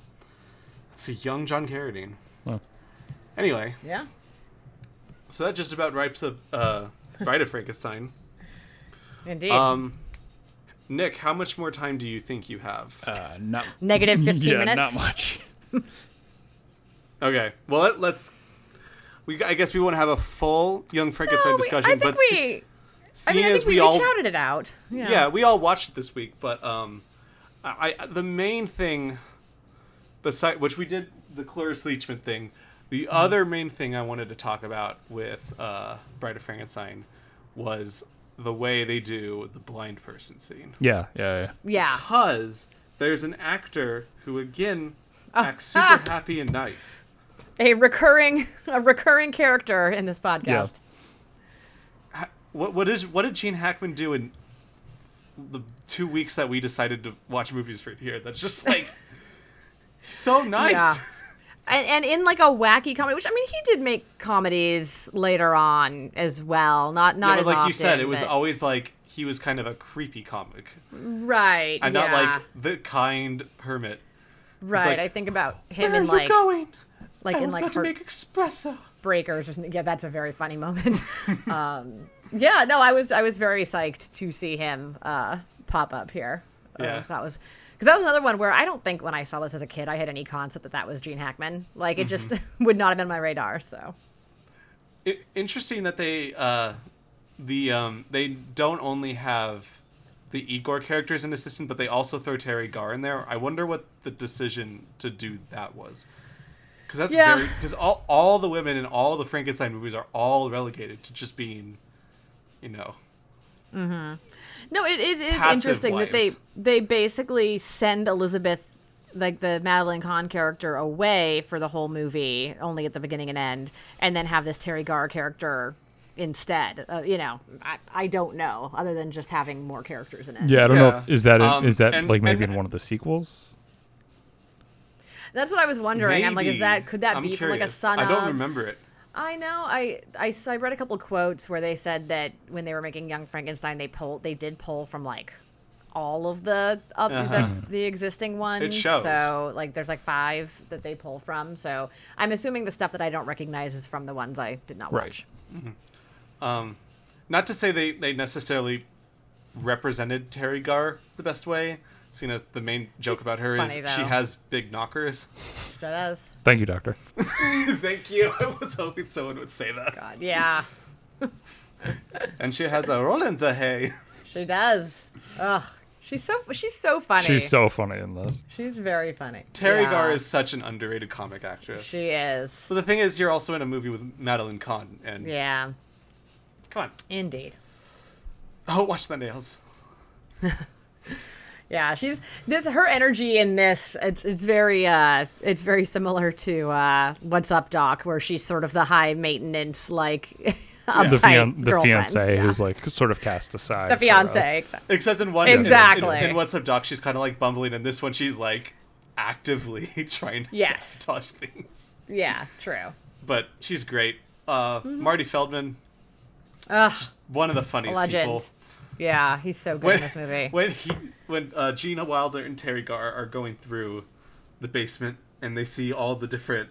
that's a young John Carradine. Wow. Anyway, Yeah. so that just about writes up uh, Bride of Frankenstein. Indeed. Um, Nick, how much more time do you think you have? Uh, not Negative 15 yeah, minutes. not much. Okay, well let, let's. We I guess we want to have a full Young Frankenstein No, we- discussion, I think but se- we. I seeing mean, I as think we, we we all shouted it out. Yeah. yeah we all watched it this week, but um, I, I the main thing, beside which we did the Cloris Leachman thing, the Mm-hmm. other main thing I wanted to talk about with uh, Bride of Frankenstein was the way they do the blind person scene. Yeah, yeah, yeah. Yeah. because there's an actor who again Oh, acts super ah. happy and nice. A recurring, a recurring character in this podcast. Ha- What what is what did Gene Hackman do in the two weeks that we decided to watch movies for here? That's just like he's so nice. Yeah. and, and in like a wacky comedy, which I mean, he did make comedies later on as well. Not not Yeah, as like often, you said, it was but- always like he was kind of a creepy comic, right, and yeah, not like the kind hermit. right. like, I think about him Where in like going? like I in like about to make espresso. breakers or something. Yeah, that's a very funny moment. um, yeah, no, I was I was very psyched to see him uh, pop up here. Uh, Yeah. that was because that was another one where I don't think when I saw this as a kid I had any concept that that was Gene Hackman. Like it just would not have been on my radar. So I interesting that they uh, the um, they don't only have the Igor characters in Assistant, but they also throw Teri Garr in there. I wonder what the decision to do that was. Because that's Yeah. very because all all the women in all the Frankenstein movies are all relegated to just being, you know, no, it, it is Passive interesting that they they basically send Elizabeth. Like the Madeline Kahn character away for the whole movie, only at the beginning and end, and then have this Teri Garr character instead. Uh, you know, I, I don't know, other than just having more characters in it. Yeah, I don't know if is that Um, is that and- like maybe and- in one of the sequels? That's what I was wondering. I'm like, is that could that I'm be from like a curious. son I don't remember it. I know. I I read a couple quotes where they said that when they were making Young Frankenstein, they pulled they did pull from like all of the up Uh-huh. the, the existing ones. It shows. So like there's like five that they pull from. So I'm assuming the stuff that I don't recognize is from the ones I did not Right. watch. Um, not to say they, they necessarily represented Teri Garr the best way, seeing as the main joke about her funny, is she has big knockers. That does. Thank you, Doctor. Thank you. I was hoping someone would say that. God, yeah, And she has a Roland hay. she does. Ugh, she's so she's so funny. She's so funny in this. She's very funny. Terry Yeah, Gar is such an underrated comic actress. She is. but the thing is, you're also in a movie with Madeline Kahn, and Yeah, come on, indeed. oh, watch the nails. Yeah, she's this her energy in this it's it's very uh it's very similar to uh What's Up Doc where she's sort of the high maintenance like The, uptight fian- the fiance Yeah. who's like sort of cast aside. the for, uh, fiance. exactly. Except in one, in- in- Exactly. In, in What's Up, Doc, she's kind of like bumbling, and this one, she's like actively trying to Yes. sabotage things. Yeah, true. But she's great. Uh, Marty Feldman, Ugh, just one of the funniest legend. people. Yeah, he's so good When, in this movie. when he, when uh, Gene Wilder and Teri Garr are going through the basement, and they see all the different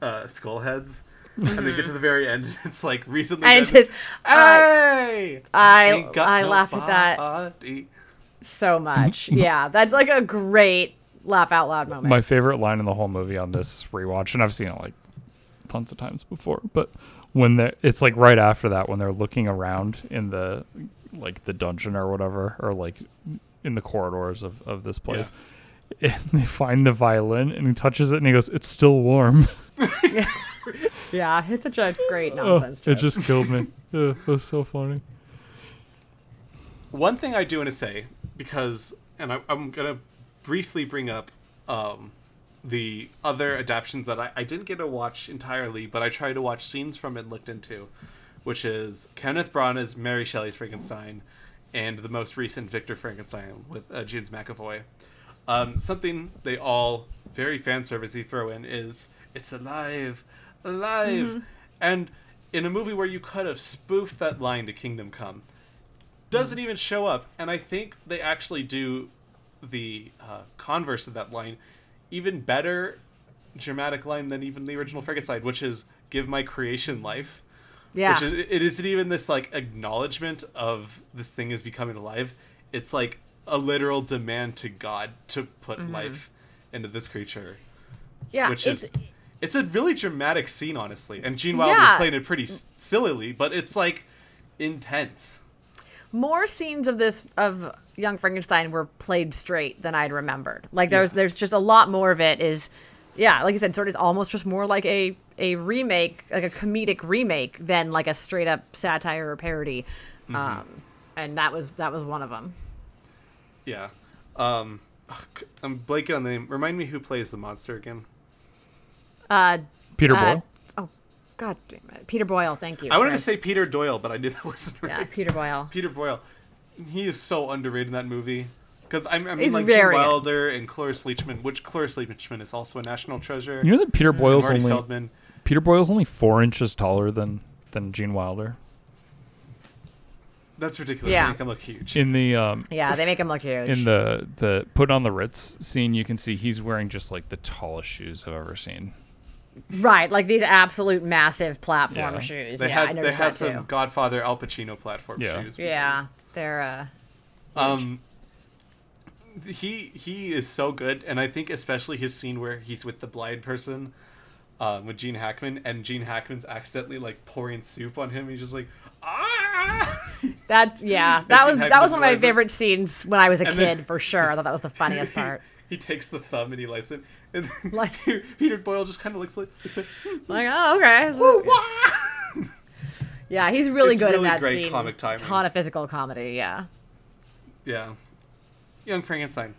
uh, skull heads, and they get to the very end, and it's like recently. And dead- his- hey, I Ain't got I no laughed at that so much. Yeah, that's like a great laugh out loud moment. My favorite line in the whole movie on this rewatch, and I've seen it like tons of times before, but when they it's like right after that when they're looking around in the like the dungeon or whatever, or like in the corridors of, of this place. And they find the violin and he touches it and he goes, It's still warm. yeah, it's such a great Oh, nonsense. it just killed me. Yeah, it was so funny. One thing I do want to say, because, and I, I'm going to briefly bring up um, the other adaptations that I, I didn't get to watch entirely, but I tried to watch scenes from it and looked into, which is Kenneth Branagh's Mary Shelley's Frankenstein and the most recent Victor Frankenstein with uh, James McAvoy. Um, something they all very fan servicey throw in is it's alive, alive, and in a movie where you could have spoofed that line to Kingdom Come, doesn't even show up, and I think they actually do the uh, converse of that line, even better dramatic line than even the original Frankenstein, which is "Give my creation life." Yeah. Which is it isn't even this like acknowledgement of this thing is becoming alive. It's like a literal demand to God to put mm-hmm. life into this creature, yeah, which is it's a really dramatic scene, honestly. And Gene Wilder's Yeah. playing it pretty s- sillily, but it's like intense. more scenes of this of Young Frankenstein were played straight than I'd remembered. Like there's Yeah. there's just a lot more of it is yeah, like you said, sort of almost just more like a a remake, like a comedic remake than like a straight up satire or parody. Mm-hmm. Um, and that was that was one of them. Yeah. Um, ugh, c- I'm blanking on the name. Remind me who plays the monster again. Uh, Peter uh, Boyle? oh, god damn it, Peter Boyle. Thank you. I wanted to say Peter Doyle, but I knew that wasn't right. yeah, Peter Boyle. Peter Boyle. He is so underrated in that movie Because I, I mean, He's like very Gene. Wilder and Cloris Leachman, which Cloris Leachman is also a national treasure. You know that Peter Boyle's Marty only Feldman. Peter Boyle's only four inches taller than than Gene Wilder. That's ridiculous. Yeah. They make him look huge. In the um Yeah, they make him look huge. in the the put on the Ritz scene, you can see he's wearing just like the tallest shoes I've ever seen. right, like these absolute massive platform Yeah. shoes. They yeah, I had they had that some too. Godfather Al Pacino platform Yeah. shoes. Yeah, they're uh, Um, he he is so good, and I think especially his scene where he's with the blind person, um, with Gene Hackman, and Gene Hackman's accidentally like pouring soup on him. He's just like, ah. that's yeah. That was Hackman that was one of my favorite scenes when I was a And kid then- for sure. I thought that was the funniest part. he takes the thumb and he lights it, and Like- Peter Boyle just kind of looks like, looks like "Hmm, Like, oh okay. So- yeah, he's really It's good really in that great scene. comic timing. Ton of physical comedy. Yeah, yeah, Young Frankenstein,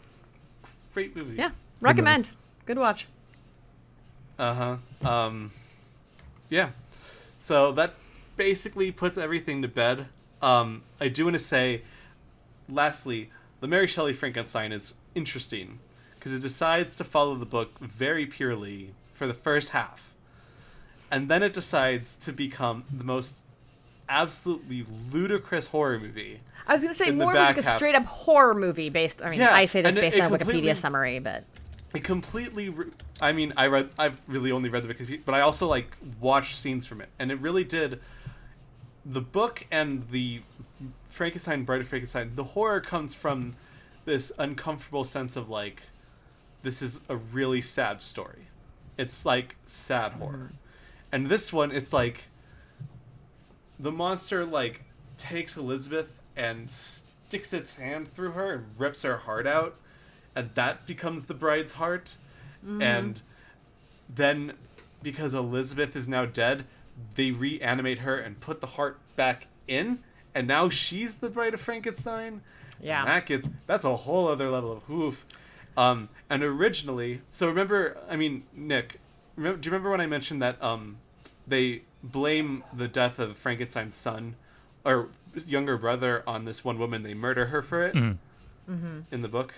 great movie. yeah. Recommend. Good watch. Uh huh. Um, yeah. So that basically puts everything to bed. Um, I do want to say, lastly, the Mary Shelley Frankenstein is interesting because it decides to follow the book very purely for the first half, and then it decides to become the most absolutely ludicrous horror movie. I was gonna say more like a half- straight up horror movie based. I mean, Yeah, I say this it- based it on Wikipedia summary, but it completely re- i mean i read i've really only read the wikipedia but i also like watched scenes from it. And it really did the book and the frankenstein bride of frankenstein the horror comes from this uncomfortable sense of like this is a really sad story. It's like sad horror. Mm-hmm. And this one it's like the monster like takes elizabeth and sticks its hand through her and rips her heart out and that becomes the bride's heart. And then because elizabeth is now dead they reanimate her and put the heart back in and now she's the bride of frankenstein? Yeah. and that gets that's a whole other level of hoof um and originally so remember i mean nick remember, do you remember when i mentioned that um they blame the death of frankenstein's son or younger brother on this one woman they murder her for it? In the book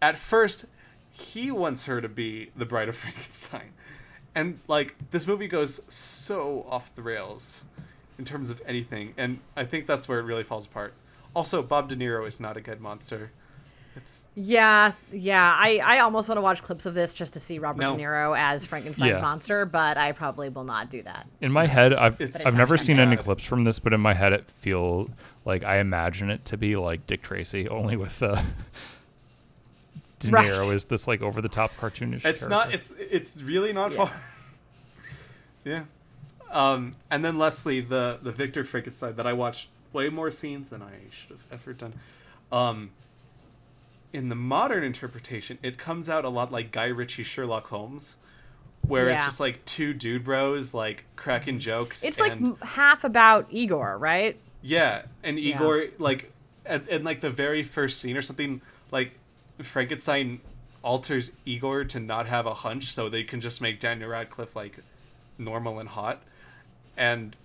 at first he wants her to be the bride of frankenstein and like this movie goes so off the rails in terms of anything and i think that's where it really falls apart also bob de niro is not a good monster it's yeah, yeah. I I almost want to watch clips of this just to see Robert No. De Niro as Frankenstein's Yeah. monster, but I probably will not do that. In my head, I've It's- I've never it's seen any clips from this, but in my head, it feel like I imagine it to be like Dick Tracy, only with uh, De Right. Niro is this like over the top cartoonish. it's not it's it's really not Yeah. far yeah um and then leslie the the victor frankenstein that i watched way more scenes than i should have ever done um in the modern interpretation it comes out a lot like guy ritchie's sherlock holmes where it's just like two dude bros like cracking jokes It's like and, m- half about Igor, right? yeah and Yeah. igor like and, in like the very first scene or something like frankenstein alters igor to not have a hunch so they can just make daniel radcliffe like normal and hot. And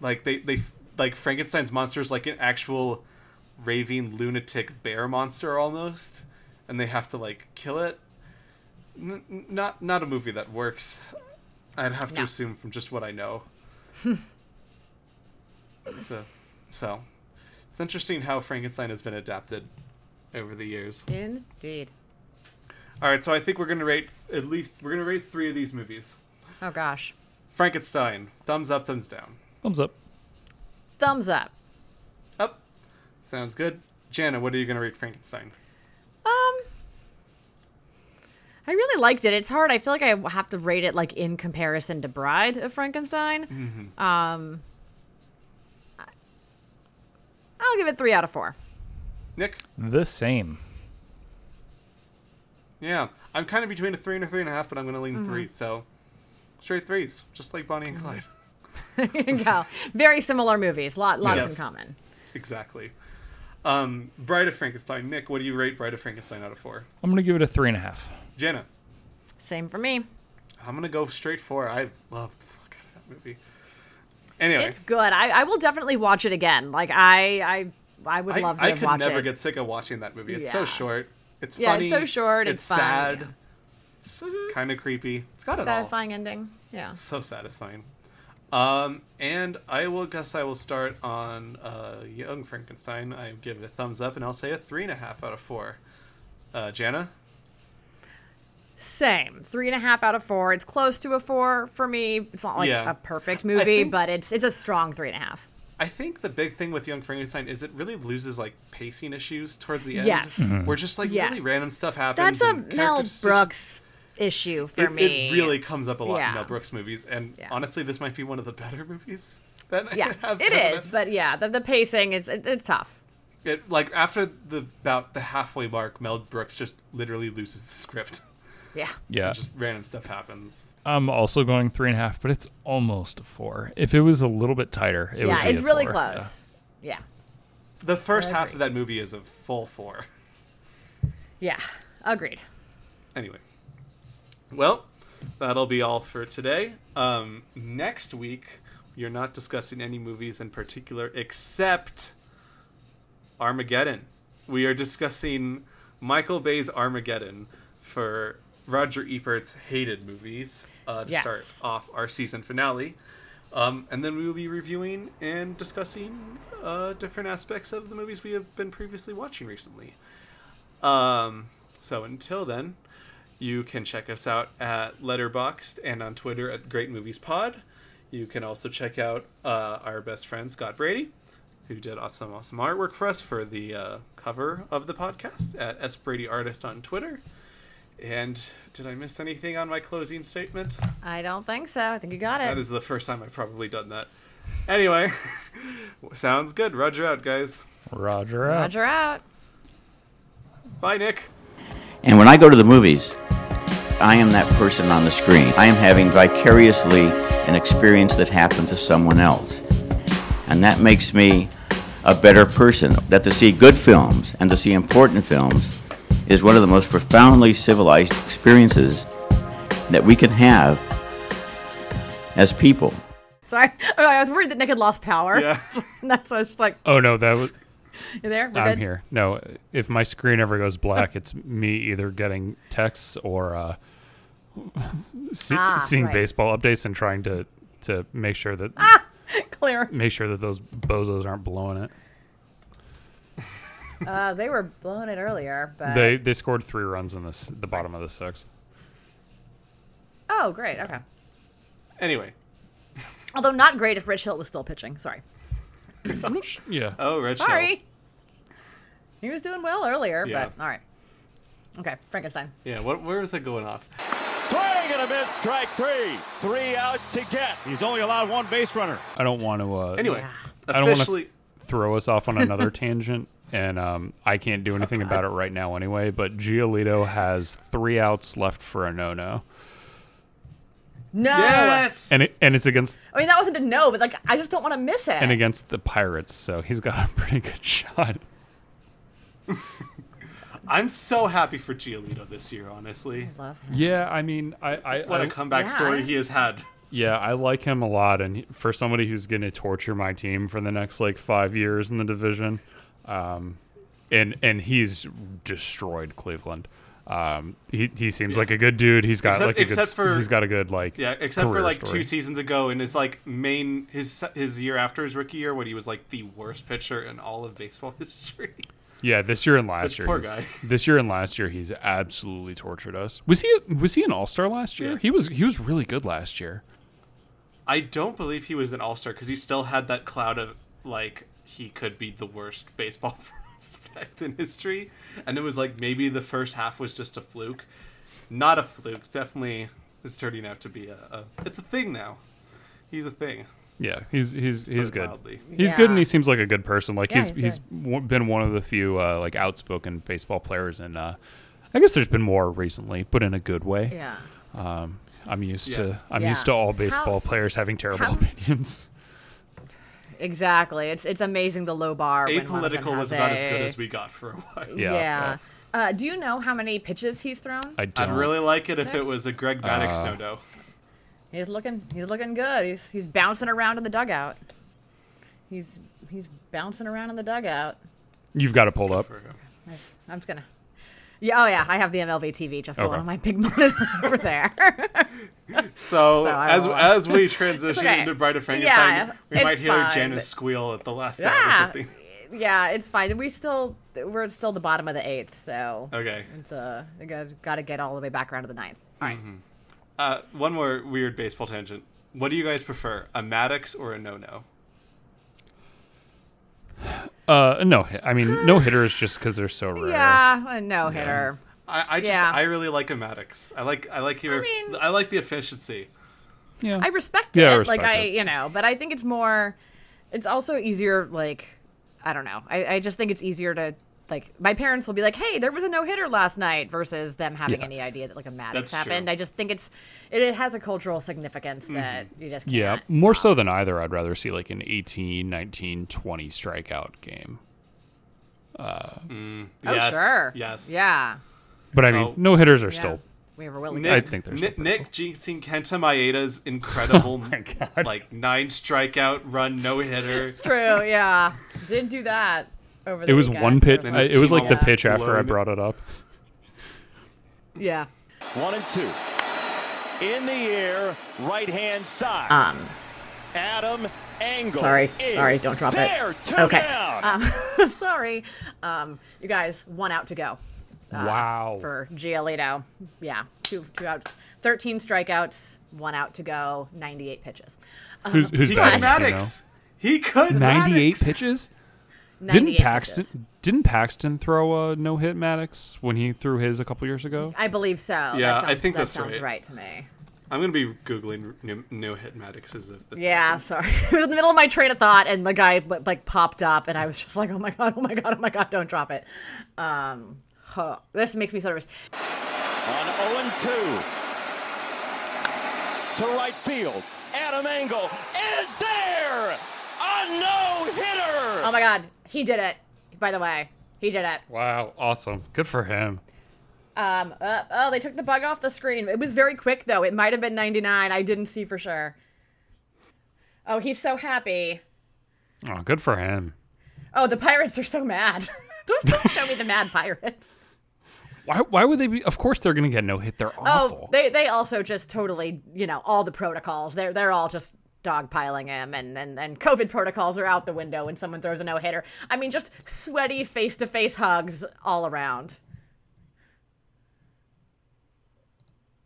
like they they like frankenstein's monster is like an actual raving lunatic bear monster almost and they have to like kill it. N- not not a movie that works. I'd have to No. assume from just what i know. So so it's interesting how frankenstein has been adapted over the years Indeed. all right so i think we're gonna rate at least we're gonna rate three of these movies Oh gosh. frankenstein thumbs up thumbs down thumbs up. Thumbs up. up sounds good jana what are you gonna rate frankenstein Um, I really liked it. It's hard. I feel like I have to rate it like in comparison to Bride of Frankenstein. Mm-hmm. Um, I- I'll give it three out of four. Nick The same. yeah i'm kind of between a three and a three and a half but i'm gonna lean Mm-hmm. three so straight threes just like bonnie and clyde There you go. Very similar movies. Lot, lots Yes. in common. exactly um bride of frankenstein nick what do you rate bride of frankenstein out of four I'm gonna give it a three and a half. jana Same for me. i'm gonna go straight four i love the fuck out of that movie anyway It's good. I, I will definitely watch it again. Like I, I I would I, love to I could watch never it. get sick of watching that movie. It's so short. It's Yeah, funny. it's so short, It's, it's fun, sad. yeah. It's kind of creepy. It's got it all. Satisfying ending. Yeah. So satisfying. Um, and I will guess I will start on uh, Young Frankenstein. I give it a thumbs up, and I'll say a three and a half out of four. Uh, Jana, Same. Three and a half out of four. It's close to a four for me. It's not like Yeah. a perfect movie, think- but it's it's a strong three and a half. I think the big thing with Young Frankenstein is it really loses like pacing issues towards the end. Yes. Mhm. where just like Yes. really random stuff happens. That's a Mel character decisions- Brooks issue for It, me. it really comes up a lot in Mel Brooks movies, and Yeah. honestly, this might be one of the better movies that I Yeah, have. it ever- but yeah, the, the pacing is it, it's tough. It, like after the about the halfway mark, Mel Brooks just literally loses the script. Yeah. Yeah. Just random stuff happens. I'm also going three and a half, but it's almost a four. If it was a little bit tighter, it would yeah, be it's a really four. close. Yeah. The first half of that movie is a full four. Yeah. Agreed. Anyway, well, that'll be all for today. Um, next week, you're not discussing any movies in particular except Armageddon. We are discussing Michael Bay's Armageddon for Roger Ebert's hated movies uh, to Yes. start off our season finale. Um, and then we will be reviewing and discussing uh, different aspects of the movies we have been previously watching recently. Um, so until then, you can check us out at Letterboxd and on Twitter at Great Movies Pod. You can also check out uh, our best friend Scott Brady, who did awesome, awesome artwork for us for the uh, cover of the podcast at S Brady Artist on Twitter. And did I miss anything on my closing statement? I don't think so. I think you got it. That is the first time I've probably done that. Anyway, sounds good. Roger out, guys. Roger out. Roger out. Bye, Nick. And when I go to the movies, I am that person on the screen. I am having vicariously an experience that happened to someone else. And that makes me a better person. That to see good films and to see important films is one of the most profoundly civilized experiences that we can have as people. Sorry. I was worried that Nick had lost power. Yeah. That's why I was just like, Oh no, that was. you there? We're I'm good? here. No, if my screen ever goes black, it's me either getting texts or uh, see, Ah, seeing right. baseball updates and trying to to make sure that Clear. make sure that those bozos aren't blowing it. Uh, they were blowing it earlier, but. They they scored three runs in this the bottom of the sixth. Oh, great. Okay. Anyway. Although not great if Rich Hill was still pitching. Sorry. Yeah. Oh, Rich Hill. Sorry. He was doing well earlier, Yeah. but all right. Okay, Frankenstein. Yeah, what, where was it going off? Swing and a miss, strike three. Three outs to get. He's only allowed one base runner. I don't want to. Uh, Anyway, I don't wanna- officially. throw us off on another tangent, and um, I can't do anything about it right now anyway. But Giolito has three outs left for a no-no, No. Yes! and it, and it's against I mean, that wasn't a no, but like, I just don't want to miss it. and against the Pirates, so he's got a pretty good shot. I'm so happy for Giolito this year, honestly. Love him. Yeah, I mean, I, I, What I a comeback Yeah. story he has had. yeah, I like him a lot, and he- for somebody who's going to torture my team for the next like five years in the division, um, and and he's destroyed Cleveland. Um, he he seems like a good dude. He's got Except- like a except good, for- he's got a good like Yeah, except for like story. two seasons ago in his like main his his year after his rookie year when he was like the worst pitcher in all of baseball history. Yeah, this year and last year. poor guy. This year and last year, he's absolutely tortured us. Was he? Was he an All Star last year? Yeah. He was. He was really good last year. I don't believe he was an all star because he still had that cloud of like he could be the worst baseball prospect in history, and it was like maybe the first half was just a fluke. Not a fluke. Definitely is turning out to be a. a it's a thing now. He's a thing. Yeah, he's he's he's good. mildly. He's good, and he seems like a good person. Like Yeah, he's he's he's w- been one of the few uh, like outspoken baseball players, and uh, I guess there's been more recently, but in a good way. Yeah. Um, I'm used Yes. to I'm Yeah. used to all How- baseball players having terrible how- opinions. Exactly. It's it's amazing the low bar. when one of them Apolitical was has about as good as we got for a while. Yeah, Yeah. Uh, do you know how many pitches he's thrown? I don't. I'd really like it if it was a Greg Maddux Uh, no no. He's looking. He's looking good. He's he's bouncing around in the dugout. He's he's bouncing around in the dugout. You've got it pulled up. I'm just gonna. Yeah, oh yeah, I have the MLB TV just Okay. below my big monitor over there. So, So as will- as we transition okay. into Bride of Frankenstein, Yeah, we might hear fine, Janice but- squeal at the last out or something. yeah, it's fine. We still we're still the bottom of the eighth, so Okay. it's uh, we got got to get all the way back around to the ninth. All right. Uh, one more weird baseball tangent. What do you guys prefer, a Maddux or a no-no? Uh, no, I mean no hitters just because they're so rare. Yeah, a no hitter. I, I just Yeah. I really like a Maddux. I like I like your mean- I like the efficiency. Yeah. I respect Yeah, I it. respect like I, it. you know, but I think it's more. It's also easier. Like, I don't know. I, I just think it's easier to like. My parents will be like, "Hey, there was a no hitter last night," versus them having Yeah. any idea that like a Maddux That's true. happened. I just think it's it, it has a cultural significance mm-hmm. that you just can't. yeah, more so than either. I'd rather see like an 18, 19, 20 strikeout game. Uh, mm, oh yes, sure. Yes. Yeah. But I mean, Oh. no hitters are Yeah. still. We were willing. Nick, I think they're Nick, still Nick jinxing Kenta Maeda's incredible, oh my God. like nine strikeout run no hitter. True. Yeah. Didn't do that over the. It was weekend. one pitch. Then I- It was like the almost pitch after I brought it up. Yeah. One and two. In the air, right hand side. Um. Adam Engel. Sorry. Sorry, don't drop it. there, Two Okay. Um, sorry. Um, you guys, one out to go. Uh, wow. For Giolito. Yeah, two two outs, thirteen strikeouts, one out to go, ninety-eight pitches. who's who's He batting? could Maddux. He could Ninety-eight Maddux. pitches. 98 Didn't Paxton? pitches. Didn't Paxton throw a no hit Maddux when he threw his a couple years ago? I believe so. Yeah, that I think that that's sounds right. to me. I'm gonna be googling no, no hit Madduxes if this. Yeah, sorry. it was in the middle of my train of thought, and the guy like popped up, and I was just like, "Oh my god! Oh my god! Oh my god! Don't drop it." Um, huh. this makes me so nervous. On 0 and 2. To right field. Adam Engel is there. A no hitter. Oh my god, he did it. By the way, he did it. Wow, awesome. Good for him. Um, uh, oh, they took the bug off the screen. It was very quick though. It might have been 99. I didn't see for sure. Oh, he's so happy. Oh, good for him. Oh, the pirates are so mad. don't, don't show me the mad pirates. Why? Why would they be? Of course, they're gonna get no hit. They're awful. Oh, they they also just totally, you know, all the protocols. They're they're all just dogpiling him, and and and COVID protocols are out the window when someone throws a no hitter. I mean, just sweaty face to face hugs all around.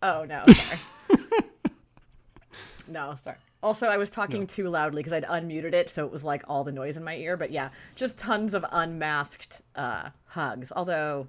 Oh no, sorry. no, sorry. Also, I was talking too loudly because I'd unmuted it, so it was like all the noise in my ear. But yeah, just tons of unmasked uh, hugs. Although,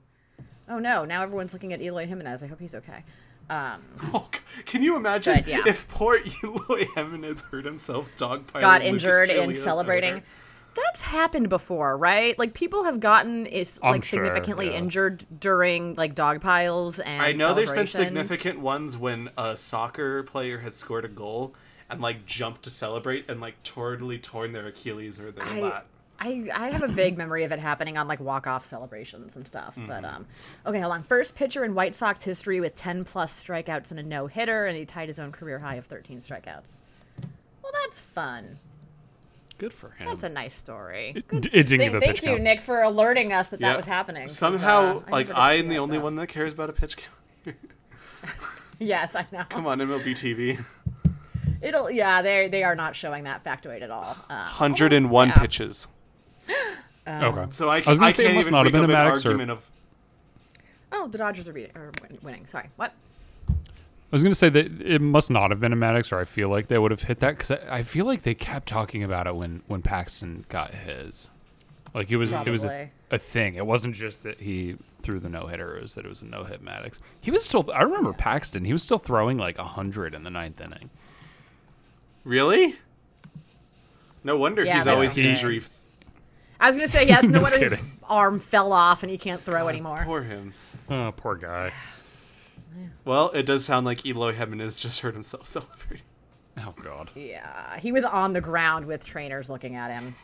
oh no, now everyone's looking at Eloy Jimenez. I hope he's okay. Um, Oh, can you imagine But, yeah. if poor Eloy Jimenez hurt himself dogpiling? got Lucas injured in Giolito's celebrating. no-hitter? That's happened before, right? Like people have gotten is I'm like sure, significantly yeah. injured during like dog piles and I know there's been significant ones when a soccer player has scored a goal and like jumped to celebrate and like totally torn their Achilles or their I, lat. I, I have a vague memory of it happening on like walk off celebrations and stuff. But um, okay, hold on. First pitcher in White Sox history with 10 plus strikeouts and a no hitter, and he tied his own career high of 13 strikeouts. Well, that's fun. Good for him. That's a nice story. It, it didn't Thank, give a thank pitch you, count. Nick, for alerting us that Yeah. that was happening. Somehow, uh, like I am the only stuff. one that cares about a pitch count. Yes, I know. Come on, MLB TV. It'll yeah, they they are not showing that factoid at all. Um, 101 yeah. pitches. Um, okay. So I, I was gonna say it must not have been a Maddux or- argument of oh, the Dodgers are, beating, are winning. Sorry, what? I was gonna say that it must not have been a Maddux, or I feel like they would have hit that because I, I feel like they kept talking about it when when Paxton got his. Like it was it was a, a thing. It wasn't just that he threw the no hitter; it was that it was a no hit Maddux. He was still. I remember Paxton. He was still throwing like hundred in the ninth inning. really. No wonder Yeah, he's always okay. injury. F- I was gonna say yes. No, No wonder his arm fell off and he can't throw anymore. Poor him. Oh, poor guy. Well, it does sound like Eloy Jimenez just hurt himself celebrating. Oh God. Yeah, he was on the ground with trainers looking at him.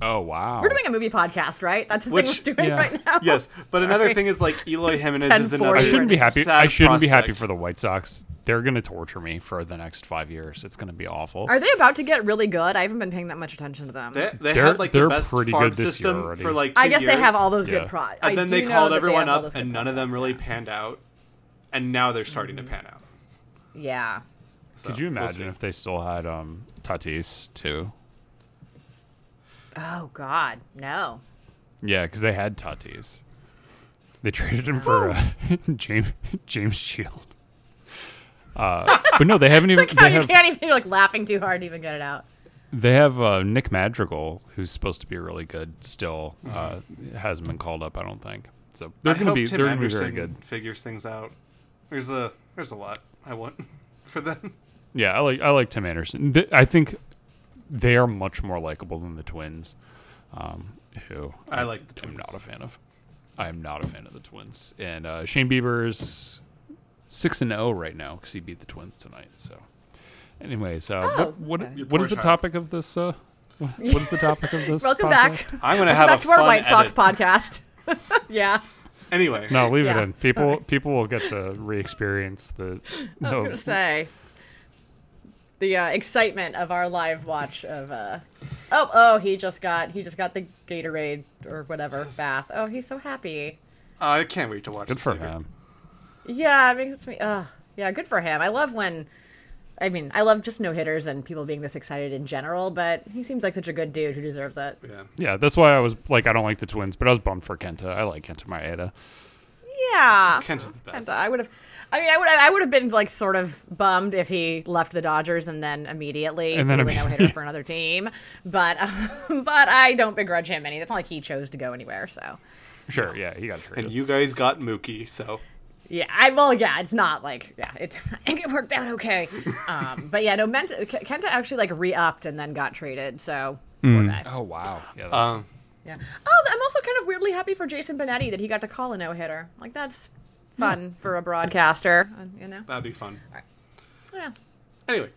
Oh wow. We're doing a movie podcast, right? That's the Which- thing we're doing yeah. right now. Yes, but another Sorry. thing is like Eloy Jimenez is another. I shouldn't be happy. I shouldn't be happy for the White Sox they're gonna torture me for the next five years. It's gonna be awful. Are they about to get really good? I haven't been paying that much attention to them. They, they They're- had like the they're best pretty farm good this system already. for like two I guess they have all those Yeah. good pros. and then they called everyone up, and none of them really Pan- panned out, and now they're starting to pan out. yeah. So, Could you we'll imagine if they still had um, Tatis too? Oh God, no. Yeah, because they had Tatis. They traded him for uh, James James Shield. Uh, but no, they haven't even. God, They you have can't even. You're like laughing too hard to even get it out. they have uh, Nick Madrigal, who's supposed to be really good. Still, uh, Mm-hmm. hasn't been called up. I don't think. So I they're going to be. Tim They're going to be very good. figures things out. There's a there's a lot I want for them. Yeah, I like I like Tim Anderson. I think they are much more likable than the Twins, um, who I like the am not a fan of. I am not a fan of the Twins. And uh, Shane Bieber's six and zero right now because he beat the Twins tonight. So, anyways, uh, Oh, what what, okay. What is the topic of this? Uh, what is the topic of this? Welcome podcast? back. I'm gonna have back a to our fun White Sox edit. podcast. yeah. Anyway, No, leave Yeah, it in. People people will get to re-experience the. I was no, gonna say the uh, excitement of our live watch of uh oh oh he just got he just got the Gatorade or whatever bath. Oh, he's so happy. I can't wait to watch. good this for later. him. Yeah, it makes me. Uh, yeah, good for him. I love when. I mean, I love just no hitters and people being this excited in general, but he seems like such a good dude who deserves it. Yeah. Yeah, that's why I was like, I don't like the Twins, but I was bummed for Kenta. I like Kenta Maeda. Yeah, Kenta's the best. And I would have. I mean, I would. I would have been like sort of bummed if he left the Dodgers and then immediately And then threw a no immediately- hitter for another team. But, but I don't begrudge him any. That's not like he chose to go anywhere. So, Sure, yeah, he got traded. And you guys got Mookie, so yeah. I well, yeah. It's not like yeah. It it worked out okay. Um, but yeah, no. Meant Kenta actually like re-upped and then got traded. So. poor guy. oh wow, yeah, that's, um, Yeah. Oh, I'm also kind of weirdly happy for Jason Benetti that he got to call a no hitter. Like that's fun for a broadcaster. You know. that'd be fun. Yeah. Anyway,